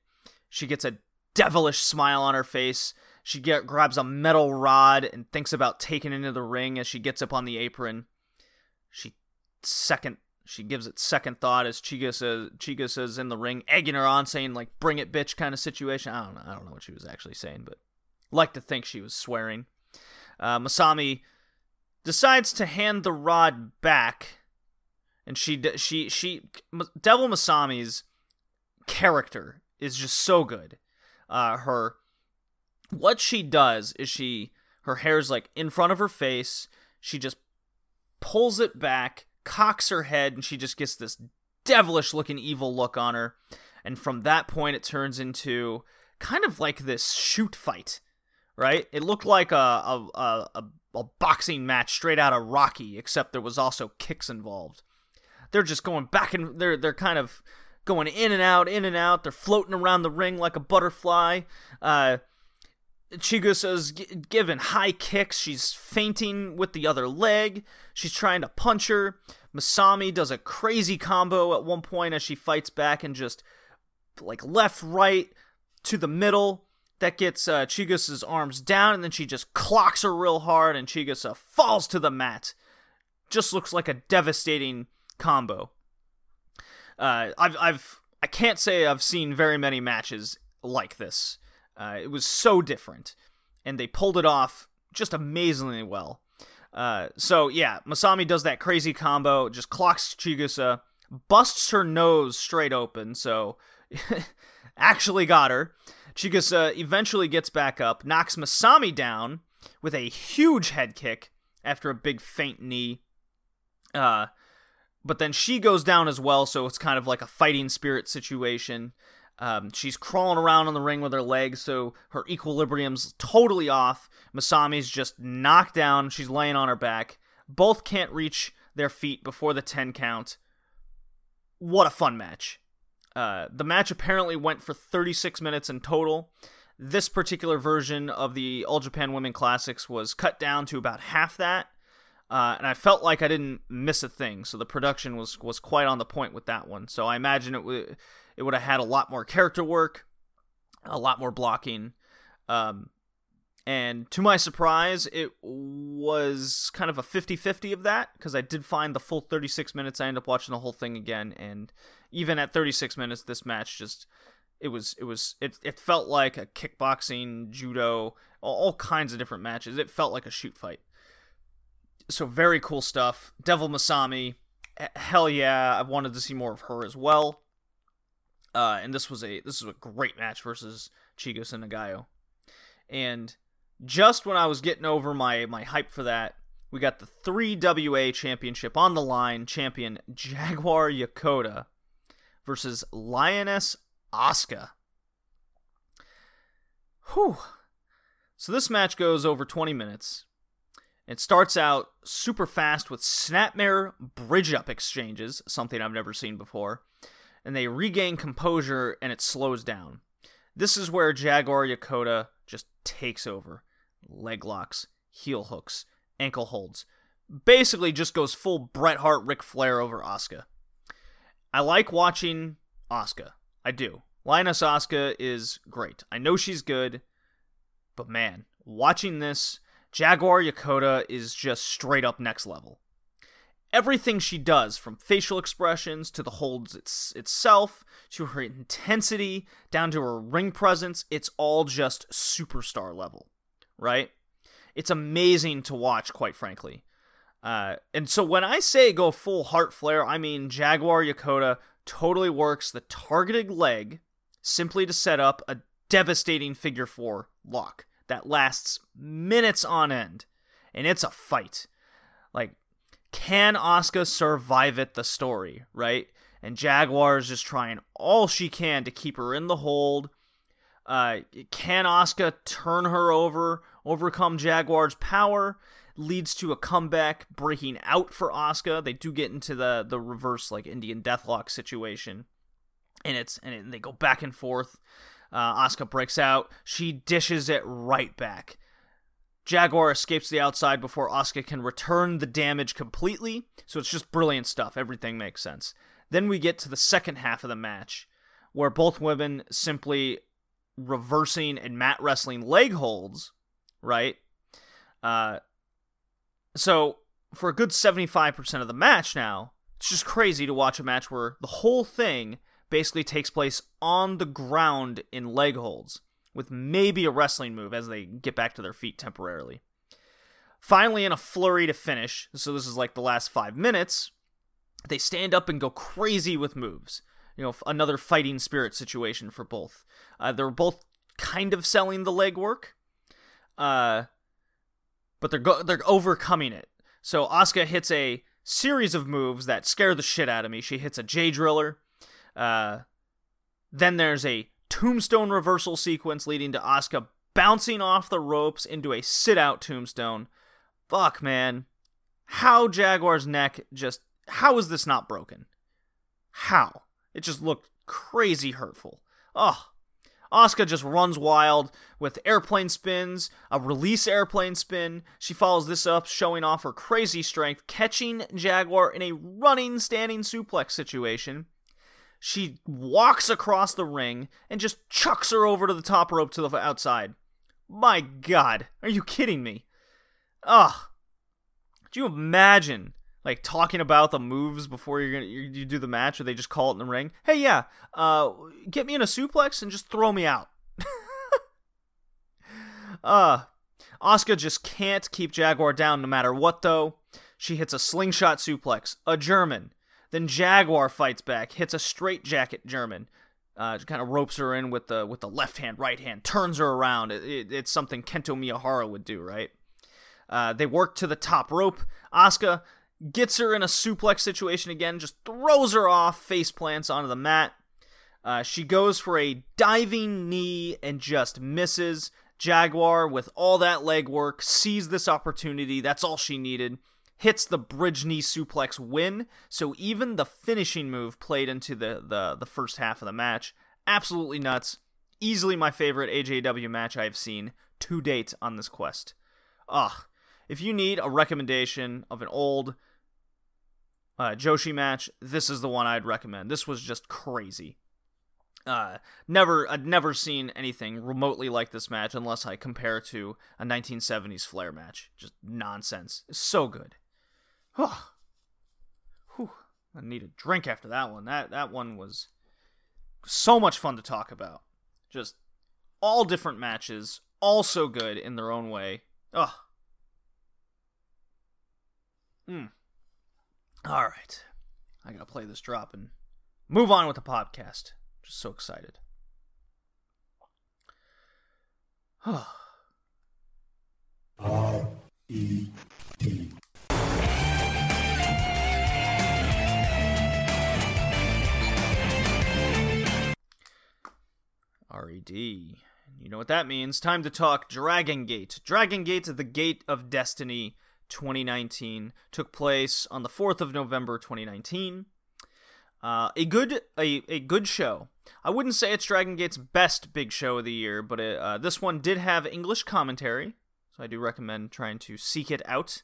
She gets a devilish smile on her face she get, grabs a metal rod and thinks about taking it into the ring as she gets up on the apron. She second she gives it second thought as Chigusa's Chiga says in the ring, egging her on, saying like "Bring it, bitch" kind of situation. I don't know. I don't know what she was actually saying, but like to think she was swearing. Uh, Masami decides to hand the rod back, and she she she Devil Masami's character is just so good. Uh, her what she does is she her hair's like in front of her face. She just pulls it back, cocks her head, and she just gets this devilish looking evil look on her. And from that point, it turns into kind of like this shoot fight, right? It looked like a a, a, a, boxing match straight out of Rocky, except there was also kicks involved. They're just going back and they're they're kind of going in and out, in and out. They're floating around the ring like a butterfly. Uh, Chigusa's g- given high kicks. She's fainting with the other leg. She's trying to punch her. Masami does a crazy combo at one point as she fights back and just like left, right to the middle. That gets uh, Chigusa's arms down, and then she just clocks her real hard, and Chigusa falls to the mat. Just looks like a devastating combo. Uh, I've, I've, I can't say I've seen very many matches like this. Uh, it was so different, and they pulled it off just amazingly well. Uh, so yeah, Masami does that crazy combo, just clocks Chigusa, busts her nose straight open, so (laughs) actually got her. Chigusa eventually gets back up, knocks Masami down with a huge head kick after a big faint knee. Uh, but then she goes down as well, so it's kind of like a fighting spirit situation. Um, she's crawling around on the ring with her legs, so her equilibrium's totally off. Masami's just knocked down. She's laying on her back. Both can't reach their feet before the 10 count. What a fun match. Uh, the match apparently went for 36 minutes in total. This particular version of the All Japan Women Classics was cut down to about half that. Uh, and I felt like I didn't miss a thing, so the production was was quite on the point with that one. So I imagine it would it would have had a lot more character work, a lot more blocking, um, and to my surprise, it was kind of a 50-50 of that because I did find the full 36 minutes. I ended up watching the whole thing again, and even at 36 minutes, this match just it was it was it it felt like a kickboxing, judo, all kinds of different matches. It felt like a shoot fight so very cool stuff. Devil Masami, hell yeah, I wanted to see more of her as well. Uh, and this was a this was a great match versus Chigusa Nagayo. And just when I was getting over my my hype for that, we got the 3WA championship on the line, champion Jaguar Yokota versus Lioness Asuka. Whew. So this match goes over 20 minutes. It starts out super fast with snapmare bridge up exchanges, something I've never seen before, and they regain composure and it slows down. This is where Jaguar Yokota just takes over. Leg locks, heel hooks, ankle holds. Basically just goes full Bret Hart Ric Flair over Asuka. I like watching Asuka. I do. Lioness Asuka is great. I know she's good, but man, watching this Jaguar Yokota is just straight up next level. Everything she does, from facial expressions to the holds it's, itself, to her intensity, down to her ring presence, it's all just superstar level, right? It's amazing to watch, quite frankly. Uh, and so when I say go full Hart Flair, I mean Jaguar Yokota totally works the targeted leg simply to set up a devastating figure four lock that lasts minutes on end, and it's a fight. Like, can Asuka survive it? The story, right? And Jaguar is just trying all she can to keep her in the hold. Uh, can Asuka turn her over, overcome Jaguar's power? Leads to a comeback, breaking out for Asuka. They do get into the the reverse like Indian Deathlock situation, and it's and it, they go back and forth. Uh, Asuka breaks out. She dishes it right back. Jaguar escapes the outside before Asuka can return the damage completely. So it's just brilliant stuff. Everything makes sense. Then we get to the second half of the match, where both women simply reversing and mat wrestling leg holds, right? Uh, so for a good 75% of the match now, it's just crazy to watch a match where the whole thing basically takes place on the ground in leg holds, with maybe a wrestling move as they get back to their feet temporarily. Finally, in a flurry to finish, so this is like the last five minutes, they stand up and go crazy with moves. you know another fighting spirit situation for both. Uh, they're both kind of selling the legwork, uh, but they're go- they're overcoming it. So Asuka hits a series of moves that scare the shit out of me. She hits a J driller. Uh, then there's a tombstone reversal sequence leading to Asuka bouncing off the ropes into a sit out tombstone. Fuck, man. How Jaguar's neck just. How is this not broken? How? It just looked crazy hurtful. Ugh. Asuka just runs wild with airplane spins, a release airplane spin. She follows this up, showing off her crazy strength, catching Jaguar in a running standing suplex situation. She walks across the ring and just chucks her over to the top rope to the outside. My god, are you kidding me? Ugh. Do you imagine like talking about the moves before you're gonna you, you do the match, or they just call it in the ring? Hey, yeah, uh, get me in a suplex and just throw me out. (laughs) uh, Asuka just can't keep Jaguar down no matter what. Though she hits a slingshot suplex, a German. Then Jaguar fights back, hits a straight jacket German. Uh, kind of ropes her in with the with the left hand, right hand, turns her around. It, it, it's something Kento Miyahara would do, right? Uh, they work to the top rope. Asuka gets her in a suplex situation again, just throws her off, face plants onto the mat. Uh, she goes for a diving knee and just misses. Jaguar, with all that leg work, sees this opportunity. That's all she needed. Hits the bridge knee suplex win. So even the finishing move played into the, the, the first half of the match. Absolutely nuts. Easily my favorite AJW match I've seen to date on this quest. Ugh. If you need a recommendation of an old uh, Joshi match, this is the one I'd recommend. This was just crazy. Uh, never, I'd never seen anything remotely like this match unless I compare it to a 1970s Flair match. Just nonsense. So good. Whew. I need a drink after that one. That that one was so much fun to talk about. Just all different matches, all so good in their own way. Ugh. Hmm. All right. I gotta play this drop and move on with the podcast. Just so excited. R E You know what that means. Time to talk Dragon Gate. Dragon Gate, the Gate of Destiny 2019, took place on the 4th of November 2019. Uh, a good a, a good show. I wouldn't say it's Dragon Gate's best big show of the year, but it, uh, this one did have English commentary, so I do recommend trying to seek it out.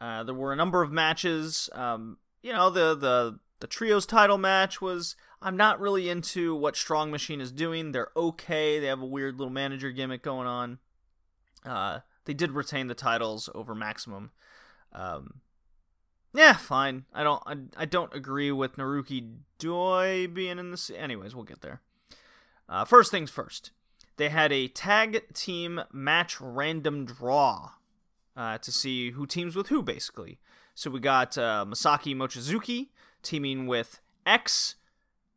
Uh, there were a number of matches. Um, you know, the the the trios title match was. I'm not really into what Strong Machine is doing. They're okay. They have a weird little manager gimmick going on. Uh, they did retain the titles over Maximum. Um, yeah, fine. I don't. I, I don't agree with Naruki Doi being in this. Anyways, we'll get there. Uh, first things first. They had a tag team match random draw uh, to see who teams with who, basically. So we got uh, Masaaki Mochizuki teaming with X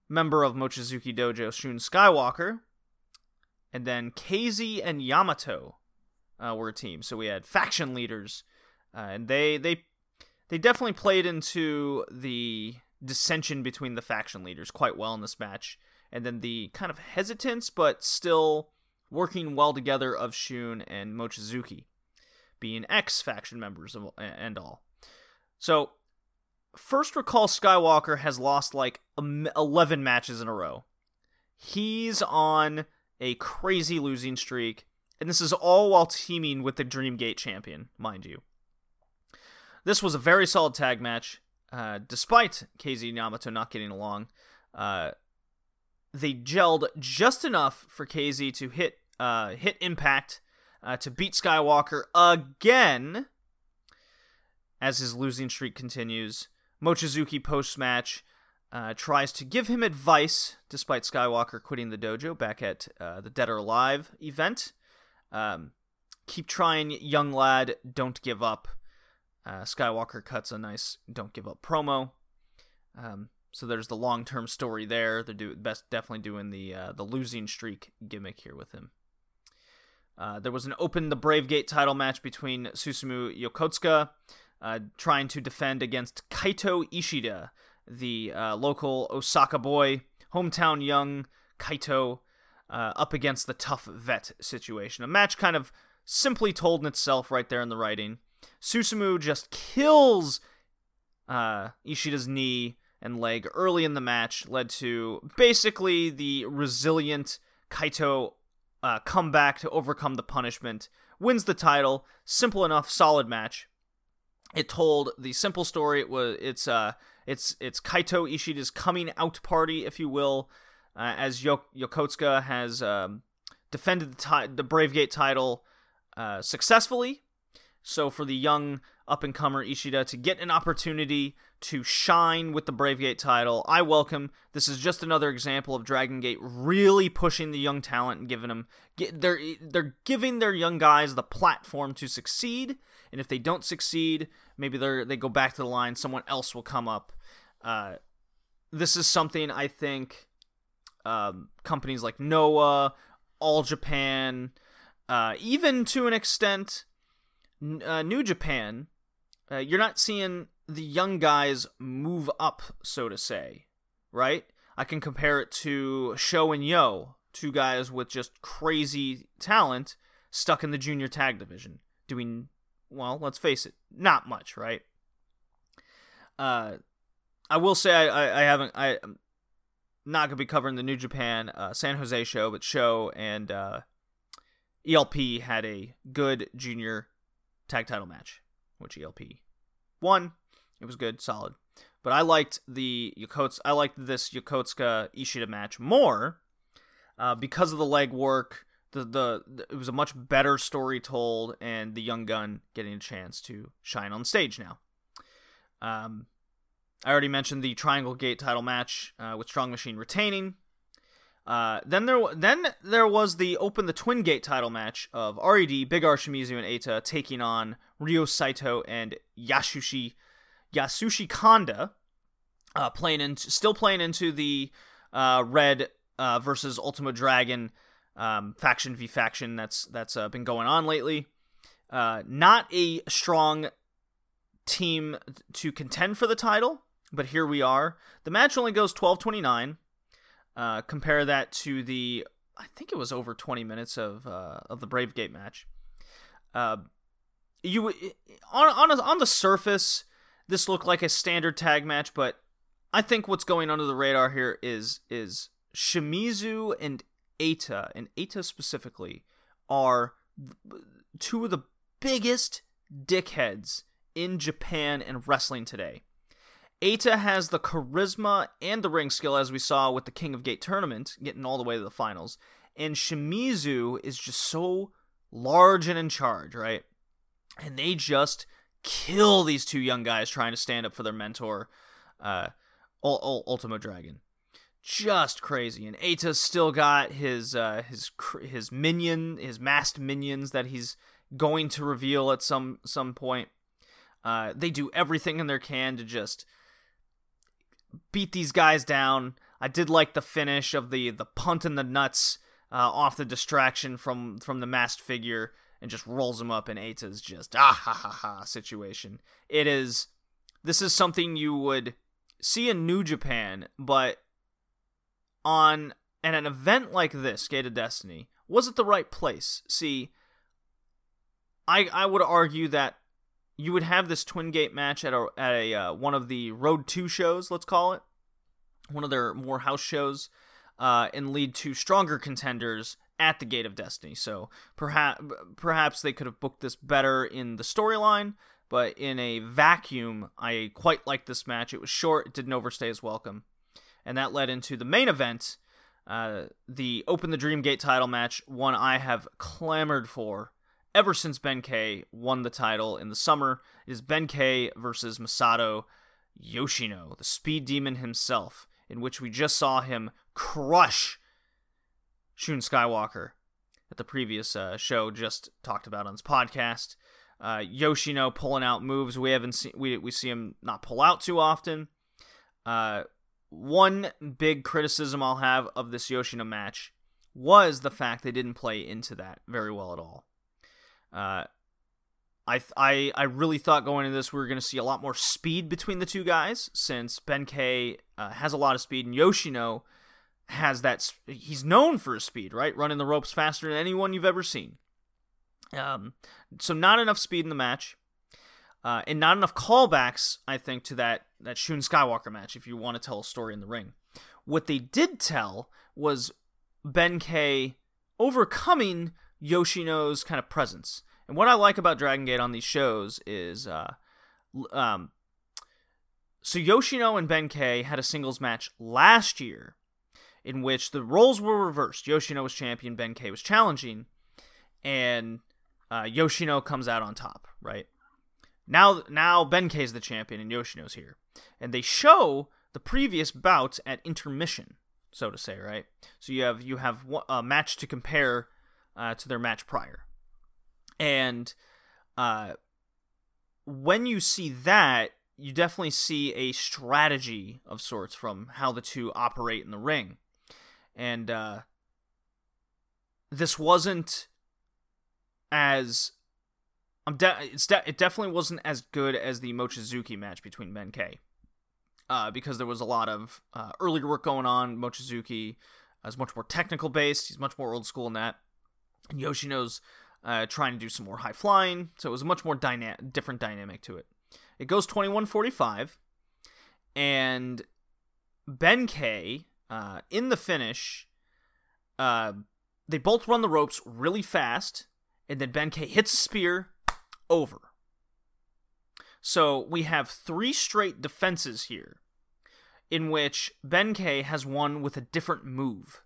member of Mochizuki Dojo, Shun Skywalker, and then KZ and Yamato uh, were a team. So we had faction leaders, uh, and they they they definitely played into the dissension between the faction leaders quite well in this match, and then the kind of hesitance but still working well together of Shun and Mochizuki, being ex faction members of, and all. So, first recall Skywalker has lost like 11 matches in a row. He's on a crazy losing streak, and this is all while teaming with the Dreamgate champion, mind you. This was a very solid tag match, uh, despite KZ Yamato not getting along. Uh, they gelled just enough for KZ to hit uh, hit Impact uh, to beat Skywalker again as his losing streak continues. Mochizuki post match uh, tries to give him advice despite Skywalker quitting the dojo back at uh, the Dead or Alive event. Um, keep trying, young lad. Don't give up. Uh, Skywalker cuts a nice "Don't give up" promo. Um, so there's the long term story there. They're do best definitely doing the uh, the losing streak gimmick here with him. Uh, there was an open the Brave Gate title match between Susumu Yokosuka uh, trying to defend against Kaito Ishida, the uh, local Osaka boy, hometown young Kaito, uh, up against the tough vet situation. A match kind of simply told in itself right there in the writing. Susumu just kills uh, Ishida's knee and leg early in the match, led to basically the resilient Kaito uh, come back to overcome the punishment, wins the title. Simple enough, solid match. It told the simple story. It was it's uh it's it's Kaito Ishida's coming out party, if you will, uh, as Yok- Yokosuka has um, defended the, ti- the Brave Gate title uh, successfully. So for the young up and comer Ishida to get an opportunity to shine with the Brave Gate title, I welcome. This is just another example of Dragon Gate really pushing the young talent and giving them they're they're giving their young guys the platform to succeed. And if they don't succeed, maybe they they go back to the line. Someone else will come up. Uh, this is something I think um, companies like Noah, All Japan, uh, even to an extent uh, New Japan, uh, you're not seeing the young guys move up, so to say, right? I can compare it to Sho and Yo, two guys with just crazy talent stuck in the junior tag division, doing well. Let's face it, not much, right? Uh, I will say I, I, I haven't I. I'm not gonna be covering the New Japan uh, San Jose show, but show and uh, ELP had a good junior tag title match, which ELP won. It was good, solid. But I liked the Yokots. I liked this Yokosuka Ishida match more uh, because of the leg work. The, the, it was a much better story told, and the young gun getting a chance to shine on stage now. Um, I already mentioned the Triangle Gate title match uh, with Strong Machine retaining. Uh, then there then there was the Open the Twin Gate title match of RED, Big R Shimizu, and Eita taking on Ryo Saito and Yasushi Yasushi Kanda, uh, playing into still playing into the uh, Red uh, versus Ultimo Dragon um, faction v faction that's that's uh, been going on lately. Uh, not a strong team to contend for the title, but here we are. The match only goes twelve twenty nine. Uh, compare that to the, I think it was over 20 minutes of uh, of the Brave Gate match. Uh, you on on a, on the surface, this looked like a standard tag match, but I think what's going under the radar here is is Shimizu and Eita, and Eita specifically, are two of the biggest dickheads in Japan and wrestling today. Eita has the charisma and the ring skill, as we saw with the King of Gate tournament, getting all the way to the finals. And Shimizu is just so large and in charge, right? And they just kill these two young guys trying to stand up for their mentor, uh, Ultimo Dragon. Just crazy, and Eita's still got his uh, his his minion, his masked minions that he's going to reveal at some some point. Uh, they do everything in their can to just beat these guys down. I did like the finish of the the punt in the nuts uh, off the distraction from from the masked figure and just rolls him up and Eita's just ah ha ha ha situation. It is this is something you would see in New Japan, but on at an event like this, Gate of Destiny, was it the right place? See, I I would argue that you would have this twin gate match at a at a uh, one of the Road Two shows, let's call it, one of their more house shows, uh, and lead to stronger contenders at the Gate of Destiny. So perhaps perhaps they could have booked this better in the storyline, but in a vacuum, I quite liked this match. It was short, it didn't overstay its welcome, and that led into the main event. Uh, the Open the Dream Gate title match, one I have clamored for ever since Ben K won the title in the summer. It is Ben K versus Masato Yoshino, the speed demon himself, in which we just saw him crush Shun Skywalker at the previous uh, show just talked about on his podcast. Uh, Yoshino pulling out moves we haven't seen. We we see him not pull out too often. Uh, one big criticism I'll have of this Yoshino match was the fact they didn't play into that very well at all. Uh, I, I I really thought going into this we were going to see a lot more speed between the two guys since Ben K uh, has a lot of speed and Yoshino has that s- he's known for his speed right running the ropes faster than anyone you've ever seen. Um, so not enough speed in the match, uh, and not enough callbacks I think to that that Shun Skywalker match if you want to tell a story in the ring. What they did tell was Ben K overcoming Yoshino's kind of presence. And what I like about Dragon Gate on these shows is, uh, um, so Yoshino and Ben K had a singles match last year, in which the roles were reversed. Yoshino was champion, Ben K was challenging, and uh, Yoshino comes out on top. Right now, now Ben is the champion and Yoshino's here, and they show the previous bout at intermission, so to say. Right, so you have you have a match to compare uh, to their match prior and uh, when you see that, you definitely see a strategy of sorts from how the two operate in the ring. And uh, this wasn't as I'm de- it's de- it definitely wasn't as good as the Mochizuki match between Ben K. Uh, because there was a lot of uh, earlier work going on. Mochizuki is much more technical based. He's much more old school in that. And Yoshino's uh, trying to do some more high flying. So it was a much more dyna- different dynamic to it. It goes 21 45. And Ben K, uh, in the finish, uh, they both run the ropes really fast. And then Ben K hits a spear over. So we have three straight defenses here in which Ben K has won with a different move,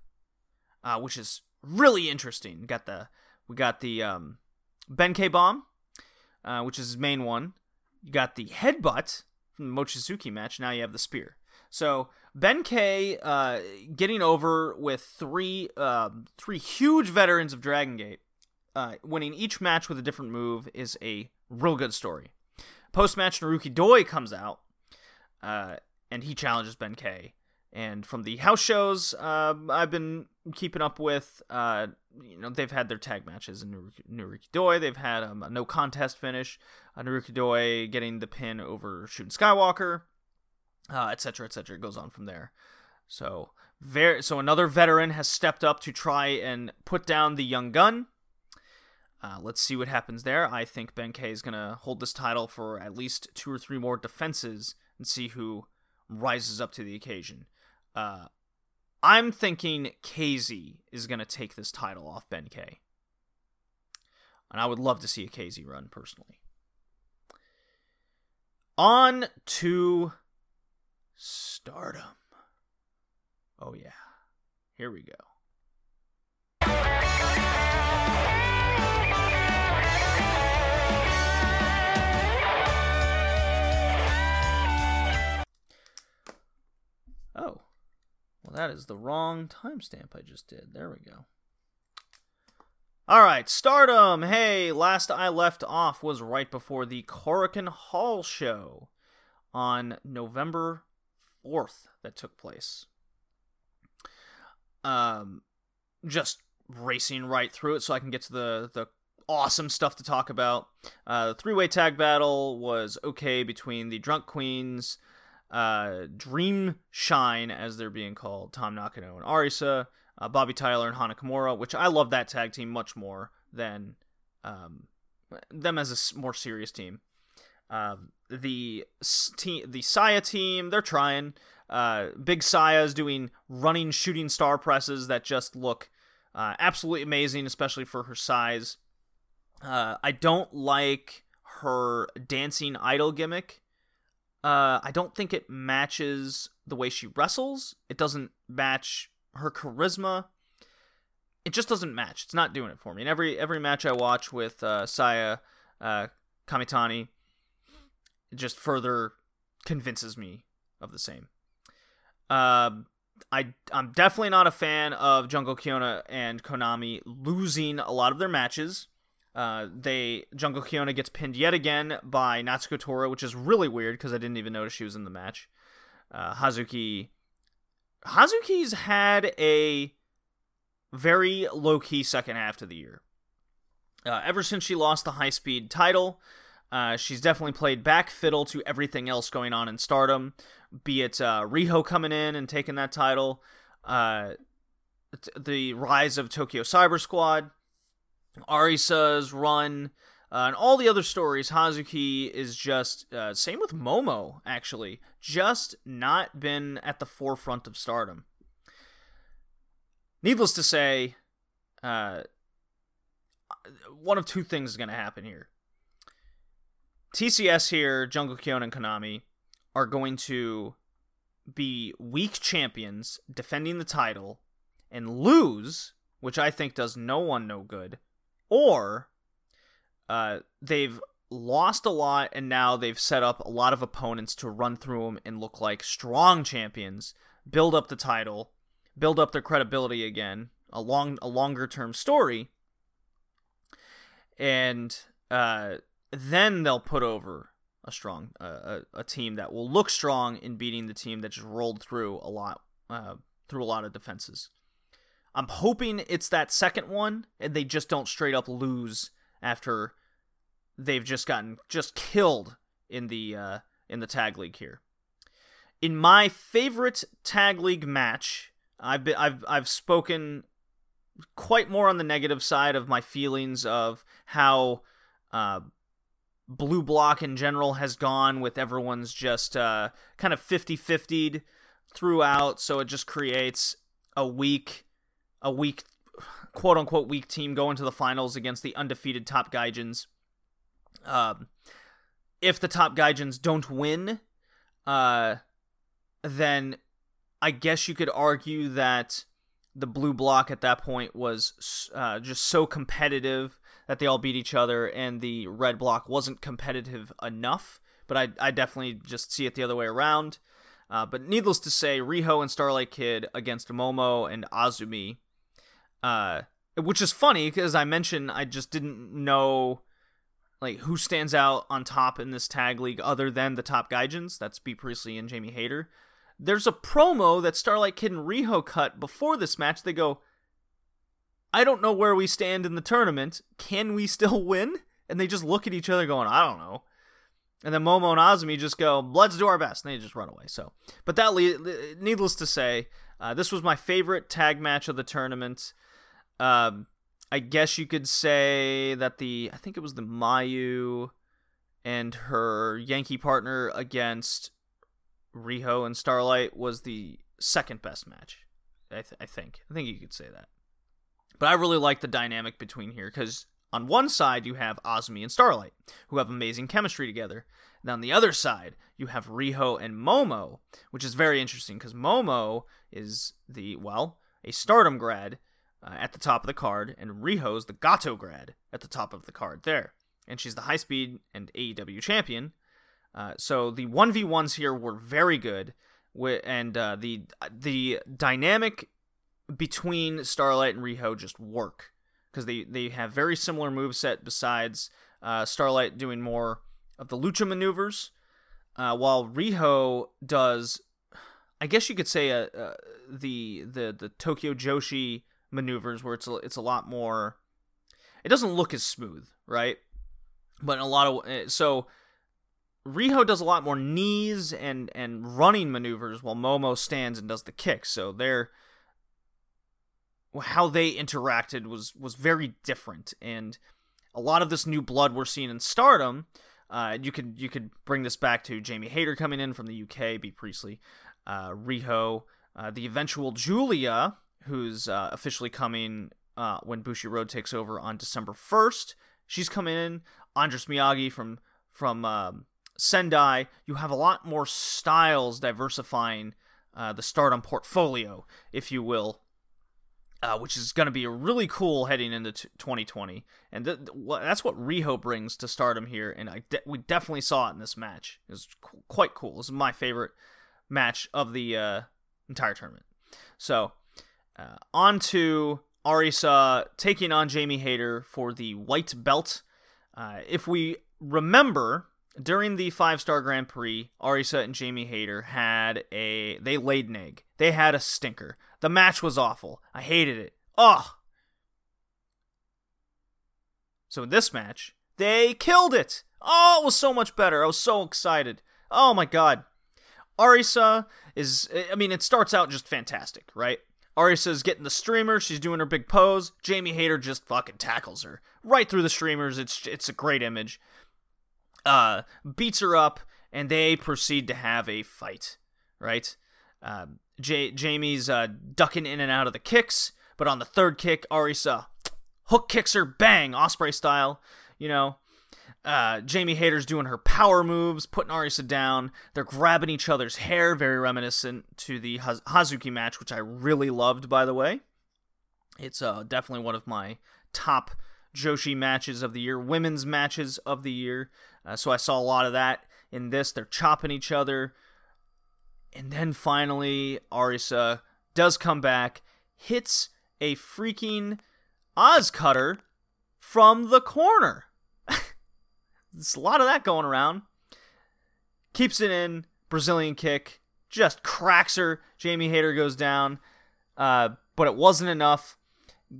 uh, which is really interesting. Got the we got the um, Ben K bomb, uh, which is his main one. You got the headbutt from the Mochizuki match. Now you have the spear. So Ben K uh, getting over with three uh, three huge veterans of Dragon Gate, uh, winning each match with a different move is a real good story. Post match, Naruki Doi comes out, uh, and he challenges Ben K. And from the house shows uh, I've been keeping up with, uh, you know, they've had their tag matches in Naruki, Naruki Doi. They've had um, a no contest finish. Uh, Naruki Doi getting the pin over Shun Skywalker, uh, et cetera, et cetera. It goes on from there. So, very, so another veteran has stepped up to try and put down the young gun. Uh, let's see what happens there. I think Ben K is going to hold this title for at least two or three more defenses and see who rises up to the occasion. Uh, I'm thinking KZ is going to take this title off Ben K. And I would love to see a KZ run personally. On to stardom. Oh, yeah. Here we go. Well, that is the wrong timestamp I just did. There we go. All right, Stardom. Hey, last I left off was right before the Korakuen Hall show on November 4th that took place. Um just racing right through it so I can get to the the awesome stuff to talk about. Uh, the three-way tag battle was okay between the Drunk Queens, uh, Dream Shine, as they're being called, Tam Nakano and Arisa, uh, Bobbi Tyler and Hana Kimura, which I love that tag team much more than um, them as a more serious team. Um, the team, the Saya team, they're trying. Uh, Big Saya is doing running shooting star presses that just look uh, absolutely amazing, especially for her size. Uh, I don't like her dancing idol gimmick. Uh, I don't think it matches the way she wrestles. It doesn't match her charisma. It just doesn't match. It's not doing it for me. And every every match I watch with uh, Saya uh, Kamitani, it just further convinces me of the same. Um, I I'm definitely not a fan of Jungle Kyona and Konami losing a lot of their matches. Uh, they Jungle Kyona gets pinned yet again by Natsuko Tora, which is really weird because I didn't even notice she was in the match. Uh, Hazuki Hazuki's had a very low key second half to the year. Uh, ever since she lost the high speed title, uh, she's definitely played back fiddle to everything else going on in stardom, be it uh, Riho coming in and taking that title, uh, the rise of Tokyo Cyber Squad, Arisa's run, uh, and all the other stories. Hazuki is just, uh, same with Momo, actually, just not been at the forefront of stardom. Needless to say, uh, one of two things is going to happen here. TCS here, Jungle Kyon and Konami are going to be weak champions defending the title and lose, which I think does no one no good, or uh, they've lost a lot and now they've set up a lot of opponents to run through them and look like strong champions, build up the title, build up their credibility again, a long a longer term story, and uh, then they'll put over a strong uh, a, a team that will look strong in beating the team that just rolled through a lot uh, through a lot of defenses. I'm hoping it's that second one and they just don't straight up lose after they've just gotten just killed in the uh, in the tag league here. In my favorite tag league match, I've been, I've I've spoken quite more on the negative side of my feelings of how uh, blue block in general has gone with everyone's just uh, kind of 50-50'd throughout so it just creates a weak a weak quote unquote weak team going to the finals against the undefeated top gaijins um, if the top gaijins don't win uh, then i guess you could argue that the blue block at that point was uh, just so competitive that they all beat each other, and the red block wasn't competitive enough. But I, I definitely just see it the other way around. Uh, but needless to say, Riho and Starlight Kid against Momo and Azumi, uh, which is funny because I mentioned I just didn't know like who stands out on top in this tag league other than the top Gaijins. That's Bea Priestley and Jamie Hayter. There's a promo that Starlight Kid and Riho cut before this match. They go, I don't know where we stand in the tournament. Can we still (laughs) win? And they just look at each other going, I don't know. And then Momo and Azumi just go, let's do our best. And they just run away. So, but that, le- needless to say, uh, this was my favorite tag match of the tournament. Um, I guess you could say that the, I think it was the Mayu and her Yankee partner against Riho and Starlight was the second best match. I, th- I think. I think you could say that. But I really like the dynamic between here because on one side you have Azumi and Starlight, who have amazing chemistry together. And on the other side, you have Riho and Momo, which is very interesting because Momo is the, well, a stardom grad uh, at the top of the card, and Riho's the Gatoh grad at the top of the card there. And she's the high speed and AEW champion. Uh, so the 1v1s here were very good. And uh, the the dynamic between Starlight and Riho just work because they they have very similar move set. Besides uh, Starlight doing more of the lucha maneuvers, uh, while Riho does, I guess you could say, uh, uh, the the the Tokyo Joshi maneuvers where it's a, it's a lot more. It doesn't look as smooth, right? But a lot of uh, so. Riho does a lot more knees and and running maneuvers while Momo stands and does the kicks. So they're how they interacted was was very different and a lot of this new blood we're seeing in stardom uh, you could you could bring this back to Jamie Hayter coming in from the UK, Bea Priestley, uh, Riho, uh, the eventual Giulia, who's uh, officially coming uh, when Bushiroad takes over on December first. She's coming in. Andras Miyagi from from um, Sendai. You have a lot more styles diversifying uh, the Stardom portfolio, if you will, uh, which is going to be really cool heading into t- 2020. And th- th- that's what Riho brings to Stardom here, and I de- we definitely saw it in this match. It was qu- quite cool. This is my favorite match of the uh, entire tournament. So, uh, on to Arisa taking on Jamie Hayter for the white belt. Uh, if we remember, during the five star Grand Prix, Arisa and Jamie Hayter had a they laid an egg. They had a stinker. The match was awful. I hated it. Ugh. So in this match, they killed it. Oh, it was so much better. I was so excited. Oh my god. Arisa is I mean, it starts out just fantastic, right? Arisa's getting the streamer, she's doing her big pose. Jamie Hayter just fucking tackles her right through the streamers. It's it's a great image. Uh beats her up and they proceed to have a fight, right? Uh, J- Jamie's uh, ducking in and out of the kicks, but on the third kick, Arisa hook kicks her, bang, Osprey style. You know, uh, Jamie Hayter's doing her power moves, putting Arisa down. They're grabbing each other's hair, very reminiscent to the Haz- Hazuki match, which I really loved, by the way. It's uh, definitely one of my top Joshi matches of the year, women's matches of the year. Uh, so I saw a lot of that in this. They're chopping each other. And then finally, Arisa does come back, hits a freaking Oz cutter from the corner. There's a lot of that going around. Keeps it in, Brazilian kick, just cracks her. Jamie Hayter goes down, uh, but it wasn't enough.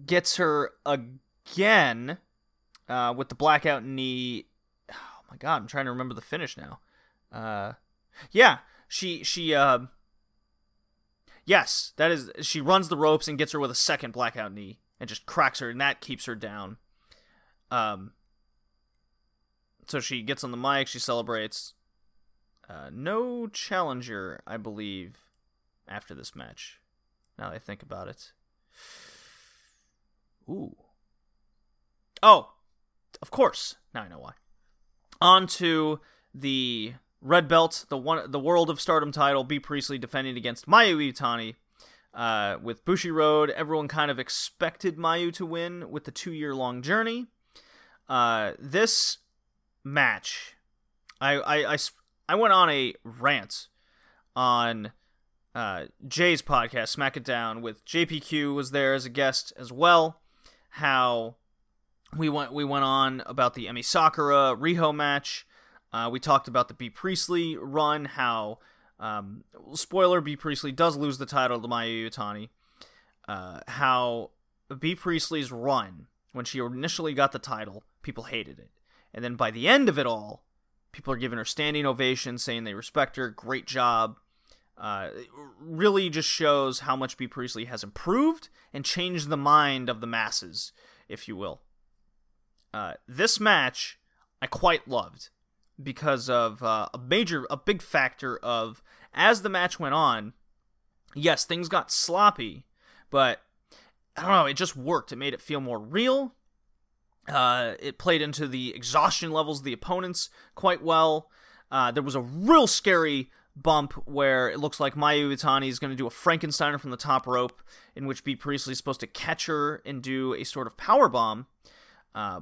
Gets her again uh, with the blackout knee. Oh my god, I'm trying to remember the finish now. Uh, yeah, she she uh, yes, that is she runs the ropes and gets her with a second blackout knee and just cracks her, and that keeps her down. Um, so she gets on the mic, she celebrates. Uh, no challenger, I believe, after this match. Now that I think about it. Ooh. Oh, of course. Now I know why. On to the red belt, the one, the World of Stardom title. Bea Priestley defending against Mayu Iwatani. Uh, with Bushiroad, everyone kind of expected Mayu to win with the two-year-long journey. Uh, this match, I, I, I, I went on a rant on uh, Jay's podcast, Smack It Down, with JPQ was there as a guest as well. How we went we went on about the Emi Sakura Riho match. Uh, we talked about the Bea Priestley run. How um, spoiler Bea Priestley does lose the title to Mayu Iwatani. Uh, how Bea Priestley's run when she initially got the title, people hated it, and then by the end of it all, people are giving her standing ovations, saying they respect her. Great job. Uh, really just shows how much Bea Priestley has improved and changed the mind of the masses, if you will. Uh, this match I quite loved because of uh, a major, a big factor of as the match went on. Yes, things got sloppy, but I don't know. It just worked. It made it feel more real. Uh, it played into the exhaustion levels of the opponents quite well. Uh, there was a real scary bump where it looks like Mayu Iwatani is going to do a Frankensteiner from the top rope, in which Bea Priestley is supposed to catch her and do a sort of power bomb. Uh,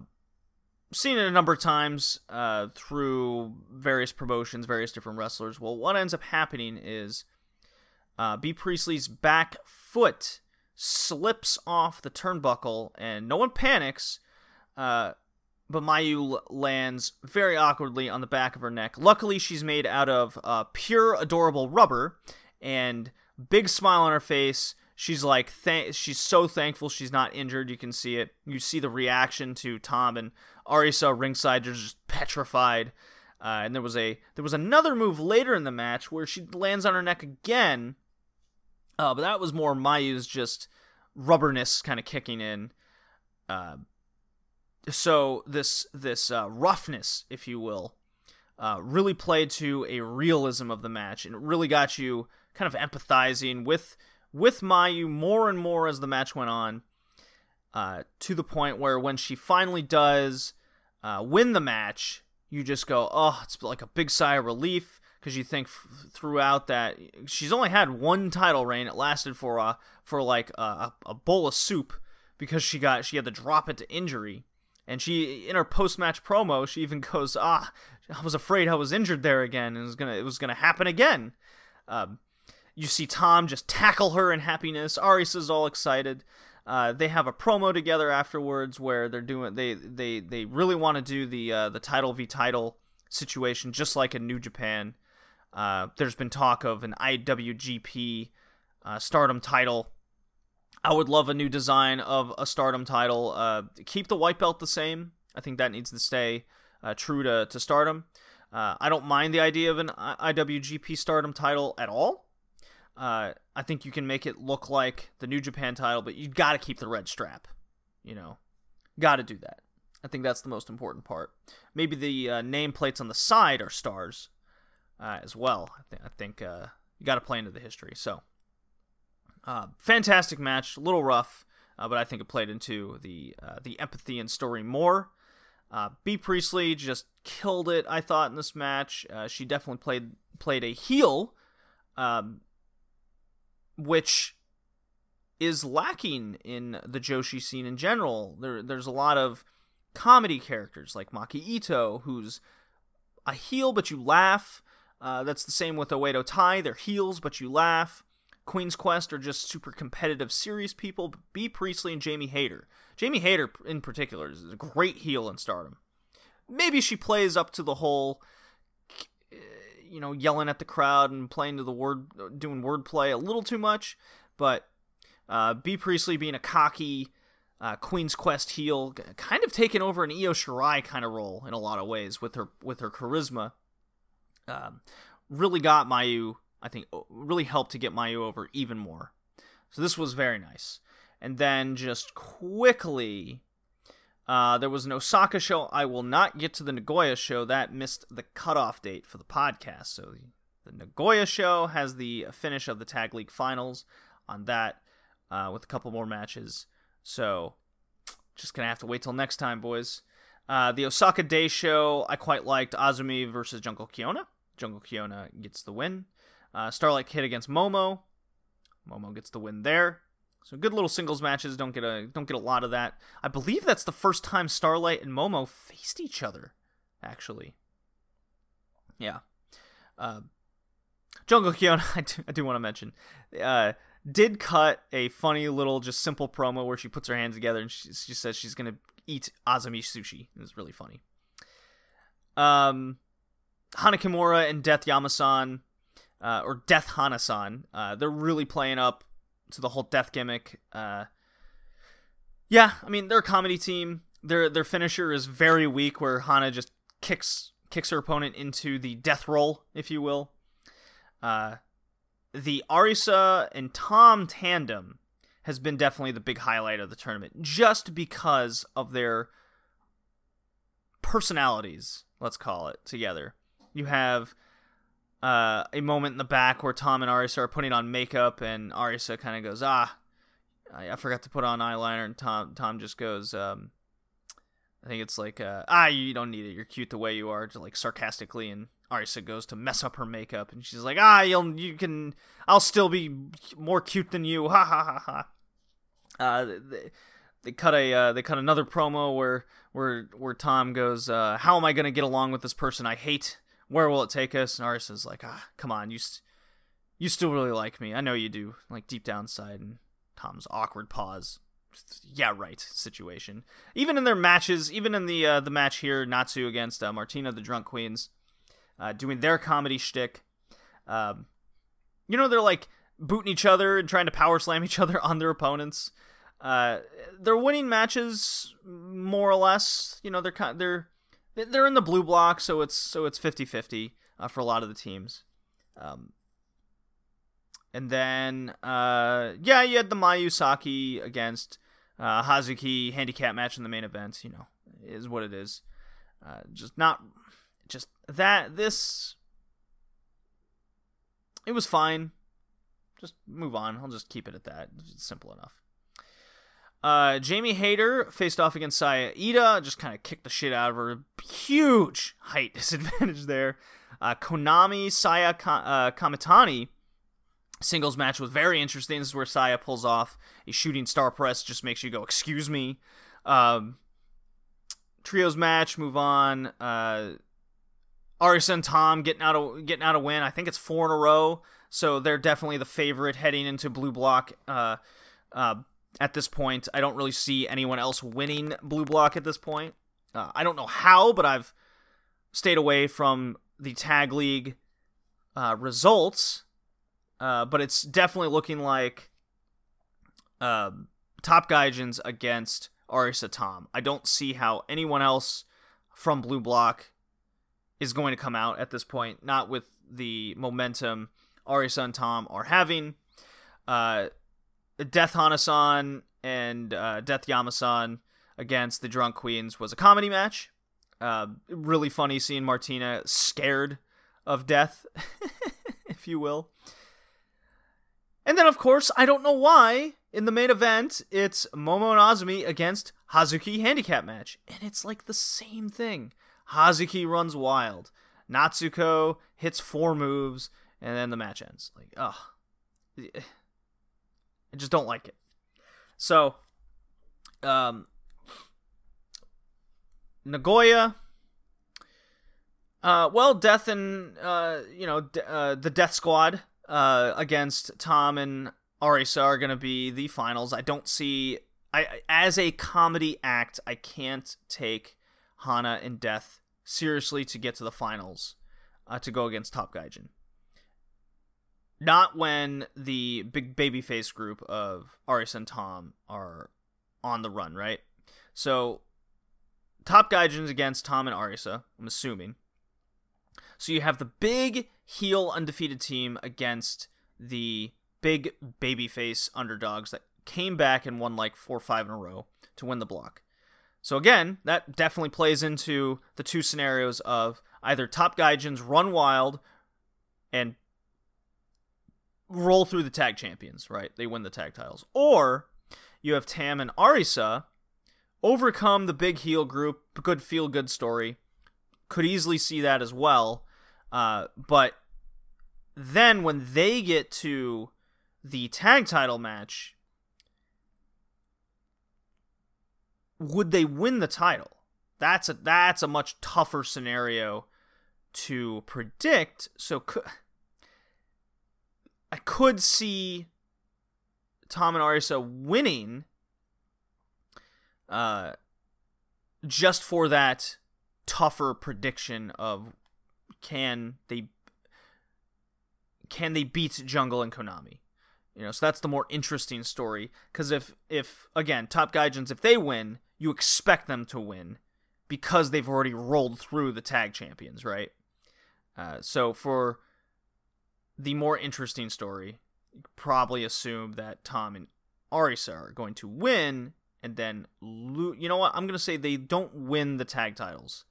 seen it a number of times uh, through various promotions, various different wrestlers. Well, what ends up happening is uh, Bea Priestley's back foot slips off the turnbuckle, and no one panics. Uh, but Mayu lands very awkwardly on the back of her neck. Luckily, she's made out of uh, pure, adorable rubber, and big smile on her face. She's like, th- she's so thankful she's not injured. You can see it. You see the reaction to Tam and Arisa ringside. They're just petrified. Uh, and there was a there was another move later in the match where she lands on her neck again. Uh, but that was more Mayu's just rubberness kind of kicking in. Uh, so this this uh, roughness, if you will, uh, really played to a realism of the match, and it really got you kind of empathizing with with Mayu more and more as the match went on. Uh, to the point where when she finally does uh, win the match, you just go, oh, it's like a big sigh of relief because you think f- throughout that she's only had one title reign. It lasted for uh, for like a, a bowl of soup because she got she had to drop it to injury. And she, in her post-match promo, she even (laughs) goes, "Ah, I was afraid I was injured there again, and it was gonna, it was gonna happen again." Um, you see Tam just tackle her in happiness. Arisa's all excited. Uh, they have a promo together afterwards where they're doing, they, they, they really want to do the, uh, the title v title situation, just like in New Japan. Uh, there's been talk of an IWGP uh, Stardom title. I would love a new design of a Stardom title. Uh, keep the white belt the same. I think that needs to stay uh, true to, to Stardom. Uh, I don't mind the idea of an IWGP Stardom title at all. Uh, I think you can make it look like the New Japan title, but you've got to keep the red strap. You know, got to do that. I think that's the most important part. Maybe the uh, nameplates on the side are stars uh, as well. I, th- I think uh, you got to play into the history. So, uh, fantastic match, a little rough, uh, but I think it played into the uh, the empathy and story more. Uh, Bea Priestley just killed it. I thought in this match, uh, she definitely played played a heel, um, which is lacking in the Joshi scene in general. There, there's a lot of comedy characters like Maki Ito, who's a heel but you laugh. Uh, that's the same with Oedo Tai. They're heels but you laugh. Queen's Quest are just super competitive, serious people. Bea Priestley and Jamie Hayter. Jamie Hayter, in particular, is a great heel in Stardom. Maybe she plays up to the whole, you know, yelling at the crowd and playing to the word, doing wordplay a little too much. But uh, Bea Priestley being a cocky uh, Queen's Quest heel, kind of taking over an Io Shirai kind of role in a lot of ways with her with her charisma. Um, really got Mayu I think really helped to get Mayu over even more. So this was very nice. And then just quickly, uh, there was an Osaka show. I will not get to the Nagoya show. That missed the cutoff date for the podcast. So the, the Nagoya show has the finish of the Tag League Finals on that uh, with a couple more matches. So just going to have to wait till next time, boys. Uh, the Osaka Day show, I quite liked Azumi versus Jungle Kyona. Jungle Kyona gets the win. Uh, Starlight Kid against Momo. Momo gets the win there. So good little singles matches. Don't get a don't get a lot of that. I believe that's the first time Starlight and Momo faced each other. Actually, yeah. Uh, Jungle Kyona, (laughs) I do, I do want to mention, uh, did cut a funny little just simple promo where she puts her hands together and she, she says she's gonna eat Azumi sushi. It was really funny. Um, Hana Kimura and Death Yamasan uh, or Death Hanasan. Uh, they're really playing up to the whole death gimmick. Uh, yeah, I mean they're a comedy team. Their their finisher is very weak, where Hana just kicks kicks her opponent into the death roll, if you will. Uh, the Arisa and Tam tandem has been definitely the big highlight of the tournament, just because of their personalities. Let's call it together. You have uh, a moment in the back where Tam and Arisa are putting on makeup, and Arisa kind of goes, "Ah, I, I, forgot to put on eyeliner," and Tam Tam just goes, um, "I think it's like, uh, ah, you don't need it. You're cute the way you are," just like sarcastically, and Arisa goes to mess up her makeup, and she's like, "Ah, you'll you can, I'll still be more cute than you." (laughs) Ha ha ha ha. Uh, they, they cut a uh, they cut another promo where where where Tam goes, uh, "How am I gonna get along with this person I hate?" Where will it take us? And Aris is like, ah, come on, you, st- you still really like me. I know you do, like deep down inside. And Tam's awkward pause. Yeah, right. Situation. Even in their matches, even in the uh, the match here, Natsu against uh, Martina the Drunk Queens, uh, doing their comedy shtick. Um, you know, they're like booting each other and trying to power slam (laughs) each other on their opponents. Uh, they're winning matches more or less. You know, they're kind, they're they're in the blue block, so it's so it's 50-50 uh, for a lot of the teams. Um, and then uh, yeah, you had the Mayu Saki against uh, Hazuki handicap match in the main event. You know, is what it is. Uh, just not just that this. It was fine. Just move on. I'll just keep it at that. It's simple enough. Uh, Jamie Hayter faced off against Saya Iida, just kind of kicked the shit out of her. Huge height (laughs) disadvantage there. Uh, Konami Saya uh, Kamitani singles match was very interesting. This is where Saya pulls off a shooting star press, just makes you go, "Excuse me." Um, trios match, move on. Uh, and Tam getting out of getting out a win. I think it's four in a row, so they're definitely the favorite heading into Blue Block. Uh, uh, at this point. I don't really see anyone else winning Blue Block at this point. Uh, I don't know how, but I've stayed away from the tag league uh, results, uh, but it's definitely looking like um, Top Gaijins against Arisa Tam. I don't see how anyone else from Blue Block is going to come out at this point, not with the momentum Arisa and Tam are having. Uh, Death Hanasan and uh, Death Yamasan against the Drunk Queens was a comedy match. Uh, really funny seeing Martina scared of death, (laughs) if you will. And then, of course, I don't know why, in the main event, it's Momo and Azumi against Hazuki handicap match. And it's like the same thing. Hazuki runs wild. Natsuko hits four moves, and then the match ends. Like, ugh. I just don't like it. So, um, Nagoya. Uh, well, Death and uh, you know, uh, the Death Squad uh, against Tam and Arisa are gonna be the finals. I don't see. I as a comedy act, I can't take Hana and Death seriously to get to the finals uh, to go against Top Gaijin. Not when the big babyface group of Arisa and Tam are on the run, right? So, Top Gaijins against Tam and Arisa, I'm assuming. So you have the big heel undefeated team against the big babyface underdogs that came back and won like four or five in a row to win the block. So again, that definitely plays into the two scenarios of either top gaijins run wild and roll through the tag champions, right? They win the tag titles. Or you have Tam and Arisa overcome the big heel group, good feel good story. Could easily see that as well. Uh, but then when they get to the tag title match, would they win the title? That's a that's a much tougher scenario to predict. So could, I could see Tam and Arisa winning uh just for that tougher prediction of can they can they beat Jungle and Konami? You know, so that's the more interesting story. Because if if again top gaijins, if they win, you expect them to win because they've already rolled through the tag champions, right? Uh, so for the more interesting story, probably assume that Tam and Arisa are going to win, and then you know what? I'm gonna say they don't win the tag titles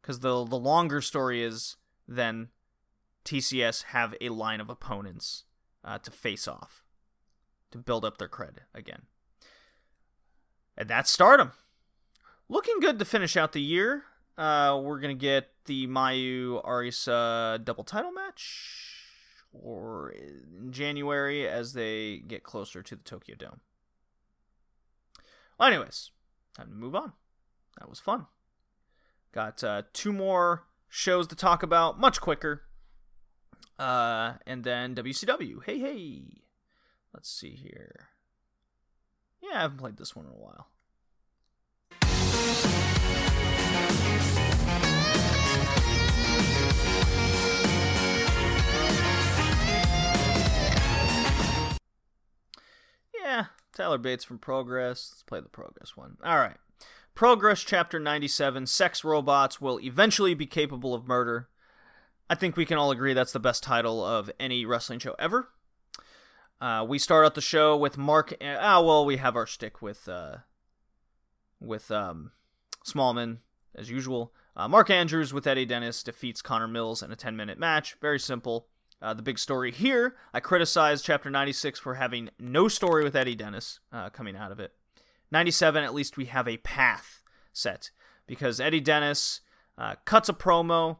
because the the longer story is then TCS have a line of opponents uh, to face off to build up their cred again. And that's Stardom. Looking good to finish out the year. Uh, we're going to get the Mayu Arisa double title match or in January as they get closer to the Tokyo Dome. Well, anyways, time to move on. That was fun. Got uh, two more shows to talk about much quicker. Uh, and then WCW. Hey, hey. Let's see here. Yeah, I haven't played this one in a while. Yeah, Tyler Bates from Progress. Let's play the Progress one. All right. Progress Chapter 97 Sex Robots Will Eventually Be Capable of Murder. I think we can all agree that's the best title of any wrestling show ever. Uh, we start out the show with Mark. Ah, well, we have our stick with uh, with um, Smallman as usual. Uh, Mark Andrews with Eddie Dennis defeats Connor Mills in a 10 minute match. Very simple. Uh, the big story here, I criticized Chapter 96 for having no story with Eddie Dennis uh, coming out of it. 97, at least we have a path set because Eddie Dennis uh, cuts a promo,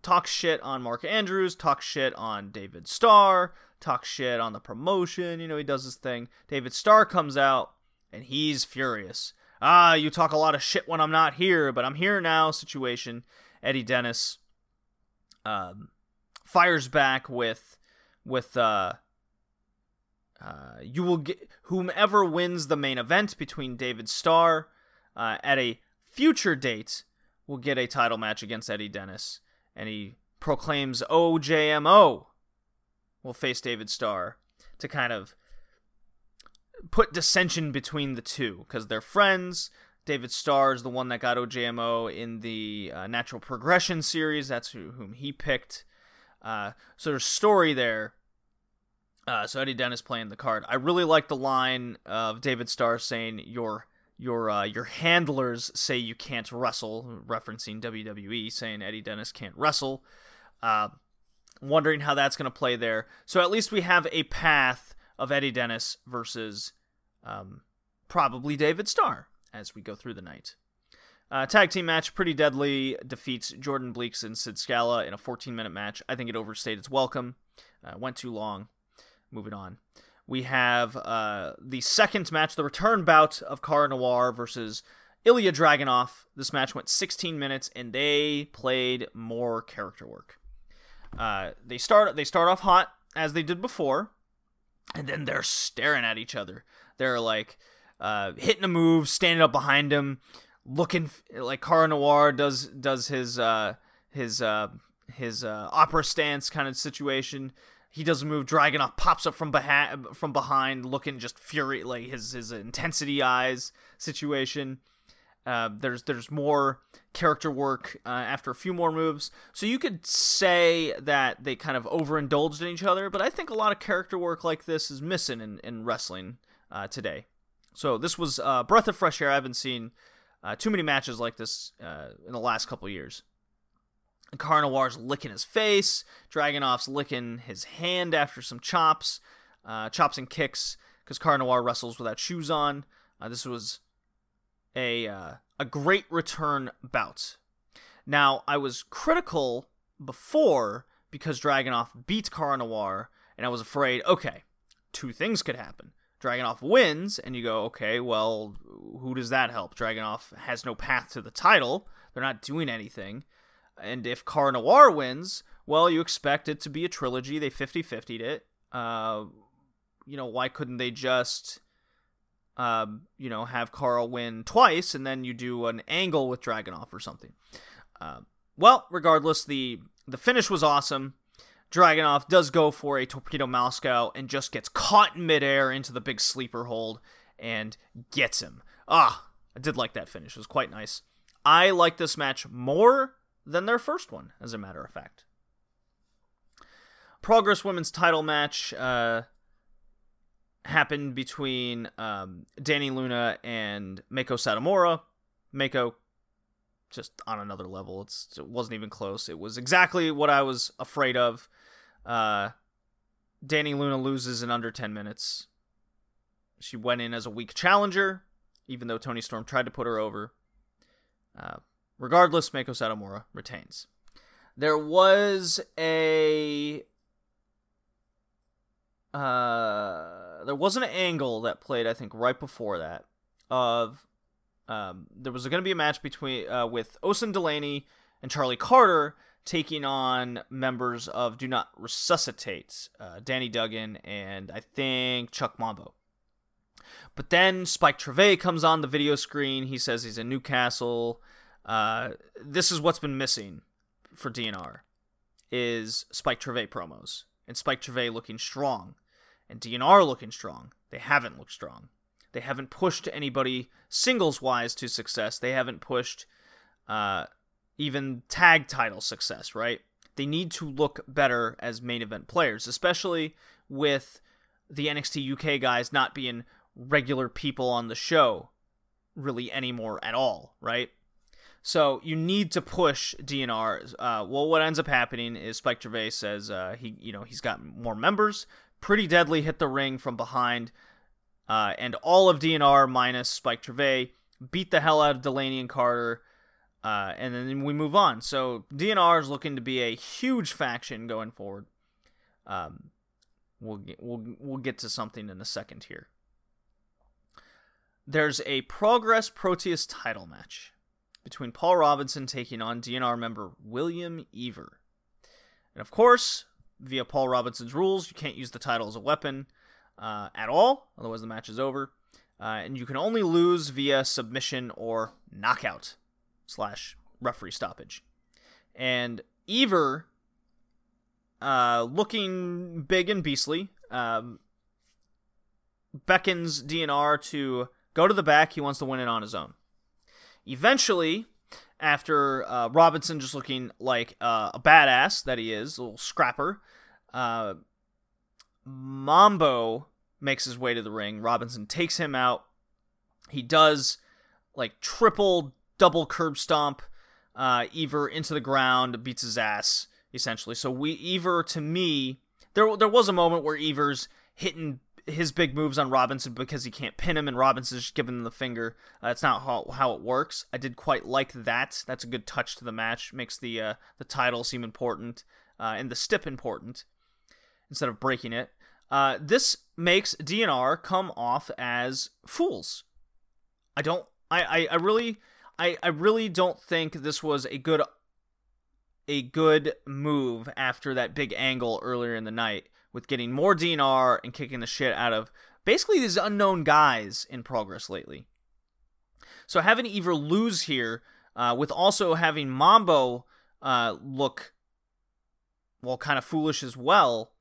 talks shit on Mark Andrews, talks shit on David Starr, talks shit on the promotion. You know, he does his thing. David Starr comes out and he's furious. Ah, you talk a lot of shit when I'm not here, but I'm here now. Situation. Eddie Dennis um, fires back with with uh, uh, you will get whomever wins the main event between David Starr uh, at a future date will get a title match against Eddie Dennis, and he proclaims OJMO will face David Starr to kind of put dissension between the two because they're friends. David Starr is the one that got OJMO in the uh, Natural Progression series. That's who, whom he picked. Uh, so there's story there. Uh, so Eddie Dennis playing the card. I really like the line of David Starr saying your your uh, your handlers say you can't wrestle, referencing WWE, saying Eddie Dennis can't wrestle. Uh, wondering how that's going to play there. So at least we have a path of Eddie Dennis versus um, probably David Starr as we go through the night. Uh, tag team match, Pretty Deadly defeats Jordan Bleeks and Sid Scala in a 14 minute match. I think it overstayed its welcome. Uh, went too long. Moving on. We have uh, the second match, the return bout of Cara Noir versus Ilya Dragunov. This match went 16 minutes, and they played more character work. Uh, they start they start off hot as they did before, and then they're staring at each other. They're like uh, hitting a move, standing up behind him, looking like Cara Noir does does his uh, his uh, his uh, opera stance kind of situation. He does a move. Dragunov pops up from behind, from behind, looking just fury like his his intensity eyes situation. Uh, there's there's more character work uh, after a few more moves, so you could say that they kind of overindulged in each other. But I think a lot of character work like this is missing in, in wrestling uh, today. So this was uh, breath of fresh air. I haven't seen uh, too many matches like this uh, in the last couple years. Cara licking his face. Dragunov's licking his hand after some chops, chops and kicks, because Cara Noir wrestles without shoes on. this was a uh, a great return bout. Now, I was critical before because Dragunov beat Cara Noir, and I was afraid, okay, two things could happen. Dragunov wins, and you go, okay, well, who does that help? Dragunov has no path to the title. They're not doing anything. And if Cara Noir wins, well, you expect it to be a trilogy. They 50 50'd it. Uh, you know, why couldn't they just um, you know, have Carl win twice, and then you do an angle with Dragunov or something. Uh, well, regardless, the the finish was awesome. Dragunov does go for a torpedo Moscow and just gets caught in midair into the big sleeper hold and gets him. Ah, I did like that finish. It was quite nice. I like this match more than their first one, as a matter of fact. Progress Women's title match. Uh, happened between um, Dani Luna and Meiko Satomura. Meiko just on another level. It's, it wasn't even close. It was exactly what I was afraid of. Uh, Dani Luna loses in under 10 minutes. She went in as a weak challenger, even though Toni Storm tried to put her over. Uh, regardless, Meiko Satomura retains. There was a uh, there was an angle that played, I think, right before that of um, there was going to be a match between uh, with Oisin Delaney and Charlie Carter taking on members of Do Not Resuscitate, uh, Danny Duggan and I think Chuck Mambo. But then Spike Trivet comes on the video screen. He says he's in Newcastle. Uh, this is what's been missing for DNR is Spike Trivet promos and Spike Trivet looking strong and DNR looking strong. They haven't looked strong. They haven't pushed anybody singles wise to success. They haven't pushed uh, even tag title success, right? They need to look better as main event players, especially with the NXT UK guys not being regular people on the show really anymore at all, right? So you need to push DNR. Uh, well, what ends up happening is Spike Trivet says uh, he, you know, he's got more members, Pretty Deadly hit the ring from behind, uh, and all of DNR minus Spike Trivet beat the hell out of Delaney and Carter, uh, and then we move on. So DNR is looking to be a huge faction going forward. Um, we'll get, we'll we'll get to something in a second here. There's a Progress Proteus title match between Paul Robinson taking on DNR member William Eaver. And of course, via Paul Robinson's rules, you can't use the title as a weapon uh, at all, otherwise the match is over. Uh, and you can only lose via submission or knockout slash referee stoppage. And Eaver, uh, looking big and beastly, um, beckons DNR to go to the back. He wants to win it on his own. Eventually, after uh, Robinson just looking like uh, a badass that he is, a little scrapper, uh, Mambo makes his way to the ring. Robinson takes him out. He does like triple, double curb stomp uh, Eaver into the ground, beats his ass essentially. So we Ever to me, there there was a moment where Eaver's hitting his big moves on Robinson because he can't pin him, and Robinson's just giving him the finger. Uh, that's not how, how it works. I did quite like that. That's a good touch to the match. Makes the uh, the title seem important uh, and the stip important instead of breaking it. Uh, this makes DNR come off as fools. I don't. I, I, I really. I, I really don't think this was a good a good move after that big angle earlier in the night with getting more DNR and kicking the shit out of basically these unknown guys in progress lately. So having Eaver lose here, uh, with also having Mambo uh, look well, kind of foolish as well.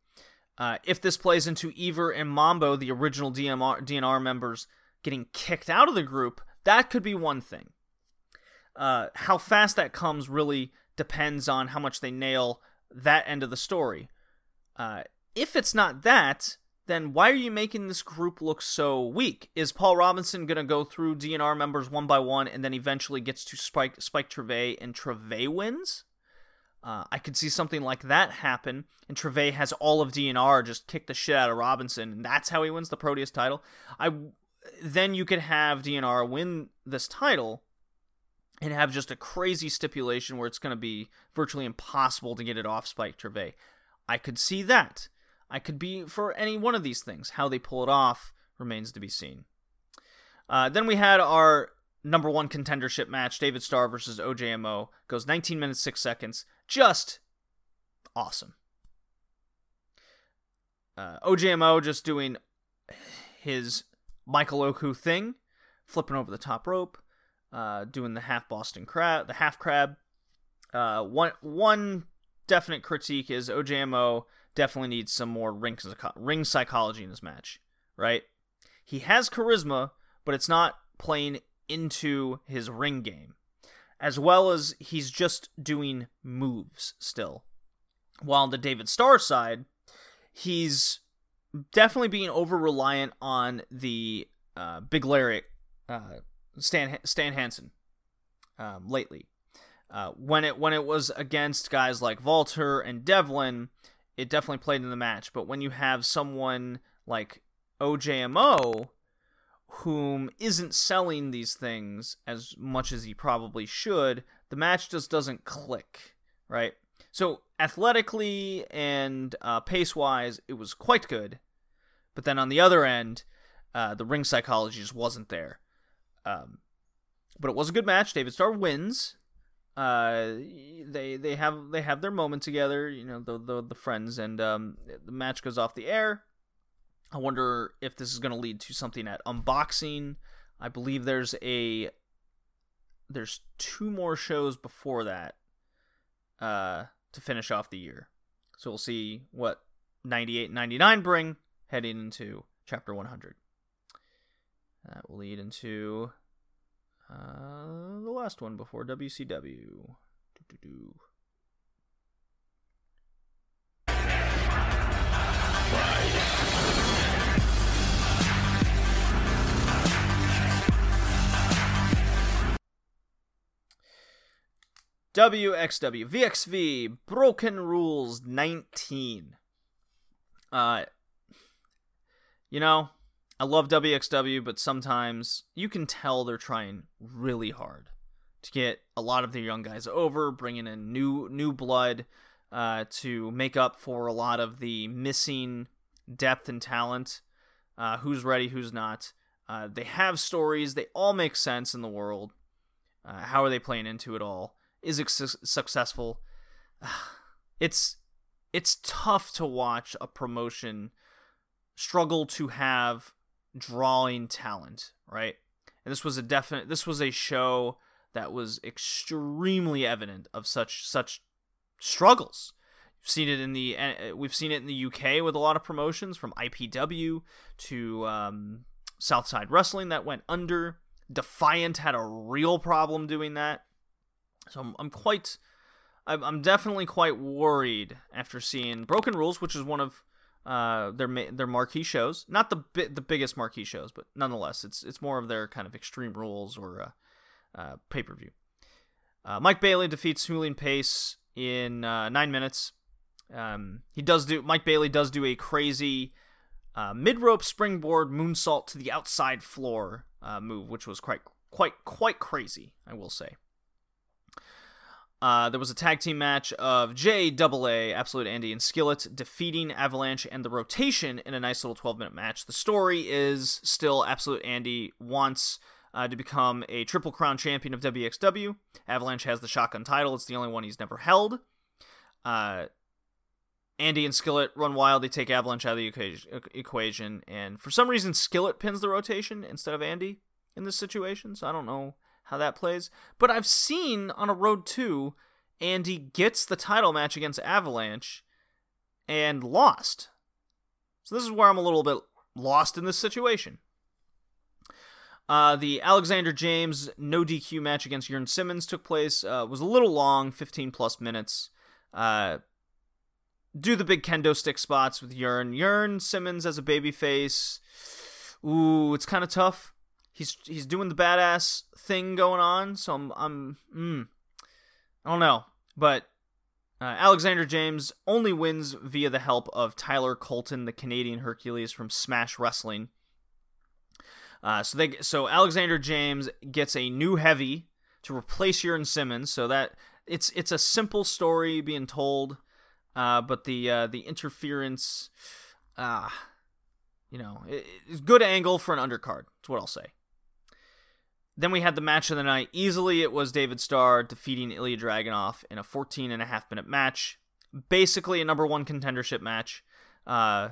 Uh, if this plays into Eaver and Mambo, the original DMR, DNR members, getting kicked out of the group, that could be one thing. Uh, how fast that comes really depends on how much they nail that end of the story. Uh, if it's not that, then why are you making this group look so weak? Is Paul Robinson going to go through DNR members one by one and then eventually gets to Spike Spike Treve and Treve wins? Uh, I could see something like that happen, and Treve has all of DNR just kick the shit out of Robinson, and that's how he wins the Proteus title. I then you could have DNR win this title and have just a crazy stipulation where it's going to be virtually impossible to get it off Spike Treve. I could see that. I could be for any one of these things. How they pull it off remains to be seen. Uh, then we had our number one contendership match David Starr versus OJMO. Goes 19 minutes, 6 seconds. Just awesome. Uh, OJMO just doing his Michael Oku thing, flipping over the top rope, uh, doing the half Boston crab, the half crab. Uh, one one definite critique is OJMO definitely needs some more ring ring psychology in his match. Right? He has charisma, but it's not playing into his ring game, as well as he's just doing moves still. While on the David Starr side, he's definitely being over reliant on the uh, big lariat uh, Stan Stan Hansen um, lately. Uh, when it when it was against guys like Walter and Devlin, it definitely played in the match. But when you have someone like OJMO, whom isn't selling these things as much as he probably should, the match just doesn't click, right? So athletically and uh, pace wise, it was quite good. But then on the other end, uh, the ring psychology just wasn't there. Um, but it was a good match. David Starr wins. Uh, they they have they have their moment together. You know the the, the friends, and um, the match goes off the air. I wonder if this is going to lead to something at unboxing. I believe there's a there's two more shows before that uh, to finish off the year. So we'll see what 98 99 bring heading into chapter 100. That will lead into uh, the last one before WCW. Doo-doo-doo. WXW VXV Broken Rules 19. Uh you know, I love WXW, but sometimes you can tell they're trying really hard to get a lot of their young guys over, bringing in new new blood uh, to make up for a lot of the missing depth and talent. Uh, who's ready, who's not. Uh, they have stories. They all make sense in the world. Uh, how are they playing into it all? Is it su- successful? (sighs) It's it's tough to watch a promotion struggle to have drawing talent, right? And this was a definite this was a show that was extremely evident of such such struggles. We've seen it in the uh, we've seen it in the UK with a lot of promotions from IPW to um, Southside Wrestling that went under. Defiant had a real problem doing that. So I'm, I'm quite I'm, I'm definitely quite worried after seeing Broken Rules, which is one of uh, their their marquee shows. Not the bi- the biggest marquee shows, but nonetheless, it's it's more of their kind of extreme rules or uh, uh, pay per view. Uh, Mike Bailey defeats Julian Pace in uh, nine minutes. Um, he does do Mike Bailey does do a crazy uh, mid rope springboard moonsault to the outside floor uh, move, which was quite quite quite crazy, I will say. Uh, there was a tag team match of JAA, Absolute Andy and Skillet defeating Avalanche and the Rotation in a nice little 12 minute match. The story is still Absolute Andy wants uh, to become a Triple Crown champion of WXW. Avalanche has the shotgun title, it's the only one he's never held. Uh, Andy and Skillet run wild. They take Avalanche out of the equation, and for some reason, Skillet pins the rotation instead of Andy in this situation. So I don't know how that plays. But I've seen on a Road 2, Andy gets the title match against Avalanche and lost. So this is where I'm a little bit lost in this situation. Uh, the Alexander James no DQ match against Jurn Simmons took place. Uh, was a little long, 15 plus minutes. Uh, do the big kendo stick spots with Jurn. Jurn Simmons as a babyface. Ooh, it's kind of tough he's he's doing the badass thing going on. So I'm I'm mm, I don't know, but uh, Alexander James only wins via the help of Tyler Colton, the Canadian Hercules from Smash Wrestling. Uh, so they so Alexander James gets a new heavy to replace Jurn Simmons. So that it's it's a simple story being told, uh, but the uh, the interference, uh, you know, it, it's good angle for an undercard. That's what I'll say. Then we had the match of the night. Easily, it was David Starr defeating Ilya Dragunov in a 14 and a half minute match. Basically, a number one contendership match uh,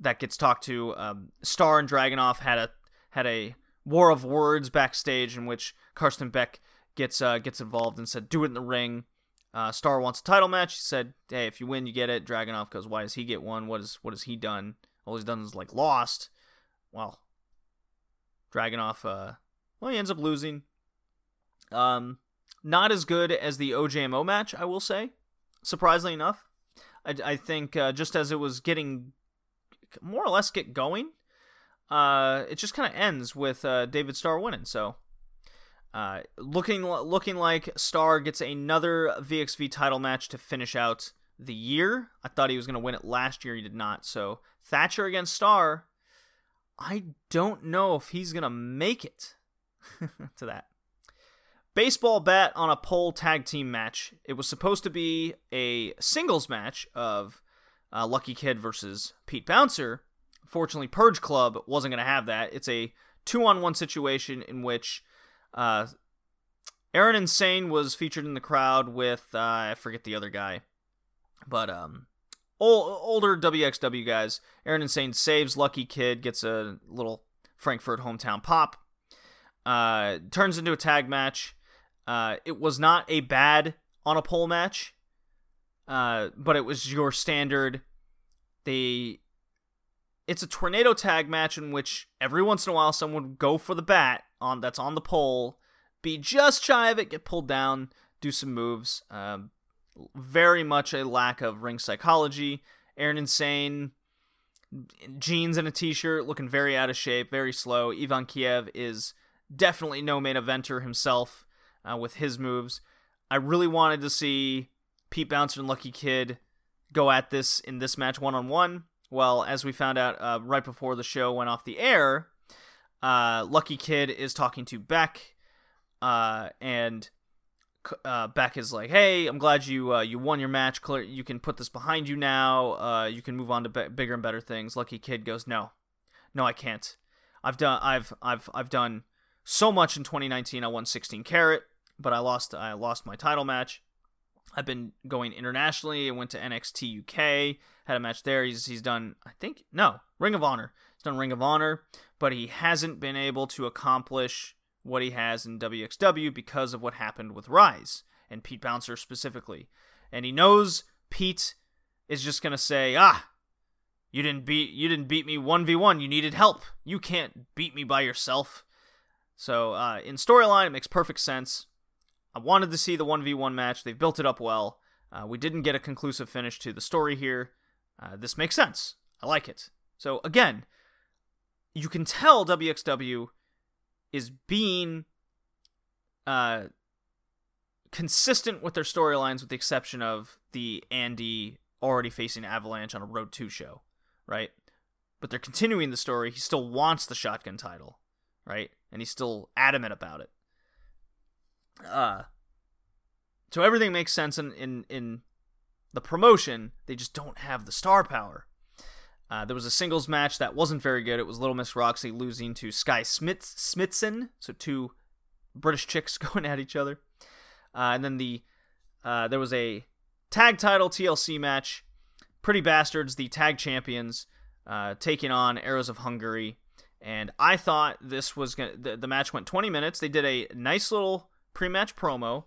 that gets talked to. Um, Starr and Dragunov had a had a war of words backstage in which Carsten Beck gets uh, gets involved and said, "Do it in the ring." Uh, Starr wants a title match. He said, "Hey, if you win, you get it." Dragunov goes, "Why does he get one? What is what has he done? All he's done is like lost." Well, Dragunov uh, well, he ends up losing. Um, not as good as the OJMO match, I will say. Surprisingly enough, I, I think uh, just as it was getting more or less get going, uh, it just kind of ends with uh, David Starr winning. So, uh, looking looking like Starr gets another VXV title match to finish out the year. I thought he was going to win it last year. He did not. So Thatcher against Starr. I don't know if he's going to make it. (laughs) to that. Baseball bat on a pole tag team match. It was supposed to be a singles match of uh, Lucky Kid versus Pete Bouncer. Fortunately, Purge Club wasn't going to have that. It's a two on one situation in which uh, Aaron Insane was featured in the crowd with, uh, I forget the other guy, but um, old, older WXW guys. Aaron Insane saves Lucky Kid, gets a little Frankfurt hometown pop uh, turns into a tag match. Uh, it was not a bad on a pole match, uh, but it was your standard. They, it's a tornado tag match in which every once in a while someone would go for the bat on that's on the pole, be just shy of it, get pulled down, do some moves. Um, very much a lack of ring psychology. Aaron Insane, jeans and a t-shirt, looking very out of shape, very slow. Ivan Kiev is definitely no main eventer himself uh, with his moves. I really wanted to see Pete Bouncer and Lucky Kid go at this in this match one on one. Well, as we found out uh, right before the show went off the air, uh, Lucky Kid is talking to Beck, uh, and uh, Beck is like, "Hey, I'm glad you uh, you won your match. You can put this behind you now. you can move on to be- bigger and better things." Lucky Kid goes, "No, no, I can't. I've done I've I've I've done so much in 2019. I won 16 carat, but I lost I lost my title match. I've been going internationally. I went to NXT UK, had a match there. He's he's done I think no Ring of Honor. He's done Ring of Honor, but he hasn't been able to accomplish what he has in WXW because of what happened with Rise and Pete Bouncer specifically. And he knows Pete is just to say, "Ah, you didn't beat you didn't beat me 1v1. You needed help. You can't beat me by yourself." So, uh, in storyline, it makes perfect sense. I wanted to see the 1v1 match. They've built it up well. Uh, we didn't get a conclusive finish to the story here. Uh, this makes sense. I like it. So, again, you can tell WXW is being uh, consistent with their storylines, with the exception of the Andy already facing Avalanche on a Road 2 show, right? But they're continuing the story. He still wants the shotgun title, right? And he's still adamant about it. Uh, so everything makes sense in, in, in the promotion. They just don't have the star power. Uh, there was a singles match that wasn't very good. It was Little Miss Roxy losing to Sky Smith- Smithson, so two British chicks (laughs) going at each other. Uh, and then the uh, there was a tag title TLC match. Pretty Bastards, the tag champions, uh, taking on Arrows of Hungary. And I thought this was gonna. The, the match went 20 minutes. They did a nice little pre-match promo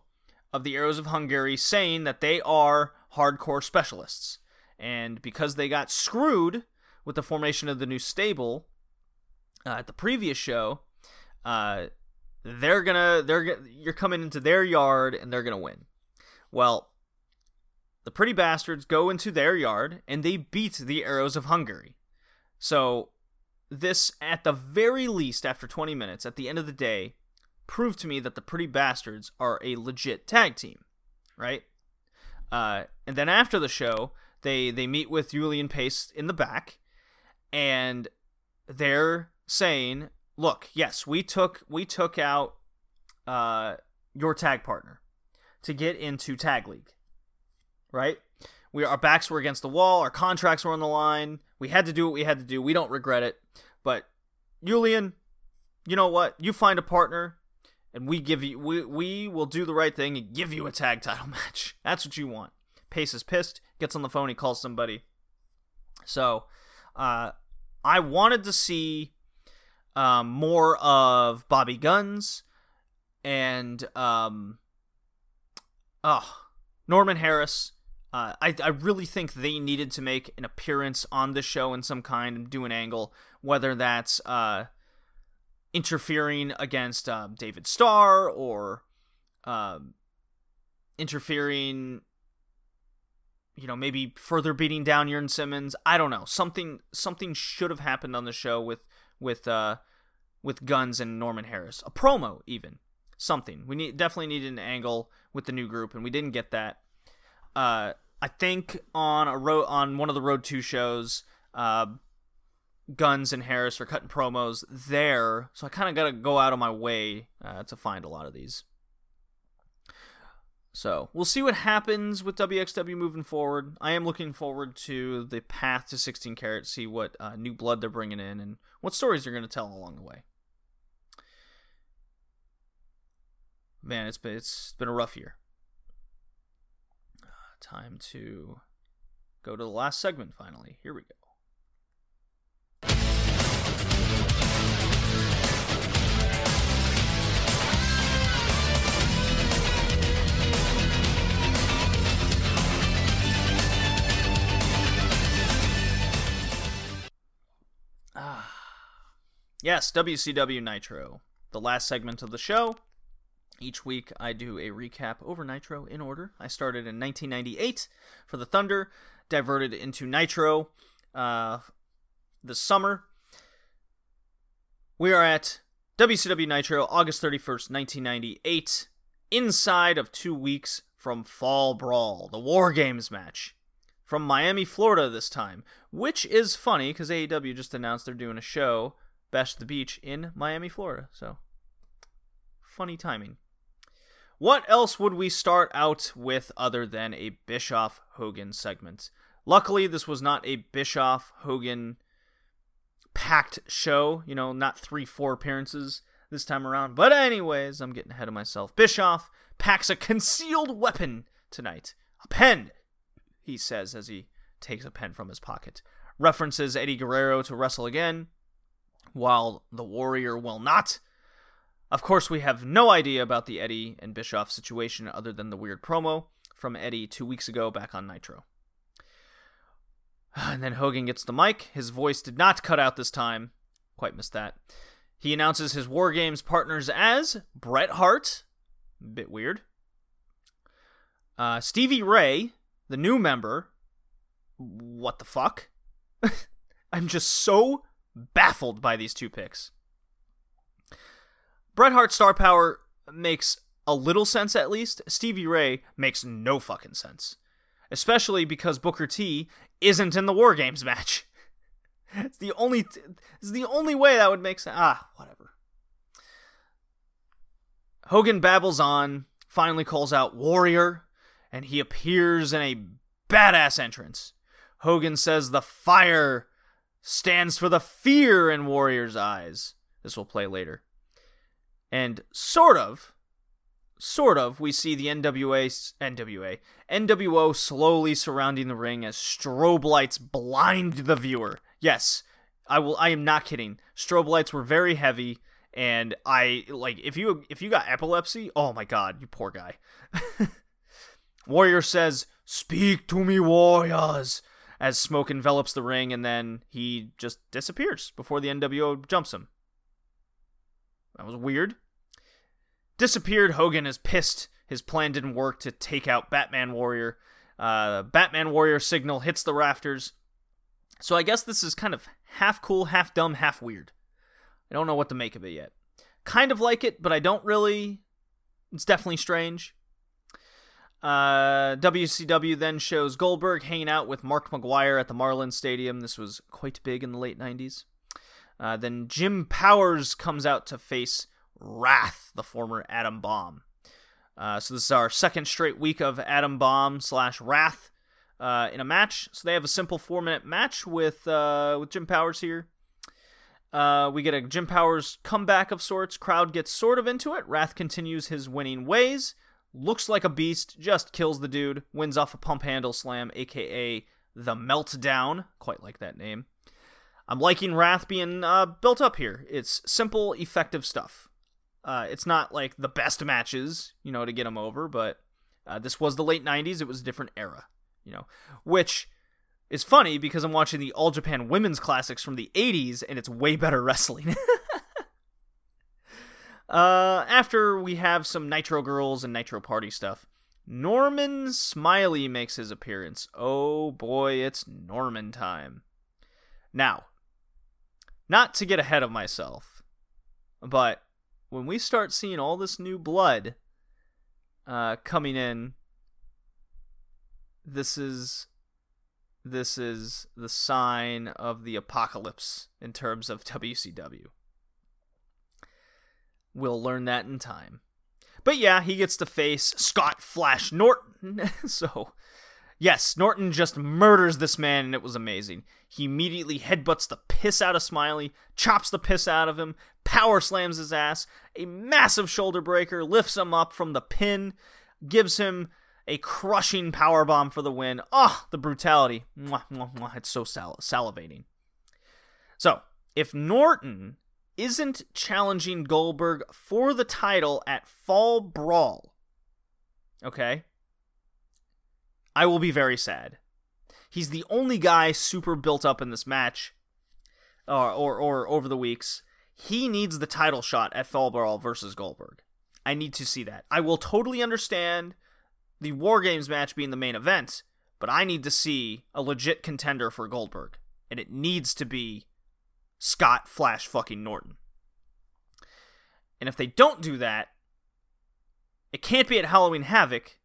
of the Arrows of Hungary saying that they are hardcore specialists. And because they got screwed with the formation of the new stable uh, at the previous show, uh, they're gonna they're you're coming into their yard and they're gonna win. Well, the pretty bastards go into their yard and they beat the Arrows of Hungary. So this, at the very least, after 20 minutes, at the end of the day, proved to me that the pretty bastards are a legit tag team, right? Uh, and then after the show, they they meet with Julian Pace in the back, and they're saying, "Look, yes, we took we took out uh, your tag partner to get into tag league, right? We our backs were against the wall, our contracts were on the line. We had to do what we had to do. We don't regret it. But Julian, you know what? You find a partner, and we give you we we will do the right thing and give you a tag title (laughs) match. That's what you want." Pace is pissed, gets on the phone, he calls somebody. So, uh, I wanted to see um, more of Bobby Guns and um, oh, Norman Harris. Uh, I, I really think they needed to make an appearance on the show in some kind and do an angle, whether that's uh, interfering against um, David Starr or um, interfering you know, maybe further beating down Jurn Simmons. I don't know. Something something should have happened on the show with with uh with Guns and Norman Harris. A promo even. Something. We need definitely needed an angle with the new group and we didn't get that. Uh I think on a road on one of the Road 2 shows, uh Guns and Harris are cutting promos there, so I kind of got to go out of my way uh, to find a lot of these. So we'll see what happens with WXW moving forward. I am looking forward to the path to 16 carat, see what uh, new blood they're bringing in and what stories they're going to tell along the way. Man, it's been it's been a rough year. Time to go to the last segment finally. Here we go. Ah. Yes, WCW Nitro. The last segment of the show. Each week I do a recap over Nitro in order. I started in 1998 for the Thunder, diverted into Nitro uh, summer. We are at WCW Nitro, August 31st, 1998, inside of two weeks from Fall Brawl, the War Games match from Miami, Florida this time, which is funny because AEW just announced they're doing a show, Bash the Beach, in Miami, Florida. So, funny timing. What else would we start out with other than a Bischoff Hogan segment? Luckily, this was not a Bischoff Hogan packed show, you know, not three, four appearances this time around. But, anyways, I'm getting ahead of myself. Bischoff packs a concealed weapon tonight a pen he says as he takes a pen from his pocket. References Eddie Guerrero to wrestle again, while the Warrior will not. Of course, we have no idea about the Eddie and Bischoff situation other than the weird promo from Eddie two weeks ago back on Nitro. (sighs) And then Hogan gets the mic. His voice did not cut out this time. Quite missed that. He announces his War Games partners as Bret Hart. Bit weird. Uh, Stevie Ray, the new member. What the fuck? (laughs) I'm just so baffled by these two picks. Bret Hart's star power makes a little sense at least. Stevie Ray makes no fucking sense. Especially because Booker T isn't in the War Games match. (laughs) It's the only it's the only way that would make sense. Ah, whatever. Hogan babbles on, finally calls out Warrior, and he appears in a badass entrance. Hogan says the fire stands for the fear in Warrior's eyes. This will play later. And sort of, sort of, we see the NWA, NWA, NWO slowly surrounding the ring as strobe lights blind the viewer. Yes, I will. I am not kidding. Strobe lights were very heavy, and I like if you if you got epilepsy. Oh my god, you poor guy. (laughs) Warrior says, "Speak to me, warriors." As smoke envelops the ring, and then he just disappears before the NWO jumps him. That was weird. Disappeared. Hogan is pissed. His plan didn't work to take out Batman Warrior. Uh, Batman Warrior signal hits the rafters. So I guess this is kind of half cool, half dumb, half weird. I don't know what to make of it yet. Kind of like it, but I don't really. It's definitely strange. Uh, WCW then shows Goldberg hanging out with Mark McGwire at the Marlins Stadium. This was quite big in the late 90s. Uh, then Jim Powers comes out to face Wrath, the former Adam Bomb. Uh, so this is our second straight week of Adam Bomb slash Wrath uh, in a match. So they have a simple four minute match with uh, with Jim Powers here. Uh, we get a Jim Powers comeback of sorts. Crowd gets sort of into it. Wrath continues his winning ways. Looks like a beast. Just kills the dude. Wins off a pump handle slam, aka the Meltdown. Quite like that name. I'm liking Wrath being uh, built up here. It's simple, effective stuff. Uh, it's not like the best matches, you know, to get them over, but uh, this was the late 90s. It was a different era, you know, which is funny because I'm watching the All Japan Women's Classics from the 80s and it's way better (laughs) wrestling. (laughs) uh, after we have some Nitro Girls and Nitro Party stuff, Norman Smiley makes his appearance. Oh boy, it's Norman time. Now, not to get ahead of myself, but when we start seeing all this new blood uh, coming in, this is this is the sign of the apocalypse in terms of WCW. We'll learn that in time. But yeah, he gets to face Scott Flash Norton. (laughs) so, yes, Norton just murders this man, and it was amazing. He immediately headbutts the piss out of Smiley, chops the piss out of him, power slams his ass, a massive shoulder breaker, lifts him up from the pin, gives him a crushing power bomb for the win. Oh, the brutality. Mwah, mwah, mwah. It's so sal- salivating. So, if Norton isn't challenging Goldberg for the title at Fall Brawl, okay, I will be very sad. He's the only guy super built up in this match, or, or, over the weeks. He needs the title shot at Fall Brawl versus Goldberg. I need to see that. I will totally understand the War Games match being the main event, but I need to see a legit contender for Goldberg. And it needs to be Scott Flash fucking Norton. And if they don't do that, it can't be at Halloween Havoc.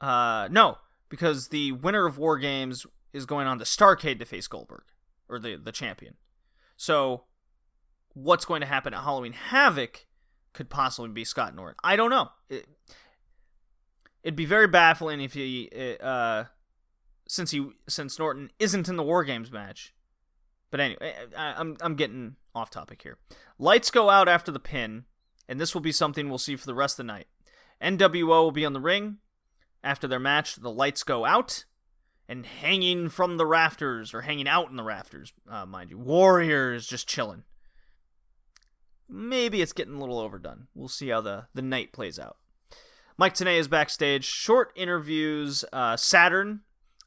Uh, no, because the winner of War Games is going on to Starcade to face Goldberg, or the the champion. So, what's going to happen at Halloween Havoc could possibly be Scott Norton. I don't know. It, it'd be very baffling if he, uh, since he since Norton isn't in the War Games match. But anyway, I, I'm I'm getting off topic here. Lights go out after the pin, and this will be something we'll see for the rest of the night. NWO will be on the ring. After their match, the lights go out, and hanging from the rafters, or hanging out in the rafters, uh, mind you, Warriors just chilling. maybe it's getting a little overdone. We'll see how the, the night plays out. Mike Tenay is backstage. Short interviews. Uh, Saturn.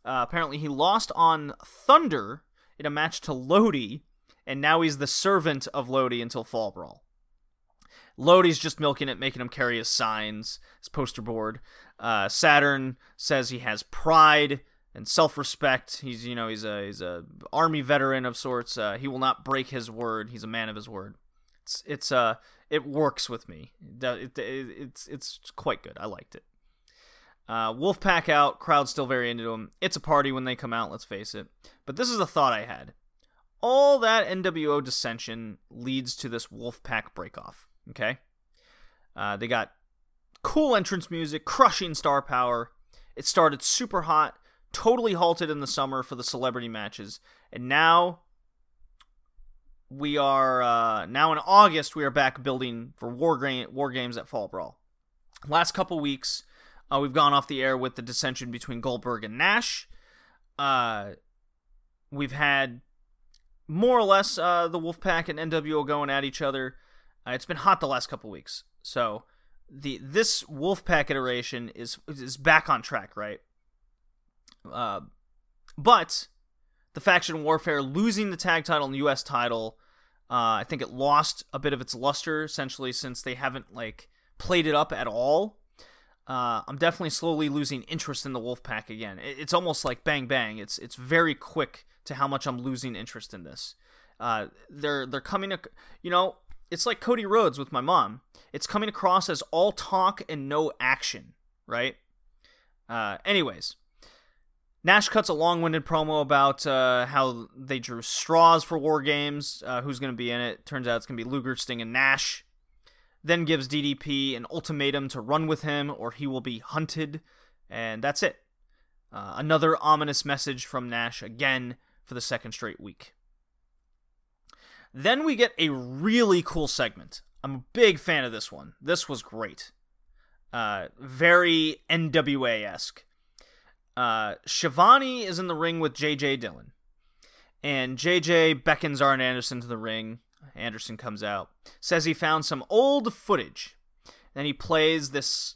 Uh, apparently, he lost on Thunder in a match to Lodi, and now he's the servant of Lodi until Fall Brawl. Lodi's just milking it, making him carry his signs, his poster board. Uh, Saturn says he has pride and self-respect. He's you know he's a he's a army veteran of sorts. Uh, he will not break his word. He's a man of his word. It's it's uh it works with me. It, it, it's it's quite good. I liked it. Uh, Wolfpack out, crowd still very into him. It's a party when they come out. Let's face it. But this is a thought I had. All that NWO dissension leads to this Wolfpack breakoff. Okay, uh, they got cool entrance music, crushing star power. It started super hot, totally halted in the summer for the celebrity matches, and now we are uh, now in August. We are back building for war, gra- war games at Fall Brawl. Last couple weeks, uh, we've gone off the air with the dissension between Goldberg and Nash. Uh, we've had more or less uh, the Wolfpack and NWO going at each other. Uh, it's been hot the last couple weeks, so the this Wolfpack iteration is is back on track, right? Uh, but the faction warfare losing the tag title and U.S. title, uh, I think it lost a bit of its luster essentially since they haven't like played it up at all. Uh, I'm definitely slowly losing interest in the Wolfpack again. It, it's almost like bang bang. It's it's very quick to how much I'm losing interest in this. Uh, they're they're coming, you know, it's like Cody Rhodes with my mom. It's coming across as all talk and no action, right? Uh, anyways, Nash cuts a long-winded promo about uh, how they drew straws for War Games. Uh, who's going to be in it? Turns out it's going to be Luger, Sting, and Nash. Then gives DDP an ultimatum to run with him, or he will be hunted, and that's it. Uh, another ominous message from Nash again for the second straight week. Then we get a really cool segment. I'm a big fan of this one. This was great. Uh, very NWA esque. Uh, Schiavone is in the ring with JJ Dillon. And JJ beckons Arn Anderson to the ring. Anderson comes out, says he found some old footage. Then he plays this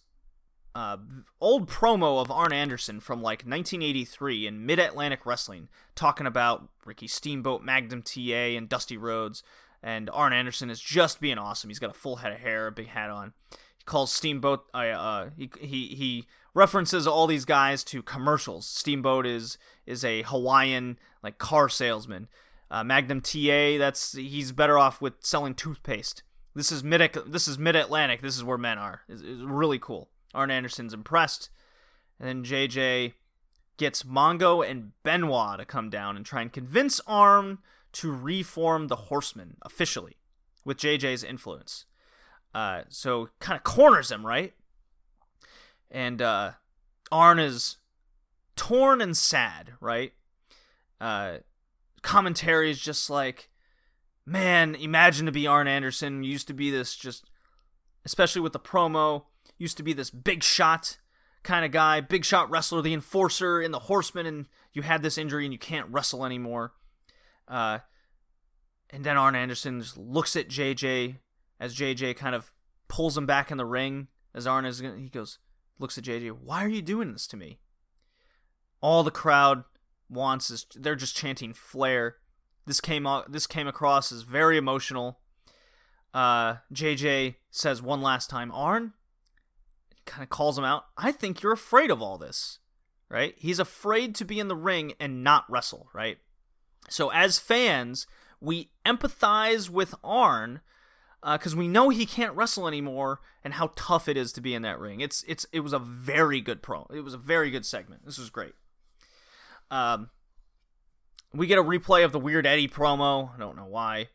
uh, old promo of Arn Anderson from like 1983 in Mid Atlantic Wrestling, talking about Ricky Steamboat, Magnum TA, and Dusty Rhodes. And Arn Anderson is just being awesome. He's got a full head of hair, a big hat on. He calls Steamboat. Uh, uh, he he he references all these guys to commercials. Steamboat is is a Hawaiian like car salesman. Uh, Magnum TA, that's he's better off with selling toothpaste. This is mid this is mid Atlantic. This is where men are. It's, it's really cool. Arn Anderson's impressed. And then JJ gets Mongo and Benoit to come down and try and convince Arn to reform the Horsemen officially with JJ's influence. Uh, so kind of corners him, right? And uh, Arn is torn and sad, right? Uh, commentary is just like, man, imagine to be Arn Anderson. used to be this just, especially with the promo, used to be this big shot kind of guy, big shot wrestler, the enforcer and the Horseman, and you had this injury and you can't wrestle anymore. Uh, and then Arn Anderson just looks at JJ as JJ kind of pulls him back in the ring. As Arn is, he goes, looks at JJ, why are you doing this to me? All the crowd wants is they're just chanting Flair. This came this came across as very emotional. Uh, JJ says one last time, Arn, kind of calls him out. I think you're afraid of all this, right? He's afraid to be in the ring and not wrestle, right? So as fans, we empathize with Arn because uh, we know he can't wrestle anymore and how tough it is to be in that ring. It's it's it was a very good pro. It was a very good segment. This was great. Um, we get a replay of the Weird Eddie promo. I don't know why.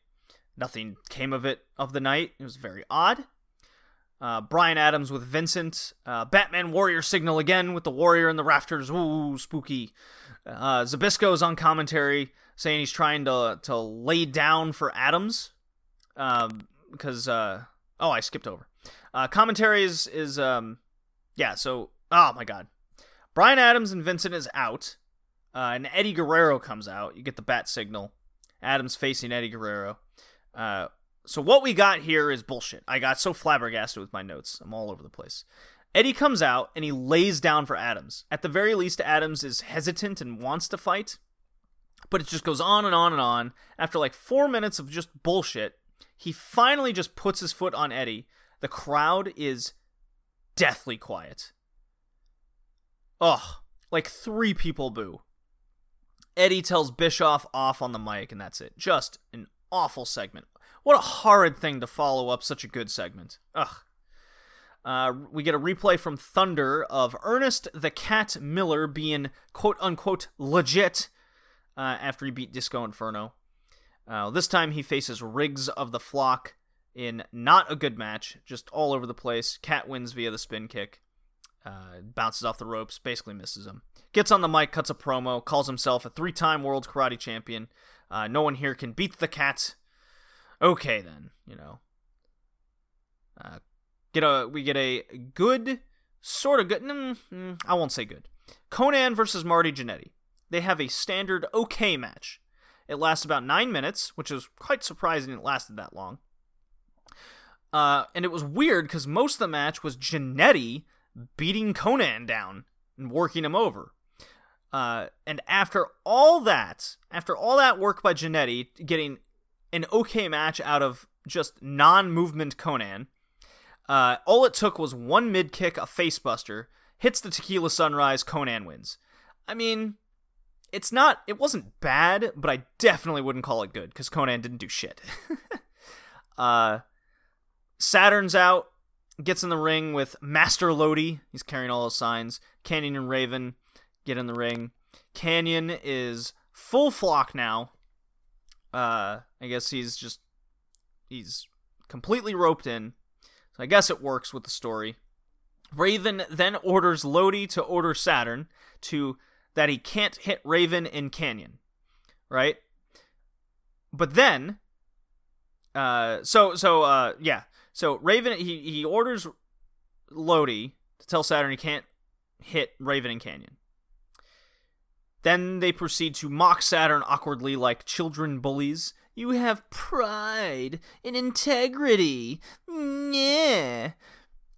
Nothing came of it of the night. It was very odd. Uh, Brian Adams with Vincent. Uh, Batman Warrior signal again with the Warrior in the rafters. Ooh, spooky. Uh, Zbyszko's on commentary saying he's trying to to lay down for Adams. Um, because uh, oh, I skipped over. Uh, commentary is is um, yeah. So oh my god, Brian Adams and Vincent is out. Uh, and Eddie Guerrero comes out. You get the bat signal. Adams facing Eddie Guerrero. Uh, so what we got here is bullshit. I got so flabbergasted with my notes. I'm all over the place. Eddie comes out and he lays down for Adams. At the very least, Adams is hesitant and wants to fight, but it just goes on and on and on. After like four minutes of just bullshit, he finally just puts his foot on Eddie. The crowd is deathly quiet. Ugh, like three people boo. Eddie tells Bischoff off on the mic, and that's it. Just an awful segment. What a horrid thing to follow up such a good segment. Ugh. Uh, we get a replay from Thunder of Ernest the Cat Miller being quote unquote legit uh, after he beat Disco Inferno. Uh, this time he faces Riggs of the Flock in not a good match, just all over the place. Cat wins via the spin kick, uh, bounces off the ropes, basically misses him. Gets on the mic, cuts a promo, calls himself a three time world karate champion. Uh, no one here can beat the cat. Okay, then, you know. Uh, get a we get a good sort of good mm, mm, i won't say good Konnan versus marty Jannetty. they have a standard okay match it lasts about nine minutes which is quite surprising it lasted that long uh, and it was weird because most of the match was Jannetty beating Konnan down and working him over uh, and after all that after all that work by Jannetty getting an okay match out of just non-movement Konnan. uh, all it took was one mid kick, a facebuster, hits the tequila sunrise, Konnan wins. I mean, it's not, it wasn't bad, but I definitely wouldn't call it good because Konnan didn't do shit. (laughs) uh, Saturn's out, gets in the ring with Master Lodi. He's carrying all those signs. Kanyon and Raven get in the ring. Kanyon is full flock now. Uh, I guess he's just he's completely roped in. So I guess it works with the story. Raven then orders Lodi to order Saturn to that he can't hit Raven in Kanyon, right? But then, uh, so so uh, yeah, so Raven he he orders Lodi to tell Saturn he can't hit Raven in Kanyon. Then they proceed to mock Saturn awkwardly like children bullies you have pride and integrity. Yeah.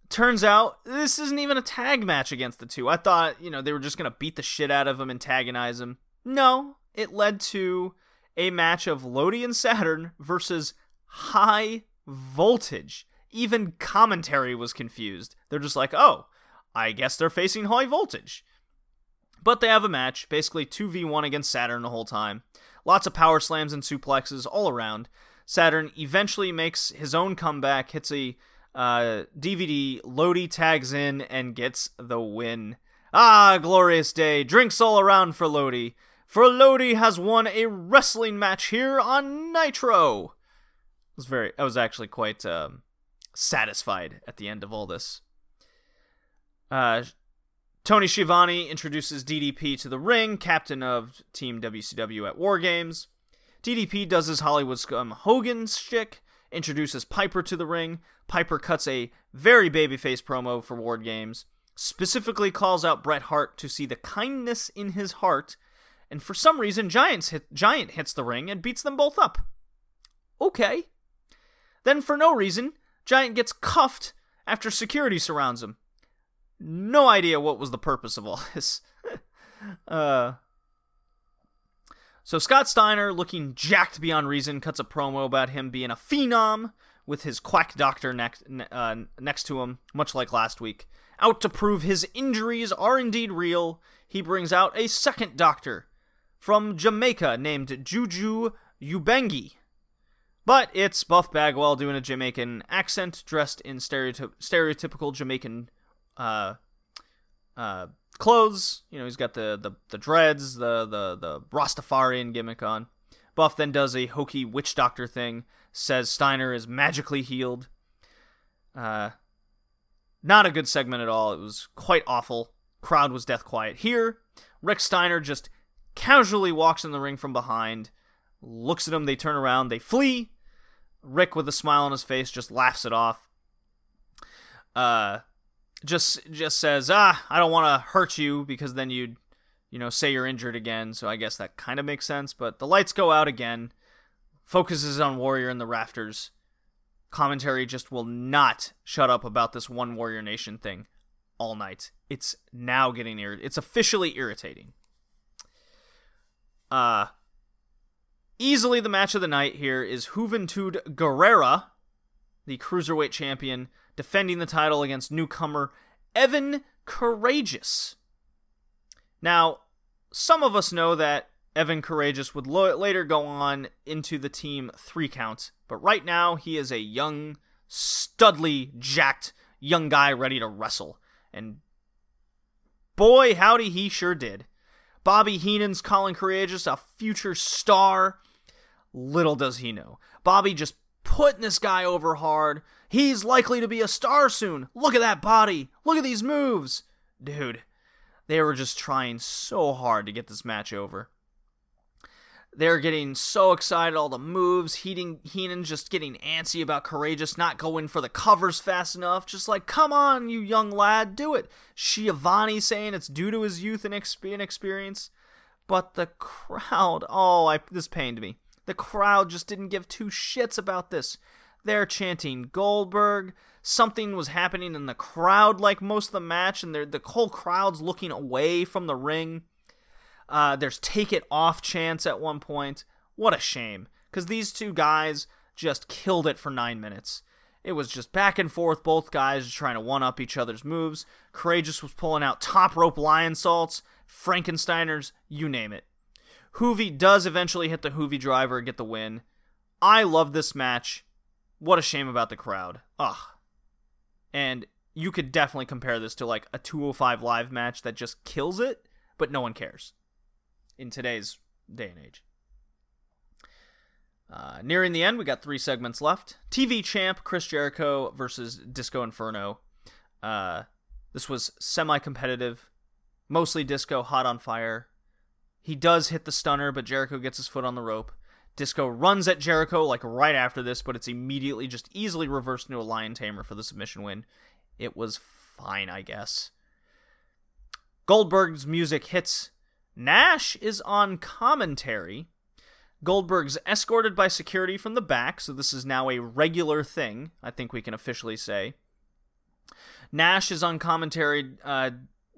Turns out this isn't even a tag match against the two. I thought, you know, they were just going to beat the shit out of him, antagonize him. No, it led to a match of Lodi and Saturn versus High Voltage. Even commentary was confused. They're just like, oh, I guess they're facing High Voltage. But they have a match, basically 2v1 against Saturn the whole time. Lots of power slams and suplexes all around. Saturn eventually makes his own comeback, hits a uh, DVD, Lodi tags in and gets the win. Ah, glorious day. Drinks all around for Lodi. For Lodi has won a wrestling match here on Nitro. I was very I was actually quite um, satisfied at the end of all this. Uh, Tony Schiavone introduces DDP to the ring, captain of Team WCW at War Games. DDP does his Hollywood scum Hogan shtick, introduces Piper to the ring. Piper cuts a very babyface promo for War Games, specifically calls out Bret Hart to see the kindness in his heart, and for some reason, Giants hit, Giant hits the ring and beats them both up. Okay. Then, for no reason, Giant gets cuffed after security surrounds him no idea what was the purpose of all (laughs) this. uh, so Scott Steiner, looking jacked beyond reason, cuts a promo about him being a phenom with his quack doctor next uh, next to him, much like last week. Out to prove his injuries are indeed real, he brings out a second doctor from Jamaica named Juju Ubengi. But it's Buff Bagwell doing a Jamaican accent, dressed in stereoty- stereotypical Jamaican uh, uh, clothes. You know, he's got the, the, the dreads, the, the, the Rastafarian gimmick on. Buff then does a hokey witch doctor thing, says Steiner is magically healed. Uh, not a good segment at all. It was quite awful. Crowd was death quiet. Here, Rick Steiner just casually walks in the ring from behind, looks at him, they turn around, they flee. Rick, with a smile on his face, just laughs it off. Uh, just just says, "Ah, I don't want to hurt you because then you'd, you know, say you're injured again." So I guess that kind of makes sense, but the lights go out again. Focuses on Warrior in the rafters. commentary just will not shut up about this one Warrior Nation thing all night. It's now getting ir- it's officially irritating. Uh easily the match of the night here is Juventud Guerrera, the cruiserweight champion, defending the title against newcomer Evan Karagias. Now, some of us know that Evan Karagias would lo- later go on into the team three count, but right now he is a young, studly, jacked young guy ready to wrestle. And boy, howdy, he sure did. Bobby Heenan's calling Karagias a future star. Little does he know. Bobby just putting this guy over hard. He's likely to be a star soon. Look at that body. Look at these moves. Dude, they were just trying so hard to get this match over. They're getting so excited, all the moves. Heenan just getting antsy about Karagias not going for the covers fast enough. Just like, come on, you young lad, do it. Schiavone saying it's due to his youth and inexperience. But the crowd, oh, I, this pained me. The crowd just didn't give two shits about this. They're chanting Goldberg. Something was happening in the crowd like most of the match, and the whole crowd's looking away from the ring. Uh, there's take it off chance at one point. What a shame. Because these two guys just killed it for nine minutes. It was just back and forth, both guys trying to one up each other's moves. Karagias was pulling out top rope lionsaults, Frankensteiners, you name it. Juvi does eventually hit the Juvi driver and get the win. I love this match. What a shame about the crowd. Ugh. And you could definitely compare this to like a 205 live match that just kills it, but no one cares in today's day and age. Uh, nearing the end, we got three segments left. TV champ Chris Jericho versus Disco Inferno. Uh, this was semi competitive, mostly Disco hot on fire. He does hit the stunner, but Jericho gets his foot on the rope. Disco runs at Jericho like right after this, but it's immediately just easily reversed into a lion tamer for the submission win. It was fine, I guess. Goldberg's music hits. Nash is on commentary. Goldberg's escorted by security from the back, so this is now a regular thing, I think we can officially say. Nash is on commentary uh,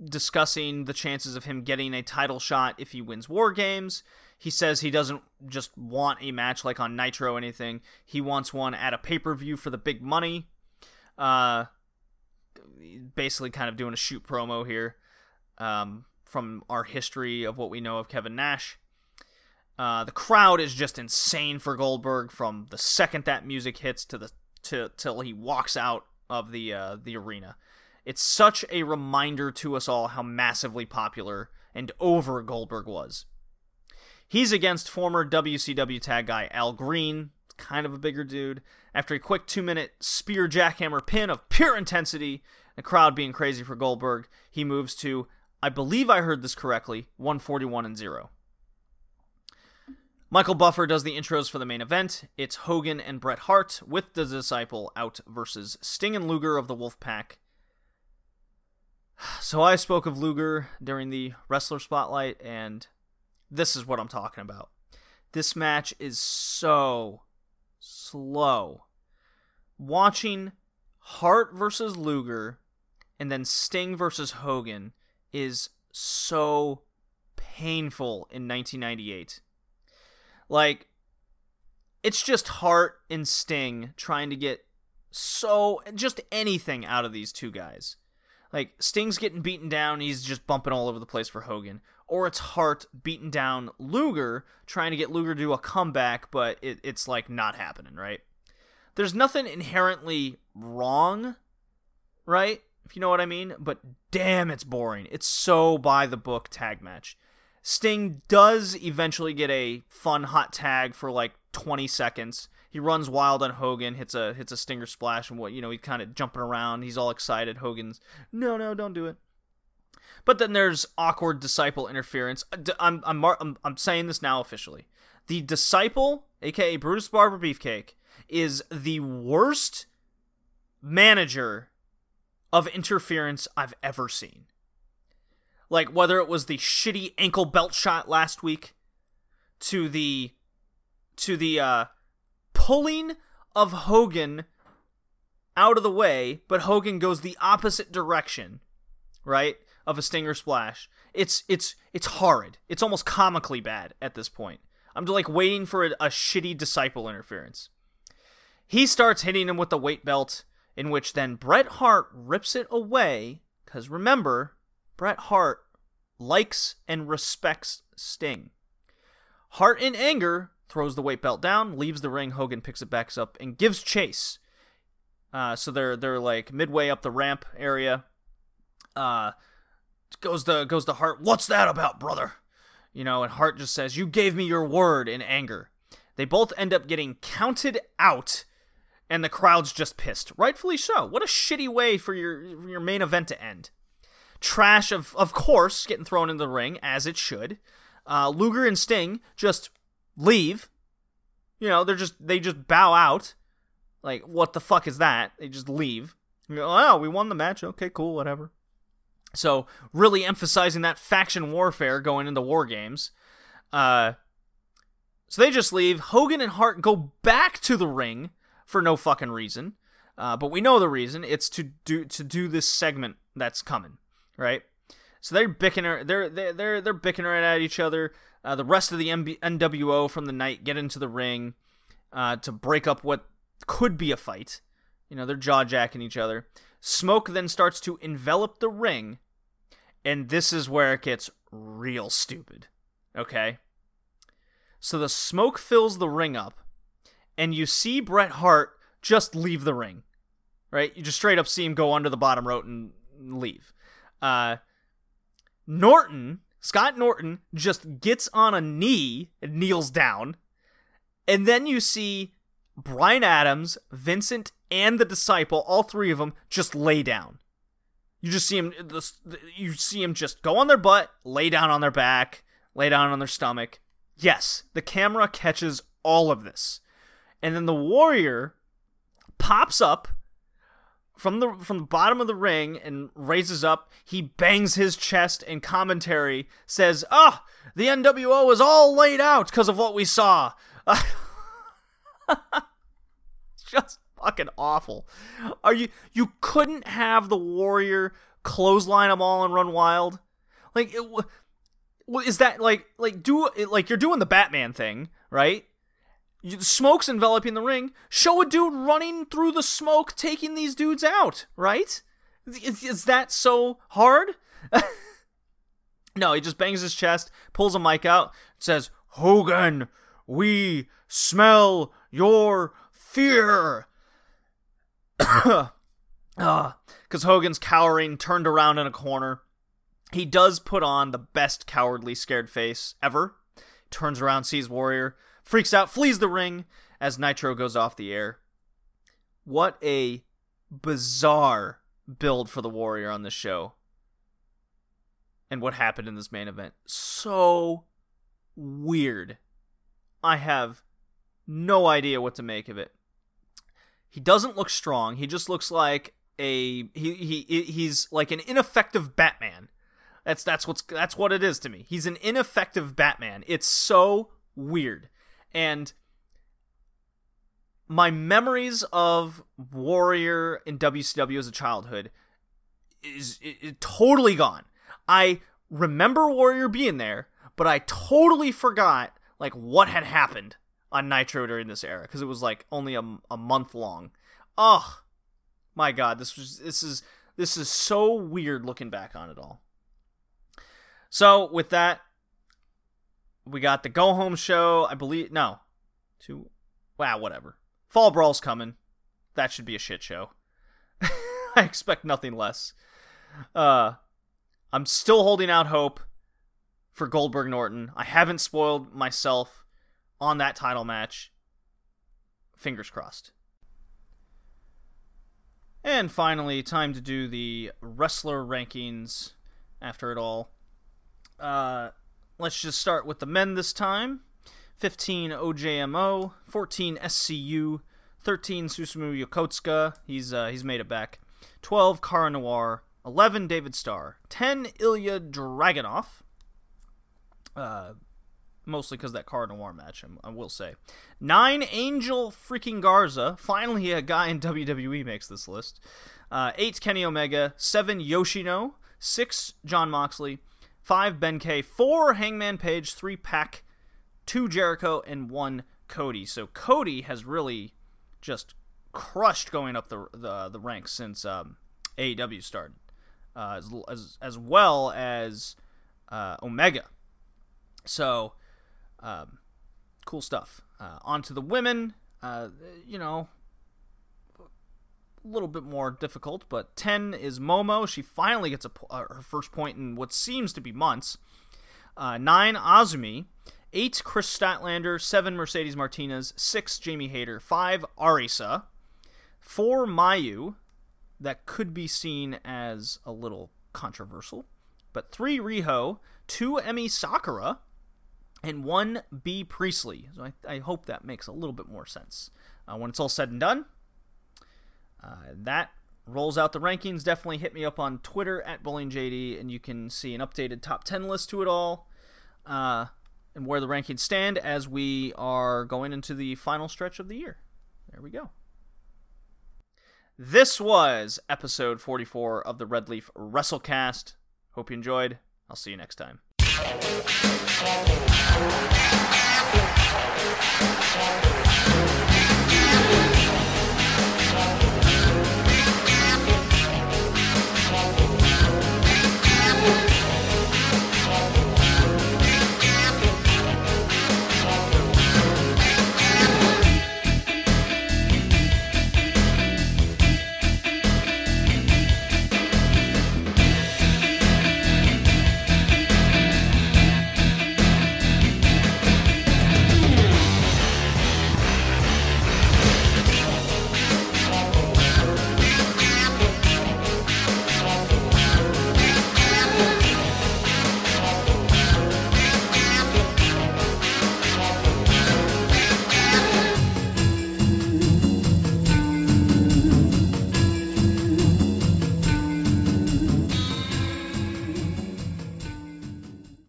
discussing the chances of him getting a title shot if he wins War Games. He says he doesn't just want a match like on Nitro or anything. He wants one at a pay per view for the big money. Uh, basically, kind of doing a shoot promo here um, from our history of what we know of Kevin Nash. Uh, the crowd is just insane for Goldberg from the second that music hits to the to till he walks out of the uh, the arena. It's such a reminder to us all how massively popular and over Goldberg was. He's against former WCW tag guy Al Greene, kind of a bigger dude. After a quick two minute spear jackhammer pin of pure intensity, the crowd being crazy for Goldberg, he moves to, I believe I heard this correctly, 141 and 0. Michael Buffer does the intros for the main event. It's Hogan and Bret Hart with the Disciple out versus Sting and Luger of the Wolfpack. (sighs) So I spoke of Luger during the Wrestler Spotlight, and this is what I'm talking about. This match is so slow. Watching Hart versus Luger and then Sting versus Hogan is so painful in 1998. Like, it's just Hart and Sting trying to get so just anything out of these two guys. Like Sting's getting beaten down, he's just bumping all over the place for Hogan. Or it's Hart beating down Luger, trying to get Luger to do a comeback, but it, it's like not happening, right? There's nothing inherently wrong, right? If you know what I mean. But damn, it's boring. It's so by the book tag match. Sting does eventually get a fun hot tag for like 20 seconds. He runs wild on Hogan, hits a hits a stinger splash, and what you know he's kind of jumping around. He's all excited. Hogan's no, no, don't do it. But then there's awkward disciple interference. I'm I'm I'm, I'm saying this now officially. The disciple, aka Brutus Barber Beefcake, is the worst manager of interference I've ever seen. Like whether it was the shitty ankle belt shot last week to the to the uh pulling of Hogan out of the way, but Hogan goes the opposite direction, right? Of a stinger splash. It's it's it's horrid. It's almost comically bad at this point. I'm like waiting for a, a shitty disciple interference. He starts hitting him with the weight belt, in which then Bret Hart rips it away. Because remember, Bret Hart likes and respects Sting. Hart, in anger, throws the weight belt down, leaves the ring. Hogan picks it back up and gives chase. Uh, so they're they're like midway up the ramp area. Uh, goes to goes to Hart. What's that about, brother? You know, and Hart just says, "You gave me your word." In anger, they both end up getting counted out, and the crowd's just pissed, rightfully so. What a shitty way for your for your main event to end. Trash of of course getting thrown in the ring as it should. Uh, Luger and Sting just leave. You know, they're just they just bow out. Like, what the fuck is that? They just leave. You go, oh, we won the match. Okay, cool, whatever. So, really emphasizing that faction warfare going into war games. Uh, so they just leave. Hogan and Hart go back to the ring for no fucking reason. Uh, but we know the reason. It's to do to do this segment that's coming, right? So they're bickering. They're they're they're they're at each other. Uh, the rest of the MB- NWO from the night get into the ring uh, to break up what could be a fight. You know, they're jaw jacking each other. Smoke then starts to envelop the ring, and this is where it gets real stupid. Okay? So the smoke fills the ring up, and you see Bret Hart just leave the ring. Right? You just straight up see him go under the bottom rope and leave. Uh, Norton, Scott Norton, just gets on a knee and kneels down. And then you see Brian Adams, Vincent, and the disciple, all three of them, just lay down. You just see him. You see him just go on their butt, lay down on their back, lay down on their stomach. Yes, the camera catches all of this, and then the warrior pops up from the from the bottom of the ring and raises up. He bangs his chest and commentary says, "Ah, oh, the NWO is all laid out because of what we saw." (laughs) just fucking awful. Are you you couldn't have the warrior clothesline them all and run wild? Like is that like like do like you're doing the Batman thing, right? You, smoke's enveloping the ring. Show a dude running through the smoke, taking these dudes out, right? Is, is that so hard? (laughs) no, he just bangs his chest, pulls a mic out, says, "Hogan, we smell your fear." (coughs) Because uh, Hogan's cowering, turned around in a corner. He does put on the best cowardly scared face ever. Turns around, sees Warrior, freaks out, flees the ring as Nitro goes off the air. What a bizarre build for the Warrior on this show. And what happened in this main event. So weird. I have no idea what to make of it. He doesn't look strong. He just looks like a he he he's like an ineffective Batman. That's that's what's that's what it is to me. He's an ineffective Batman. It's so weird. And my memories of Warrior in WCW as a childhood is, is, totally gone. I remember Warrior being there, but I totally forgot like what had happened on Nitro during this era because it was like only a, a month long. Oh my god, this was this is this is so weird looking back on it all. So with that, we got the go home show. I believe no, two. Wow, whatever. Fall Brawl's coming. That should be a shit show. (laughs) I expect nothing less. Uh, I'm still holding out hope for Goldberg Norton. I haven't spoiled myself on that title match. Fingers crossed. And finally, time to do the wrestler rankings after it all. Uh, let's just start with the men this time 15 OJMO, 14 SCU, 13 Susumu Yokosuka, he's, uh, he's made it back, 12 Cara Noir, 11 David Starr, 10 Ilya Dragunov, uh, mostly because that Cara Noir match. I, will say, nine Angel freaking Garza. Finally, a guy in WWE makes this list. Uh, eight Kenny Omega, seven Yoshino, six John Moxley, five Ben K, four Hangman Page, three Pac, two Jericho, and one Cody. So Cody has really just crushed going up the the, the ranks since um, AEW started, uh, as, as as well as uh, Omega. So, um, cool stuff. Uh, on to the women. Uh, you know, a little bit more difficult, but 10 is Momo. She finally gets a, uh, her first point in what seems to be months. Uh, 9, Azumi. 8, Kris Statlander. 7, Mercedes Martinez. 6, Jamie Hayter. 5, Arisa. 4, Mayu. That could be seen as a little controversial. But 3, Riho. 2, Emi Sakura. And 1, Bea Priestley. So I, I hope that makes a little bit more sense. Uh, when it's all said and done, uh, that rolls out the rankings. Definitely hit me up on Twitter at BowlingJD, and you can see an updated top 10 list to it all uh, and where the rankings stand as we are going into the final stretch of the year. There we go. This was episode 44 of the Red Leaf WrestleCast. Hope you enjoyed. I'll see you next time. Thank you.